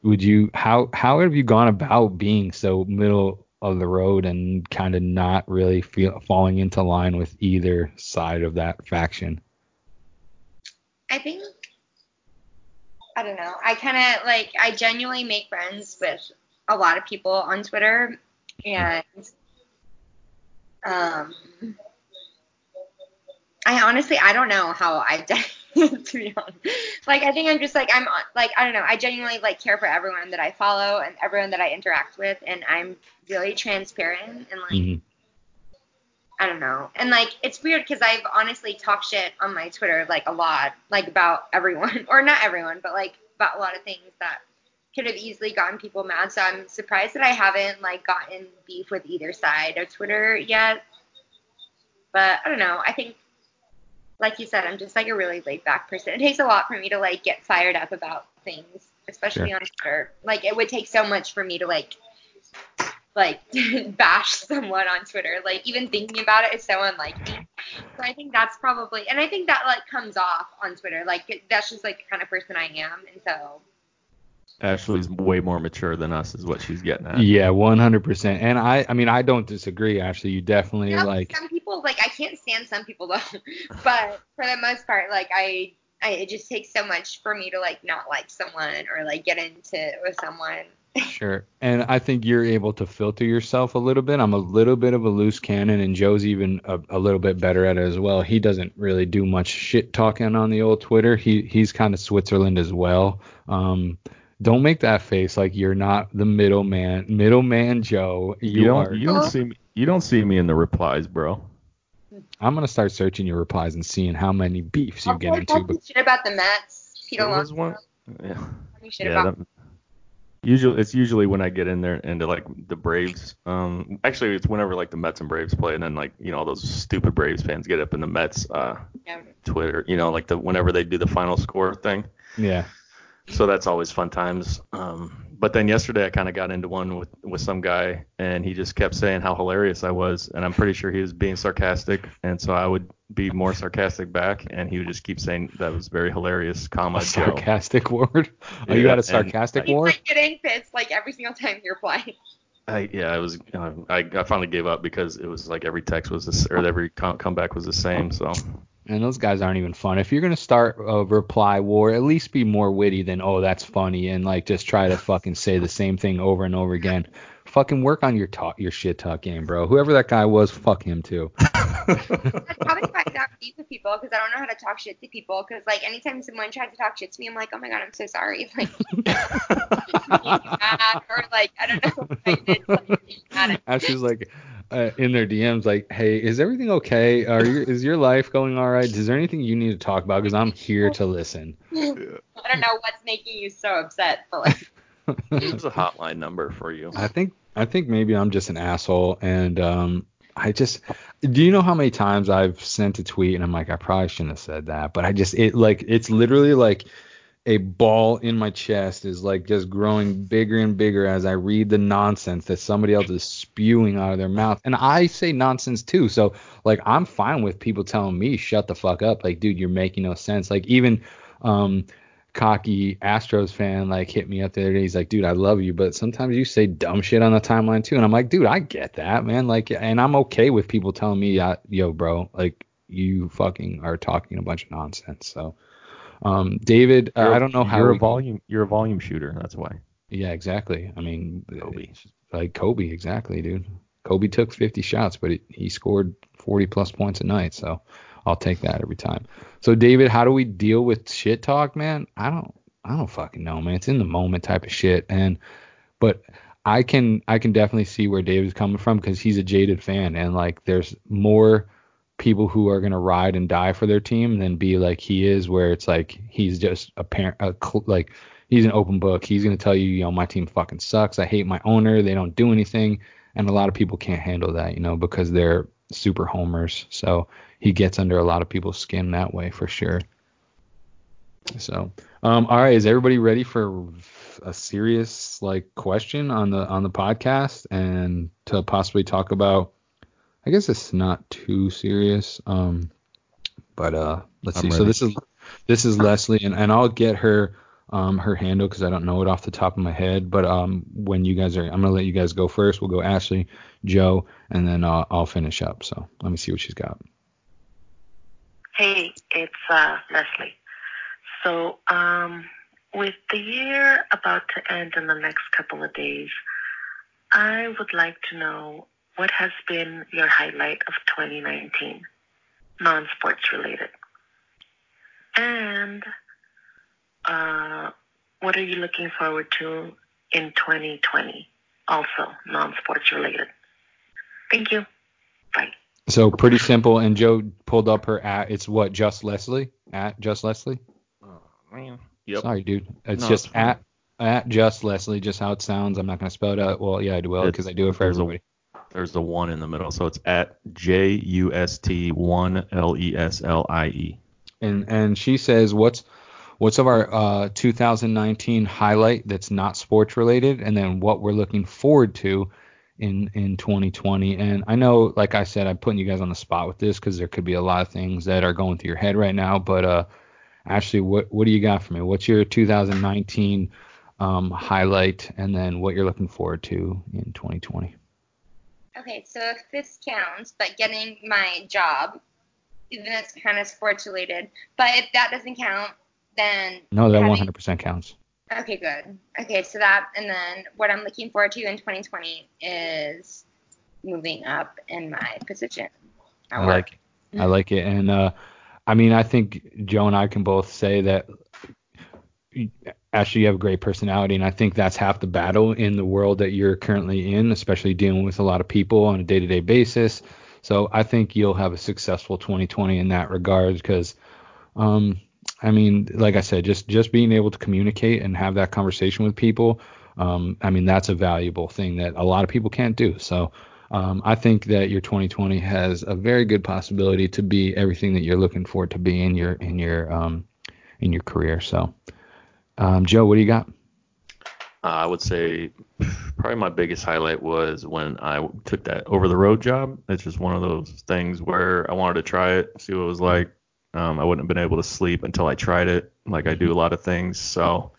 would you how how have you gone about being so middle of the road and kind of not really feel falling into line with either side of that faction? I think I don't know. I kind of like I genuinely make friends with a lot of people on Twitter, and um, I honestly I don't know how I've done to be honest. Like I think I'm just like I'm like I don't know. I genuinely like care for everyone that I follow and everyone that I interact with, and I'm really transparent and like Mhm. I don't know. And like it's weird because I've honestly talked shit on my Twitter like a lot, like about everyone or not everyone, but like about a lot of things that could have easily gotten people mad. So I'm surprised that I haven't like gotten beef with either side of Twitter yet. But I don't know. I think like you said, I'm just like a really laid back person. It takes a lot for me to like get fired up about things, especially Sure. on Twitter. Like it would take so much for me to like like bash someone on Twitter. Like even thinking about it is so unlike me. So I think that's probably and I think that like comes off on Twitter. Like that's just like the kind of person I am. And so Ashley's way more mature than us, is what she's getting at. Yeah, 100%. And I, I mean, I don't disagree. Ashley, you definitely you know, like. some people like I can't stand some people though. but for the most part, like I I, it just takes so much for me to like not like someone or like get into it with someone. Sure. And I think you're able to filter yourself a little bit. I'm a little bit of a loose cannon, and Joe's even a, a little bit better at it as well. He doesn't really do much shit talking on the old Twitter. He he's kind of Switzerland as well. Um, don't make that face like you're not the middleman. Middleman Joe. You, You don't are. you don't see me you don't see me in the replies, bro. I'm gonna start searching your replies and seeing how many beefs you Also, get I into. talked But shit about the Mets. Peter There was Alonso. one. Yeah. Yeah, that, usually it's usually when I get in there into like the Braves. Um, actually, it's whenever like the Mets and Braves play, and then like you know all those stupid Braves fans get up in the Mets uh, Yeah. Twitter. You know, like the whenever they do the final score thing. yeah. So that's always fun times. Um, but then yesterday I kind of got into one with with some guy, and he just kept saying how hilarious I was, and I'm pretty sure he was being sarcastic, and so I would be more sarcastic back, and he would just keep saying that was very hilarious, comma A Joe. sarcastic word. Oh, you Yeah, got a and- sarcastic He's word? like getting pissed like every single time you reply. I, yeah, I was. Uh, I, I finally gave up because it was like every text was this, or every com- comeback was the same. So And those guys aren't even fun. If you're gonna start a reply war, at least be more witty than oh that's funny and like just try to fucking say the same thing over and over again. Fucking work on your talk, your shit talk game, bro. Whoever that guy was, fuck him too. That's probably why I don't deep with people because I don't know how to talk shit to people. Because like anytime someone tries to talk shit to me, I'm like, oh my god, I'm so sorry. Like, mad, or like I don't know what I did. Like, being mad at Ashley's like uh, in their DMs, like, hey, is everything okay? Are you, is your life going all right? Is there anything you need to talk about? Because I'm here to listen. I don't know what's making you so upset, but like there's a hotline number for you. I think I think maybe I'm just an asshole and um I just do you know how many times I've sent a tweet and I'm like I probably shouldn't have said that but I just it like it's literally like a ball in my chest is like just growing bigger and bigger as I read the nonsense that somebody else is spewing out of their mouth and I say nonsense too so like I'm fine with people telling me shut the fuck up like dude you're making no sense like even um cocky Astros fan like hit me up the other day. He's like, dude, I love you, but sometimes you say dumb shit on the timeline too. And I'm like, dude, I get that, man. Like, and I'm okay with people telling me, uh, yo, bro, like you fucking are talking a bunch of nonsense. So, um, David, uh, I don't know how you're we- a volume. You're a volume shooter. That's why. Yeah, exactly. I mean, Kobe. like Kobe, exactly, dude. Kobe took 50 shots, but he, he scored 40 plus points a night. So I'll take that every time. So David, how do we deal with shit talk, man? I don't, I don't fucking know, man. It's in the moment type of shit. And, but I can, I can definitely see where David's coming from because he's a jaded fan and like there's more people who are gonna ride and die for their team than be like he is, where it's like he's just a parent, a, cl- like he's an open book. He's gonna tell you, you know, my team fucking sucks. I hate my owner. They don't do anything. And a lot of people can't handle that, you know, because they're super homers. So he gets under a lot of people's skin that way for sure. So, um, all right, is everybody ready for a serious like question on the on the podcast and to possibly talk about? I guess it's not too serious, um, but uh, let's I'm see. So this is this is Leslie, and, and I'll get her um her handle because I don't know it off the top of my head. But um, when you guys are, I'm gonna let you guys go first. We'll go Ashley, Joe, and then uh, I'll finish up. So let me see what she's got. Hey, it's uh, Leslie. So, um, with the year about to end in the next couple of days, I would like to know what has been your highlight of 2019. non-sports related. And uh, what are you looking forward to in 2020? Also non-sports related. Thank you. Bye. So pretty simple. And Joe pulled up her at. It's what just Leslie at just Leslie. Oh, man. Yep. Sorry, dude. It's No, just it's at at just Leslie, just how it sounds. I'm not gonna spell it out. Well, yeah, I do well because I do it for There's a- everybody. There's the one in the middle, so it's at J U S T one L E S L I E. And and she says, what's what's of our uh, 2019 highlight that's not sports related, and then what we're looking forward to in in 2020. And I know, like I said, I'm putting you guys on the spot with this because there could be a lot of things that are going through your head right now. But uh, Ashley, what what do you got for me? What's your 2019 um, highlight, and then what you're looking forward to in 2020? Okay, so if this counts, but getting my job, even it's kind of sports related, but if that doesn't count, then No, that having- 100% counts. Okay, good. Okay, so that and then what I'm looking forward to in 2020 is moving up in my position. I like it. I like it. And uh, I mean, I think Joe and I can both say that actually you have a great personality, and I think that's half the battle in the world that you're currently in, especially dealing with a lot of people on a day-to-day basis. So I think you'll have a successful 2020 in that regard because, um, I mean, like I said, just just being able to communicate and have that conversation with people, um, I mean, that's a valuable thing that a lot of people can't do. So um, I think that your 2020 has a very good possibility to be everything that you're looking for to be in your in your um, in your career. So, um, Joe, what do you got? Uh, I would say probably my biggest highlight was when I took that over the road job. It's just one of those things where I wanted to try it, see what it was like. Um, I wouldn't have been able to sleep until I tried it, like I do a lot of things. So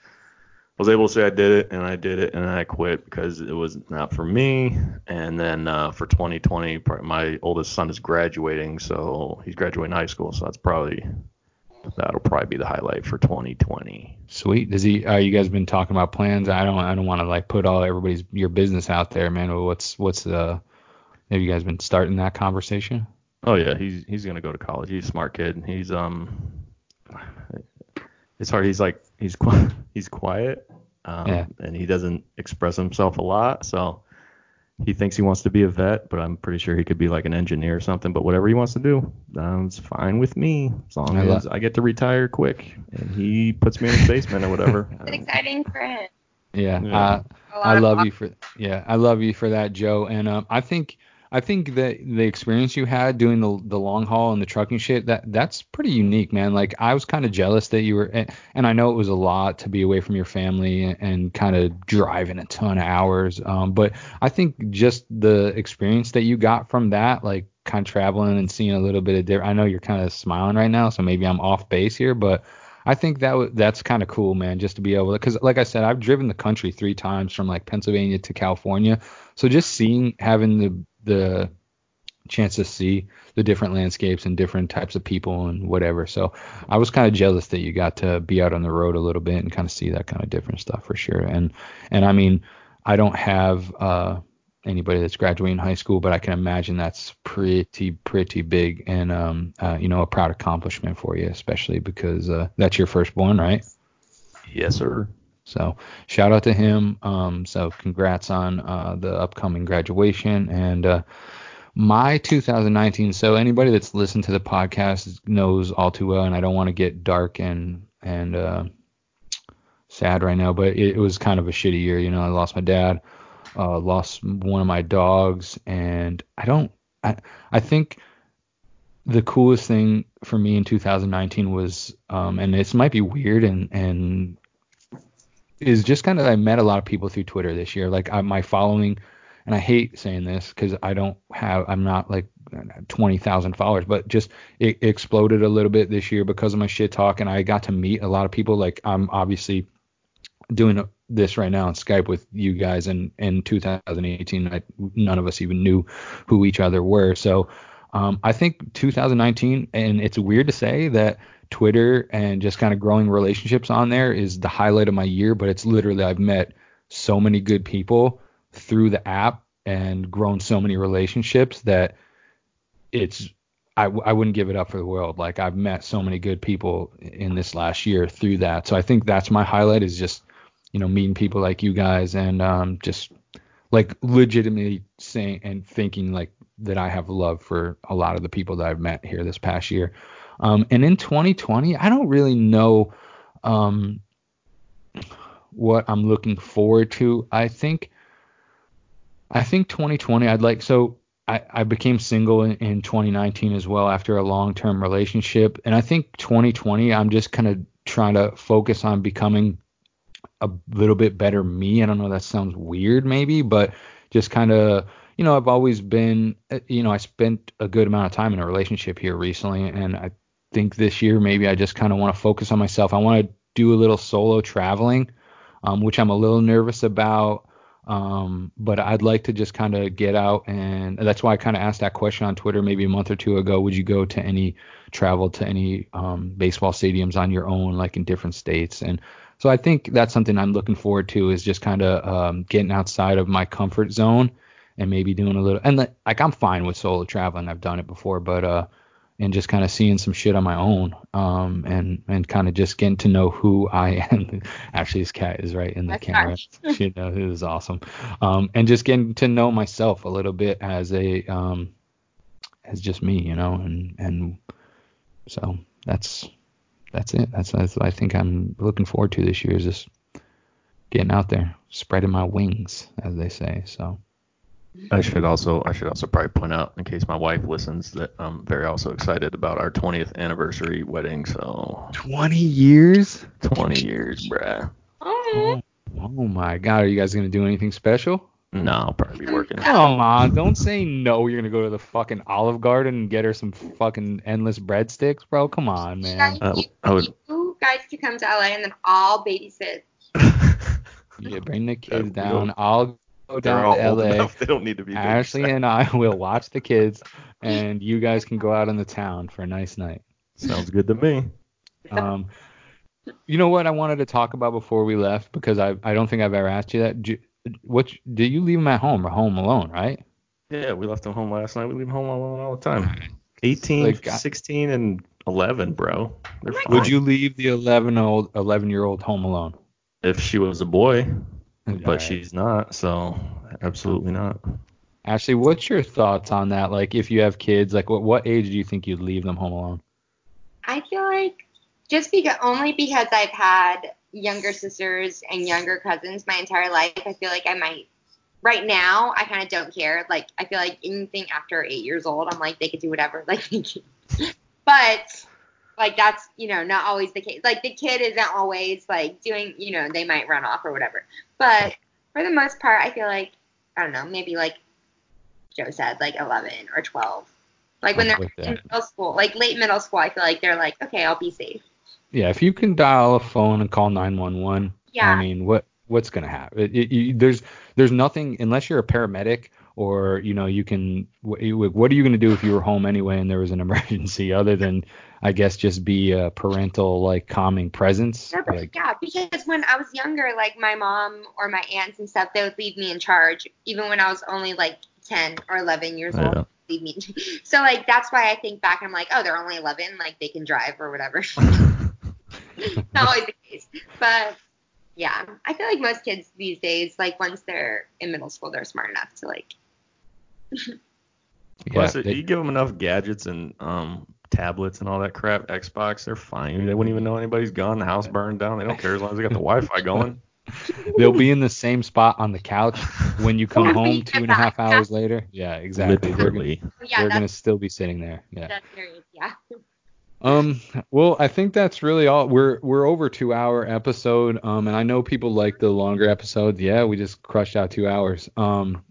I was able to say I did it, and I did it, and I quit because it was not for me. And then uh, for 2020, my oldest son is graduating, so he's graduating high school, so that's probably that'll probably be the highlight for 2020. Sweet. Does he? Uh, you guys been talking about plans? I don't. I don't want to like put all everybody's your business out there, man. What's what's the? Have you guys been starting that conversation? Oh yeah, he's he's gonna go to college. He's a smart kid. He's um, it's hard. He's like he's qui- he's quiet, um, Yeah. and he doesn't express himself a lot. So he thinks he wants to be a vet, but I'm pretty sure he could be like an engineer or something. But whatever he wants to do, um, it's fine with me as long I lo- as I get to retire quick and he puts me in his basement or whatever. It's exciting for him. Yeah. Yeah. Uh, I love fun. you for yeah, I love you for that, Joe. And um, I think I think that the experience you had doing the the long haul and the trucking shit that that's pretty unique, man. Like I was kind of jealous that you were, and, and I know it was a lot to be away from your family and, and kind of driving a ton of hours. Um, but I think just the experience that you got from that, like kind of traveling and seeing a little bit of different. I know you're kind of smiling right now, so maybe I'm off base here, but I think that w- that's kind of cool, man, just to be able to, because like I said, I've driven the country three times from like Pennsylvania to California. So just seeing, having the, the chance to see the different landscapes and different types of people and whatever. So I was kind of jealous that you got to be out on the road a little bit and kind of see that kind of different stuff for sure. And, and I mean, I don't have, uh, anybody that's graduating high school, but I can imagine that's pretty pretty big and um uh, you know a proud accomplishment for you, especially because uh, that's your firstborn, right? yes, sir. So shout out to him. Um, so congrats on uh, the upcoming graduation and uh, my 2019. So anybody that's listened to the podcast knows all too well, and I don't want to get dark and and uh, sad right now, but it, it was kind of a shitty year. You know, I lost my dad, uh, lost one of my dogs, and I don't. I I think the coolest thing for me in 2019 was, um, and this might be weird and and is just kind of I met a lot of people through Twitter this year. Like I, my following, and I hate saying this because I don't have, I'm not like 20,000 followers, but just it exploded a little bit this year because of my shit talk, and I got to meet a lot of people. Like I'm obviously doing this right now on Skype with you guys, and in 2018, I, none of us even knew who each other were. So um, I think 2019, and it's weird to say that Twitter and just kind of growing relationships on there is the highlight of my year, but it's literally I've met so many good people through the app and grown so many relationships that it's I, I wouldn't give it up for the world. Like I've met so many good people in this last year through that. So I think that's my highlight is just, you know, meeting people like you guys and um, just like legitimately saying and thinking like that I have love for a lot of the people that I've met here this past year. Um, and in 2020, I don't really know um, what I'm looking forward to. I think I think 2020 I'd like so I, I became single in, in 2019 as well after a long term relationship. And I think 2020 I'm just kind of trying to focus on becoming a little bit better me. I don't know that sounds weird maybe, but just kind of you know, I've always been you know, I spent a good amount of time in a relationship here recently and I think this year maybe I just kind of want to focus on myself. I want to do a little solo traveling, um, which I'm a little nervous about. Um, but I'd like to just kind of get out and that's why I kind of asked that question on Twitter maybe a month or two ago. Would you go to any travel to any um, baseball stadiums on your own, like in different states? And so I think that's something I'm looking forward to is just kind of um, getting outside of my comfort zone and maybe doing a little. And like I'm fine with solo traveling. I've done it before, but uh, and just kind of seeing some shit on my own um, and and kind of just getting to know who I am. Actually, this cat is right in the That's camera. she knows it is awesome. Um, and just getting to know myself a little bit as a um, as just me, you know, and and so that's that's it. That's, that's what I think I'm looking forward to this year is just getting out there, spreading my wings, as they say. So. I should also I should also probably point out in case my wife listens that I'm very also excited about our 20th anniversary wedding. So 20 years? 20 years, bruh. Oh, Oh my God, are you guys gonna do anything special? No, I'll probably be working. Come on, don't say no. You're gonna go to the fucking Olive Garden and get her some fucking endless breadsticks, bro. Come on, man. Uh, I would. you guys to come to LA and then I'll babysit. Yeah, bring the kids down. I'll go down to LA. enough. They don't need to be. Ashley and I will watch the kids, and you guys can go out in the town for a nice night. Sounds good to me. Um, you know what I wanted to talk about before we left because I I don't think I've ever asked you that. Do, what did you leave them at home or home alone, right? Yeah, we left them home last night. We leave them home alone all the time. 18, Like, 16, and 11, bro. They're fine. Would you leave the 11 old 11 year old home alone? If she was a boy, but Alright. she's not, so absolutely not. Ashley, what's your thoughts on that? Like, if you have kids, like, what what age do you think you'd leave them home alone? I feel like just because only because I've had younger sisters and younger cousins my entire life, I feel like I might. Right now, I kind of don't care. Like, I feel like anything after eight years old, I'm like they could do whatever. Like, but like that's you know not always the case. Like the kid isn't always like doing you know they might run off or whatever. But for the most part, I feel like I don't know maybe like Joe said like 11 or 12. Like when they're with in middle school, like late middle school, I feel like they're like, okay, I'll be safe. Yeah, if you can dial a phone and call 911, Yeah. I mean, what what's gonna happen? It, it, you, there's there's nothing unless you're a paramedic or you know you can. What, are you gonna do if you were home anyway and there was an emergency other than I guess just be a parental like calming presence? Yeah, Like, yeah, because when I was younger, like my mom or my aunts and stuff, they would leave me in charge, even when I was only like 10 or 11 years Yeah. old. Leave me. So like that's why I think back. I'm like, oh, they're only 11, like they can drive or whatever. Not always the case, but yeah, I feel like most kids these days, like once they're in middle school, they're smart enough to like. Plus, yeah, if they- you give them enough gadgets and um, tablets and all that crap, Xbox, they're fine. They wouldn't even know anybody's gone. The house burned down. They don't care as long as they got the Wi-Fi going. they'll be in the same spot on the couch when you come home two and a half two get and a half back. hours later. Yeah, exactly. They're gonna, Yeah, they're gonna still be sitting there. Yeah. that's very yeah. Um, well, I think that's really all. We're we're over two hour episode. Um, and I know people like the longer episodes. Yeah, we just crushed out two hours. Um,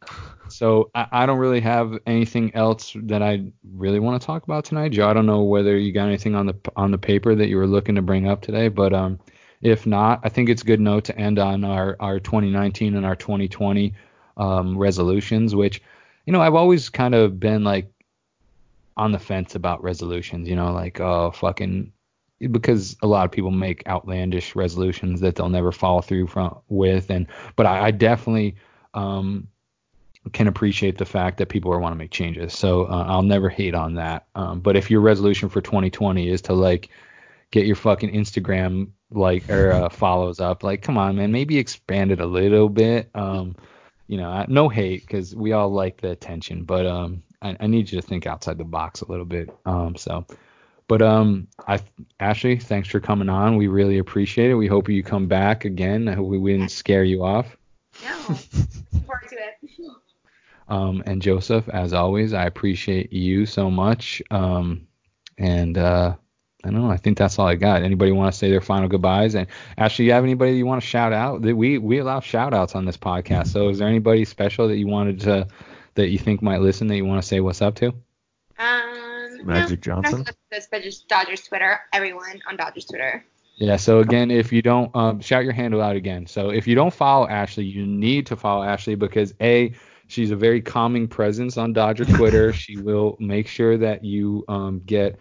so I, I don't really have anything else that I really want to talk about tonight, Joe. I don't know whether you got anything on the on the paper that you were looking to bring up today, but um, if not, I think it's good note to end on our our 2019 and our 2020 um resolutions, which you know I've always kind of been like on the fence about resolutions, you know, like oh fucking because a lot of people make outlandish resolutions that they'll never follow through from with and but I, I definitely um can appreciate the fact that people are want to make changes. So uh, I'll never hate on that. Um, but if your resolution for 2020 is to like get your fucking Instagram like or uh, follows up, like come on, man, maybe expand it a little bit. Um, you know, no hate because we all like the attention, but um, I, I need you to think outside the box a little bit. Um, so. But um, I Ashley, thanks for coming on. We really appreciate it. We hope you come back again. I hope we didn't scare you off. No. Looking forward to it. Um, and Joseph, as always, I appreciate you so much. Um, and uh, I don't know. I think that's all I got. Anybody want to say their final goodbyes? And actually, you have anybody you want to shout out? That we we allow shout outs on this podcast. So is there anybody special that you wanted to that you think might listen that you want to say what's up to? Um, Magic no, Johnson? not this, but just Dodgers Twitter. Everyone on Dodgers Twitter. Yeah. So again, if you don't um, shout your handle out again. So if you don't follow Ashley, you need to follow Ashley because a she's a very calming presence on Dodger Twitter. she will make sure that you um, get.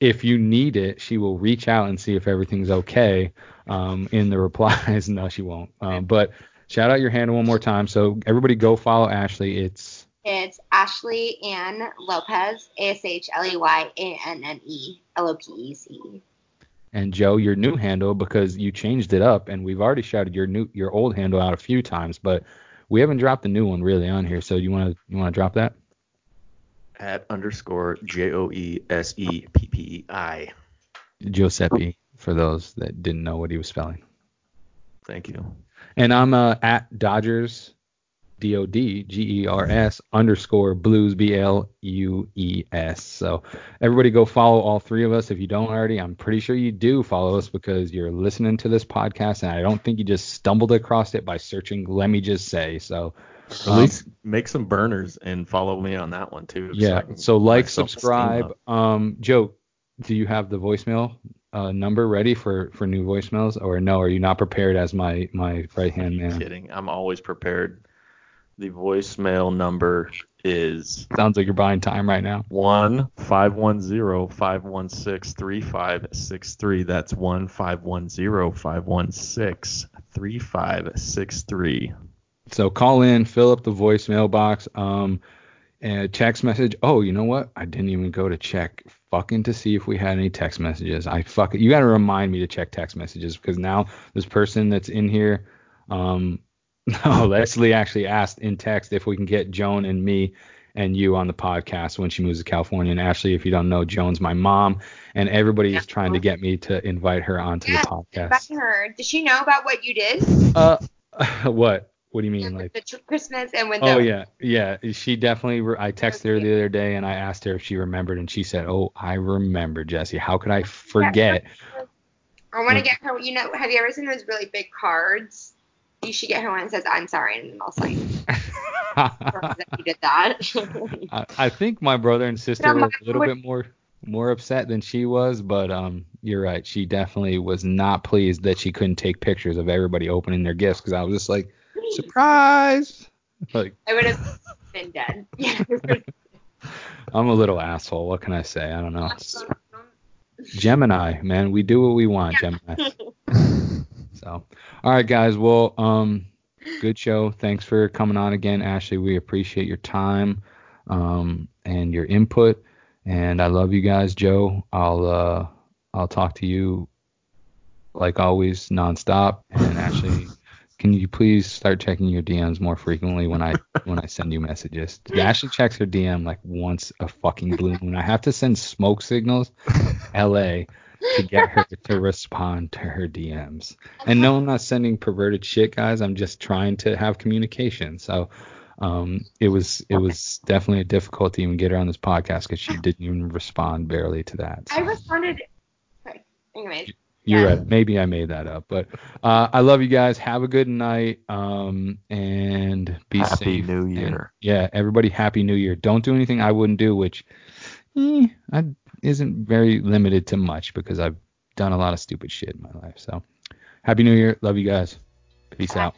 If you need it, she will reach out and see if everything's okay um, in the replies. no, she won't. Um, but shout out your handle one more time. So everybody go follow Ashley. It's It's Ashley Anne Lopez, A S H L E Y A N N E L O P E Z. and Joe, your new handle because you changed it up, and we've already shouted your new your old handle out a few times, but we haven't dropped the new one really on here. So you want to you want to drop that? At underscore J O E S E P P E I. Giuseppe for those that didn't know what he was spelling. Thank you. And I'm uh, at Dodgers D O D G E R S underscore Blues B L U E S. So everybody go follow all three of us if you don't already. I'm pretty sure you do follow us because you're listening to this podcast, and I don't think you just stumbled across it by searching. Let me just say so. At Um, least make some burners and follow me on that one too. Yeah. Can So like, subscribe. Um, Joe, do you have the voicemail uh, number ready for for new voicemails, or no? Are you not prepared as my my right hand man? Kidding. I'm always prepared. The voicemail number is Sounds like you're buying time right now. one five one zero five one six three five six three. That's one five one zero five one six three five six three. So call in, fill up the voicemail box. Um, and text message. Oh, you know what? I didn't even go to check fucking to see if we had any text messages. I fuck You got to remind me to check text messages because now this person that's in here, um, no, Leslie actually asked in text if we can get Joan and me and you on the podcast when she moves to California. And Ashley, if you don't know, Joan's my mom, and everybody is trying to get me to invite her onto Yeah, the podcast. To her. Does she know about what you did? Uh, what? What do you mean? Like? the Christmas and with Oh the yeah, yeah. She definitely. Re- I texted her the other day and I asked her if she remembered, and she said, "Oh, I remember, Jesse. How could I forget?" I want to get her. You know, have you ever seen those really big cards? You should get her one that says "I'm sorry" and then I'll sign that you did that. I, I think my brother and sister Yeah, were a little bit more more upset than she was, but um, you're right. She definitely was not pleased that she couldn't take pictures of everybody opening their gifts because I was just like, surprise. Like I would have been dead. I'm a little asshole. What can I say? I don't know. Gemini, man. We do what we want, Gemini. So, all right, guys. Well, um, good show. Thanks for coming on again, Ashley. We appreciate your time, um, and your input. And I love you guys, Joe. I'll uh, I'll talk to you like always, nonstop. And Ashley, can you please start checking your DMs more frequently when I when I send you messages? Ashley checks her DM like once a fucking blue moon. I have to send smoke signals, L.A. to get her to respond to her DMs. And no, I'm not sending perverted shit, guys. I'm just trying to have communication. So um, it was it was definitely a difficult to even get her on this podcast because she didn't even respond barely to that. I responded. Sorry. Anyways, you're yeah. right. Maybe I made that up, but uh, I love you guys. Have a good night um, and be Happy safe. Happy New And, Year. yeah, everybody, happy New Year. Don't do anything I wouldn't do, which eh, I, isn't very limited to much because I've done a lot of stupid shit in my life. So, happy New Year. Love you guys. Peace out.